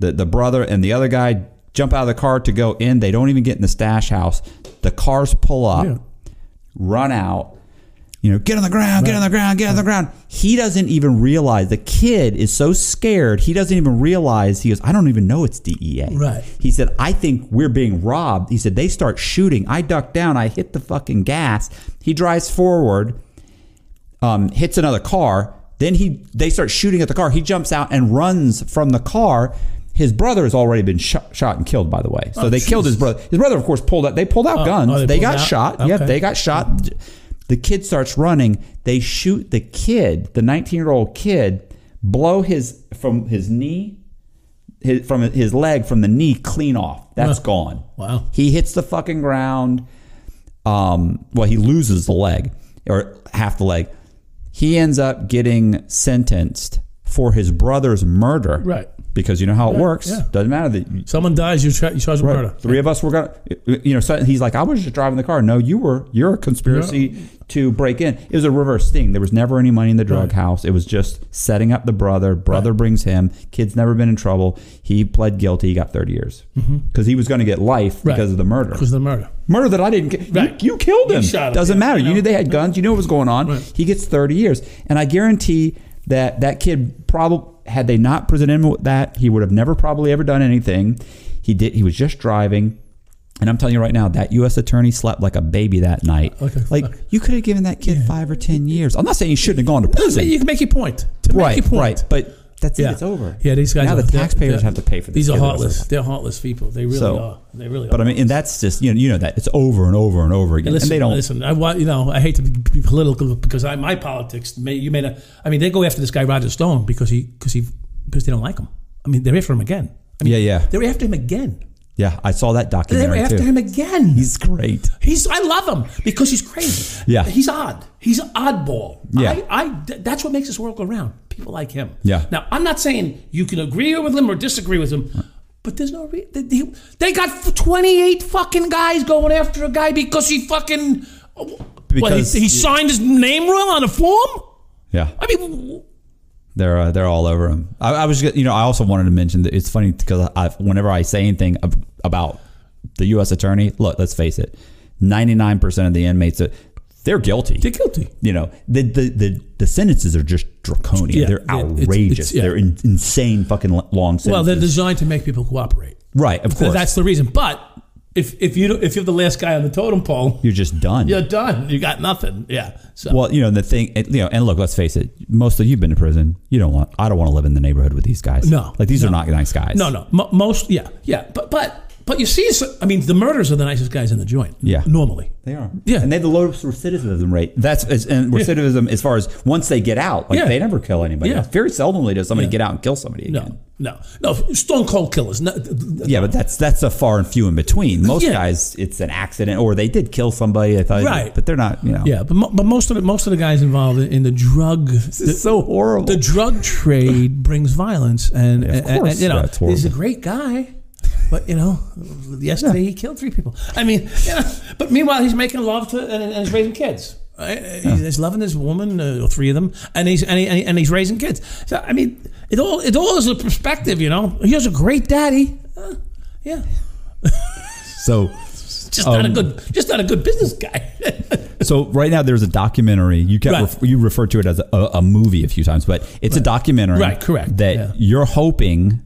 the the brother and the other guy, jump out of the car to go in. They don't even get in the stash house. The cars pull up Yeah. run out, you know, get on the ground, get on the ground, get on the ground. He doesn't even realize the kid is so scared. He doesn't even realize. He goes, I don't even know it's DEA. Right. He said, I think we're being robbed. He said, they start shooting. I duck down. I hit the fucking gas. He drives forward, um, hits another car. Then he they start shooting at the car. He jumps out and runs from the car. His brother has already been shot, shot and killed, by the way. So Oh, they killed his brother. His brother, of course, pulled out. They pulled out Oh, guns. oh, they they got out? shot. Yeah, Okay. they got shot. The kid starts running. They shoot the kid, the 19 year old kid, blow his from his knee, his, from his leg, from the knee clean off. That's Huh. gone. Wow. He hits the fucking ground. Um, well, he loses the leg or half the leg. He ends up getting sentenced for his brother's murder. Right. Because you know how it Right, works. yeah. Doesn't matter that Someone dies, you, tra- you charge Right. murder. Three of us were gonna, you know. So he's like, I was just driving the car. No, you were. You're a conspiracy to break in. It was a reverse thing. There was never any money in the drug Right. house. It was just setting up the brother. Brother brings him. Kid's never been in trouble. He pled guilty. He got 30 years because he was going to get life Mm-hmm. Right. because of the murder. Because of the murder. Murder that I didn't. ki- Right. You, you killed him. shot him, Doesn't yeah, matter. You know. knew they had guns. You knew what was going on. Right. He gets 30 years, and I guarantee that that kid probably had they not presented him with that, he would have never probably ever done anything. He did. He was just driving. And I'm telling you right now, that U.S. attorney slept like a baby that night. Like like you could have given that kid five or ten years. I'm not saying he shouldn't have gone to prison. you can make your point. To right, make your point. right. But That's yeah. it. It's over. Yeah, these guys. Now are, the taxpayers have to pay for this. These are heartless. They're heartless people. They really So- are. They really are. But are. I mean, and that's just you know, you know that it's over and over and over again, listen, and they don't. listen. I want you know. I hate to be, be political because I, my politics. May, you may not. I mean, they go after this guy Roger Stone because he because he because they don't like him. I mean, they're after him again. I mean, Yeah, yeah. They're after him again. Yeah, I saw that documentary. They're after too. him again. He's great. He's I love him because he's crazy. Yeah. he's odd. He's an oddball. Yeah. I, I that's what makes this world go round. People like him. Yeah. Now I'm not saying you can agree with him or disagree with him, but there's no re- they, they, got 28 fucking guys going after a guy because he fucking uh, what, he, he signed his name wrong on a form. Yeah, I mean, they're uh, they're all over him. I, I was you know I also wanted to mention that it's funny because I, whenever I say anything about the U.S. attorney, look, let's face it, ninety nine percent of the inmates uh, they're guilty. they're guilty. you know the the the, the sentences are just draconian. Yeah, they're yeah, it's- outrageous. it's- yeah. They're in, insane fucking long sentences. Well, they're designed to make people cooperate. right, of course. That's the reason. But if if you if you're the last guy on the totem pole, You're just done. you're done. You got nothing. Yeah. So. Well, you know the thing, you know, and look, let's face it. Mostly, you've been to prison. You don't want. I don't want to live in the neighborhood with these guys. No, like these no. are not nice guys. No, no. Mo most, yeah, yeah. But but but you see, so- I mean, the murderers are the nicest guys in the joint. Yeah. normally. They are. Yeah. and they have the lowest recidivism rate. That's as- and recidivism as far as once they get out, like Yeah. they never kill anybody. Yeah. else. Very seldomly does somebody Yeah. get out and kill somebody again. No, no, no. Stone cold killers. No, Yeah, but that's that's a far and few in between. Most Yeah. guys, it's an accident, or they did kill somebody. I thought, Right. But they're not. You know. yeah, but mo- but most of the most of the guys involved in, in the drug. This is so horrible. The drug trade brings violence, and, and- and- course you know that's he's a great guy, but you know, yesterday he killed three people. I mean, you know, but meanwhile he's making love to and, and he's raising kids. Right? He's, he's loving this woman, uh, or three of them, and he's and, he, and, he's raising kids. So I mean, it all it all is a perspective, you know. He was a great daddy. Uh, yeah, So, just not a Um, good, just not a good business guy. so right now there's a documentary. You kept Right. ref- you referred to it as a, a movie a few times, but it's a documentary. Right, correct, That yeah. you're hoping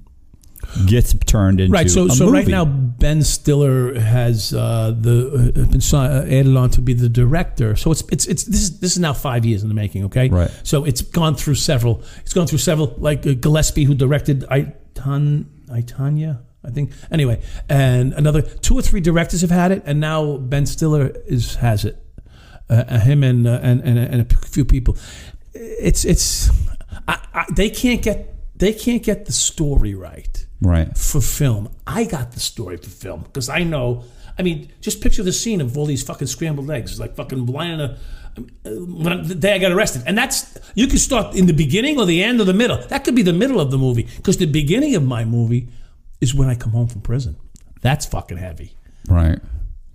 gets turned into Right. So, so right now, Ben Stiller has uh, the uh, been added on to be the director. So it's it's it's this is this is now five years in the making. Okay. Right. So it's gone through several. It's gone through several. Like uh, Gillespie, who directed Itan I, Tonya, I think. Anyway, and another two or three directors have had it, and now Ben Stiller is has it. Uh, uh, him and, uh, and and and a few people. It's it's I, I, they can't get they can't get the story right right. for film. I got the story for film because I know. I mean, just picture the scene of all these fucking scrambled eggs, like fucking a. When the day I got arrested, and that's you can start in the beginning or the end or the middle. That could be the middle of the movie because the beginning of my movie is when I come home from prison. That's fucking heavy. Right.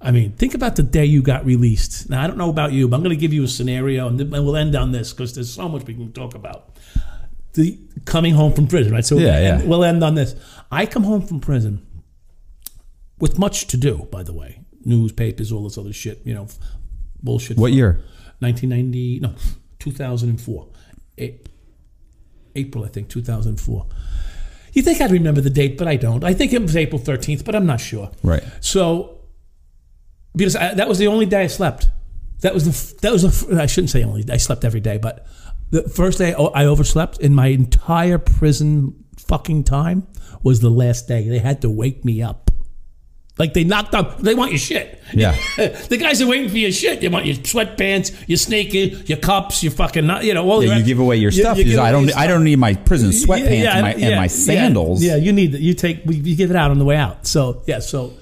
I mean, think about the day you got released. Now, I don't know about you, but I'm going to give you a scenario, and we'll end on this because there's so much we can talk about. The coming home from prison, right? So Yeah, yeah. and we'll end on this. I come home from prison with much to do, by the way. Newspapers, all this other shit, you know, bullshit. What year? 1990, no, 2004. A- April, I think, 2004. You think I'd remember the date, but I don't. I think it was April 13th, but I'm not sure. Right. So, because I, that was the only day I slept. That was the that was the I shouldn't say only. I slept every day, but the first day I overslept in my entire prison fucking time was the last day. They had to wake me up. Like they knocked up. They want your shit. Yeah. the guys are waiting for your shit. They want your sweatpants, your sneakers, your cups, your fucking, you know, all Yeah, you give away your stuff you I don't. your I don't need my prison sweatpants and, my, and my sandals. Yeah, you need that. You take you give it out on the way out. So yeah, so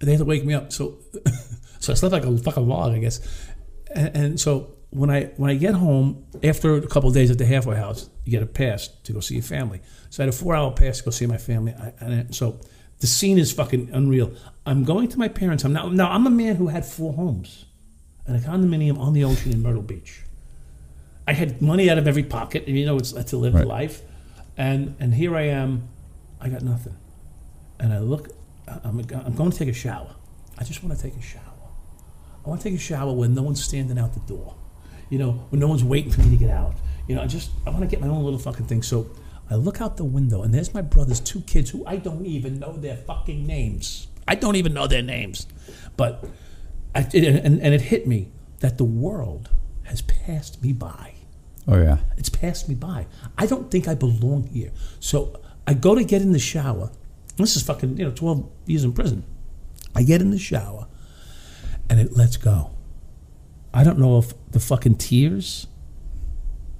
they had to wake me up. So so I slept like a fucking log, I guess. And, and so when I when I get home after a couple of days at the halfway house, you get a pass to go see your family. So I had a four hour pass to go see my family. I, and so the scene is fucking unreal. I'm going to my parents. I'm now now I'm a man who had four homes and a condominium on the ocean in Myrtle Beach. I had money out of every pocket, and you know it's to live Right. life. And and here I am, I got nothing. And I look, I'm, I'm going to take a shower. I just want to take a shower. I want to take a shower where no one's standing out the door. You know, when no one's waiting for me to get out. You know, I just I want to get my own little fucking thing. So I look out the window, and there's my brother's two kids who I don't even know their fucking names. I don't even know their names, but I, it, and, and it hit me that the world has passed me by. Oh yeah. It's passed me by. I don't think I belong here. So I go to get in the shower. This is fucking, you know, 12 years in prison. I get in the shower and it lets go. I don't know if the fucking tears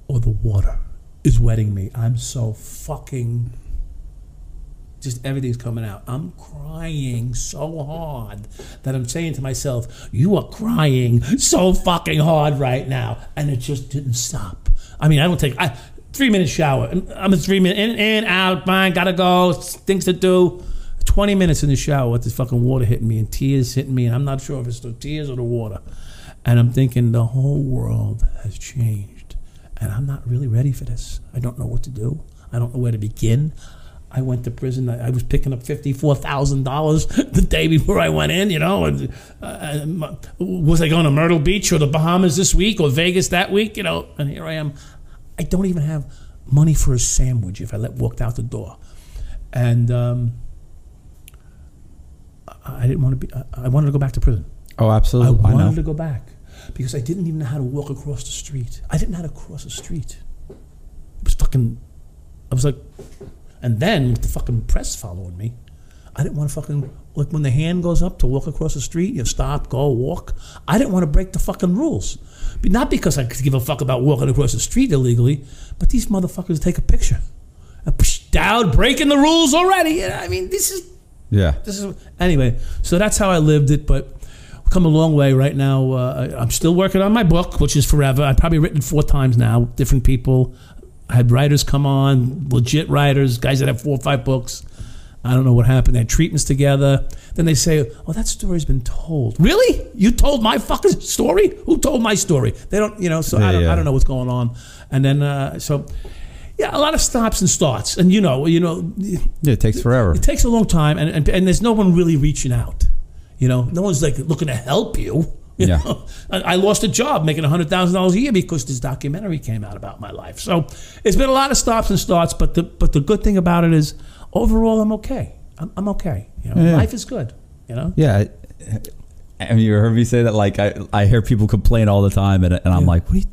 or the water is wetting me. I'm so fucking. Just everything's coming out. I'm crying so hard that I'm saying to myself, You are crying so fucking hard right now. And it just didn't stop. I mean, I don't take. I, three minute shower. I'm a three minute in, in, out, fine, gotta go, things to do. 20 minutes in the shower with this fucking water hitting me and tears hitting me, and I'm not sure if it's the tears or the water. And I'm thinking the whole world has changed, and I'm not really ready for this. I don't know what to do. I don't know where to begin. I went to prison. I, I was picking up fifty-four thousand dollars the day before I went in. You know, and uh, was I going to Myrtle Beach or the Bahamas this week or Vegas that week? You know, and here I am. I don't even have money for a sandwich if I let walked out the door, and. Um, I didn't want to be. I wanted to go back to prison. Oh, absolutely. I I, wanted know. to go back because I didn't even know how to walk across the street. I didn't know how to cross the street. It was fucking. I was like, and then with the fucking press following me, I didn't want to fucking like when the hand goes up to walk across the street, you stop, go, walk. I didn't want to break the fucking rules, but not because I could give a fuck about walking across the street illegally, but these motherfuckers take a picture. And psh, Dowd breaking the rules already. I mean, this is Yeah. this is anyway. So that's how I lived it, but come a long way right now. Uh, I'm still working on my book, which is forever. I've probably written it four times now. Different people. I had writers come on, legit writers, guys that have four or five books. I don't know what happened. They had treatments together. Then they say, "Oh, that story's been told." Really? You told my fucking story? Who told my story? They don't, you know. So I don't, yeah. I don't know what's going on. And then uh, so, yeah, a lot of stops and starts. And you know, you know, Yeah, it takes forever. it takes a long time, and, and, and there's no one really reaching out. You know, no one's like looking to help you. you Yeah. know? I, lost a job making hundred thousand dollars a year because this documentary came out about my life. So it's been a lot of stops and starts, but the but the good thing about it is overall I'm okay. I'm, I'm okay. You know, Yeah. life is good. You know. Yeah. I mean, you heard me say that. Like, I, I hear people complain all the time, and, and I'm Yeah. like, what are you,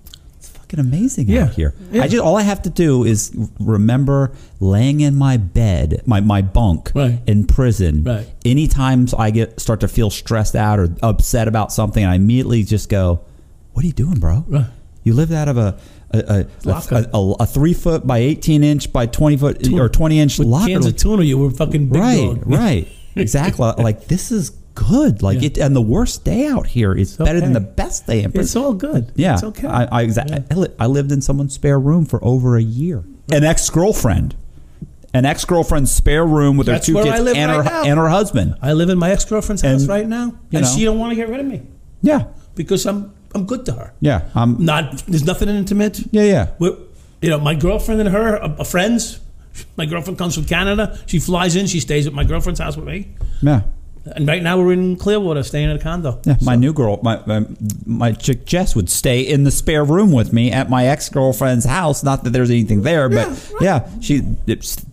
fucking amazing Yeah. out here. Yeah. I just all I have to do is remember laying in my bed, my, my bunk Right. in prison. Right. Anytime I get start to feel stressed out or upset about something, I immediately just go, "What are you doing, bro? Right. You lived out of a." A, a, a, a, a three foot by 18 inch by 20 foot or 20 inch With locker. cans of tuna, you were fucking big right, dog. right, exactly. like this is good. Like Yeah. it, and the worst day out here is better than the best day in prison. It's all good. yeah, It's okay. I, I, exa- Yeah. I, li- I lived in someone's spare room for over a year. An ex girlfriend, an ex girlfriend's spare room with That's her two where I kids live and right her now. and her husband. I live in my ex girlfriend's house right now, you and know. she don't want to get rid of me Yeah, because I'm I'm good to her. yeah, I'm Not there's nothing intimate. yeah, yeah. We're, you know, my girlfriend and her are, are friends. My girlfriend comes from Canada. She flies in. She stays at my girlfriend's house with me. Yeah. And right now we're in Clearwater, staying at a condo. Yeah, my new girl, my, my my chick Jess would stay in the spare room with me at my ex girlfriend's house. Not that there's anything there, but yeah, she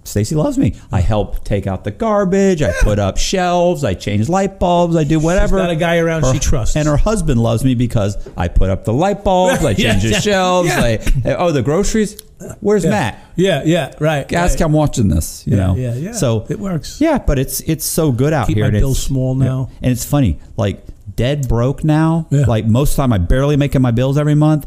Stacy loves me. I help take out the garbage. I put up shelves. I change light bulbs. I do whatever. got a guy around she trusts. and her husband loves me because I put up the light bulbs. I Yeah, change the yeah, shelves. yeah. I, oh, the groceries. Where's Yeah. Matt? Yeah, yeah, right. Ask right. I'm watching this. You Yeah, know. yeah, yeah. So It works. Yeah, but it's it's so good out Keep here. my it's- small now. And it's funny, like dead broke now. Yeah. Like most of the time, I barely making my bills every month.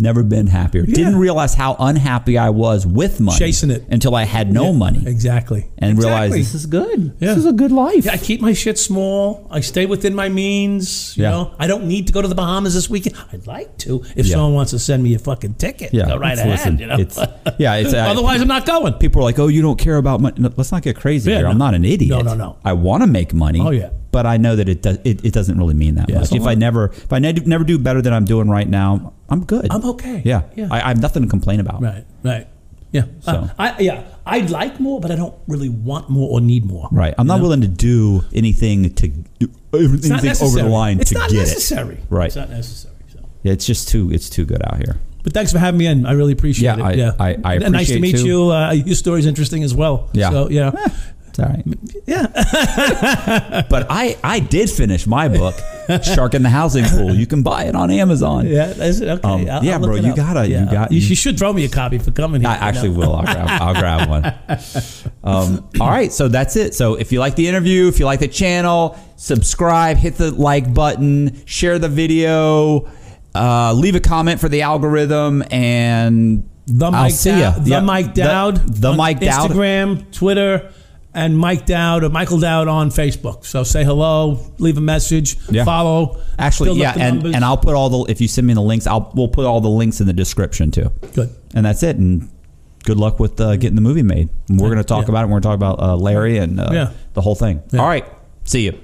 Never been happier. Yeah. Didn't realize how unhappy I was with money, Chasing it. until I had no Yeah, money, Exactly. and realized this is good. Yeah. This is a good life. Yeah, I keep my shit small. I stay within my means. You Yeah. know, I don't need to go to the Bahamas this weekend. I'd like to if Yeah. someone wants to send me a fucking ticket. Yeah, go right it's- ahead. listen, you know, it's- yeah, it's, uh, otherwise I'm not going. People are like, "Oh, you don't care about money." No, let's not get crazy Yeah, here. no. I'm not an idiot. No, no, no. I want to make money. Oh, yeah. But I know that it does. It, it doesn't really mean that Yeah, much. If I never, if I ne- never do better than I'm doing right now, I'm good. I'm okay. Yeah, yeah. I, I have nothing to complain about. right, right. Yeah, So- Uh, I yeah, I'd like more, but I don't really want more or need more. Right. I'm not know? willing to do anything to do anything over the line It's to get necessary. it. Right. It's not necessary. So. Yeah, it's just too it's too good out here. But thanks for having me in. I really appreciate Yeah, it. I- yeah, I- I And nice to meet too. you. Uh, your story's interesting as well. Yeah. So know, It's all right. Yeah. But I, I did finish my book, Shark in the Housing Pool. You can buy it on Amazon. Yeah, that's. Okay. Um, I'll- yeah, I'll bro, you up. gotta- you got- You, you- should throw me a copy for coming here. I actually know? will. I'll grab, I'll grab one. Um, all right, so that's it. So if you like the interview, if you like the channel, subscribe, hit the like button, share the video, uh, leave a comment for the algorithm, and The I'll see Dowd. ya. The Yep. Mike The- Dowd. the on Mike Dowd. Instagram, Twitter, and Mike Dowd or Michael Dowd on Facebook. So say hello, leave a message, Yeah. follow. actually, yeah, and, numbers. and I'll put all the if you send me the links, I'll we'll put all the links in the description too. good. And that's it. And good luck with uh, getting the movie made. And we're going to talk Yeah. about it. We're going to talk about uh, Larry and uh, Yeah. the whole thing. All right, see you.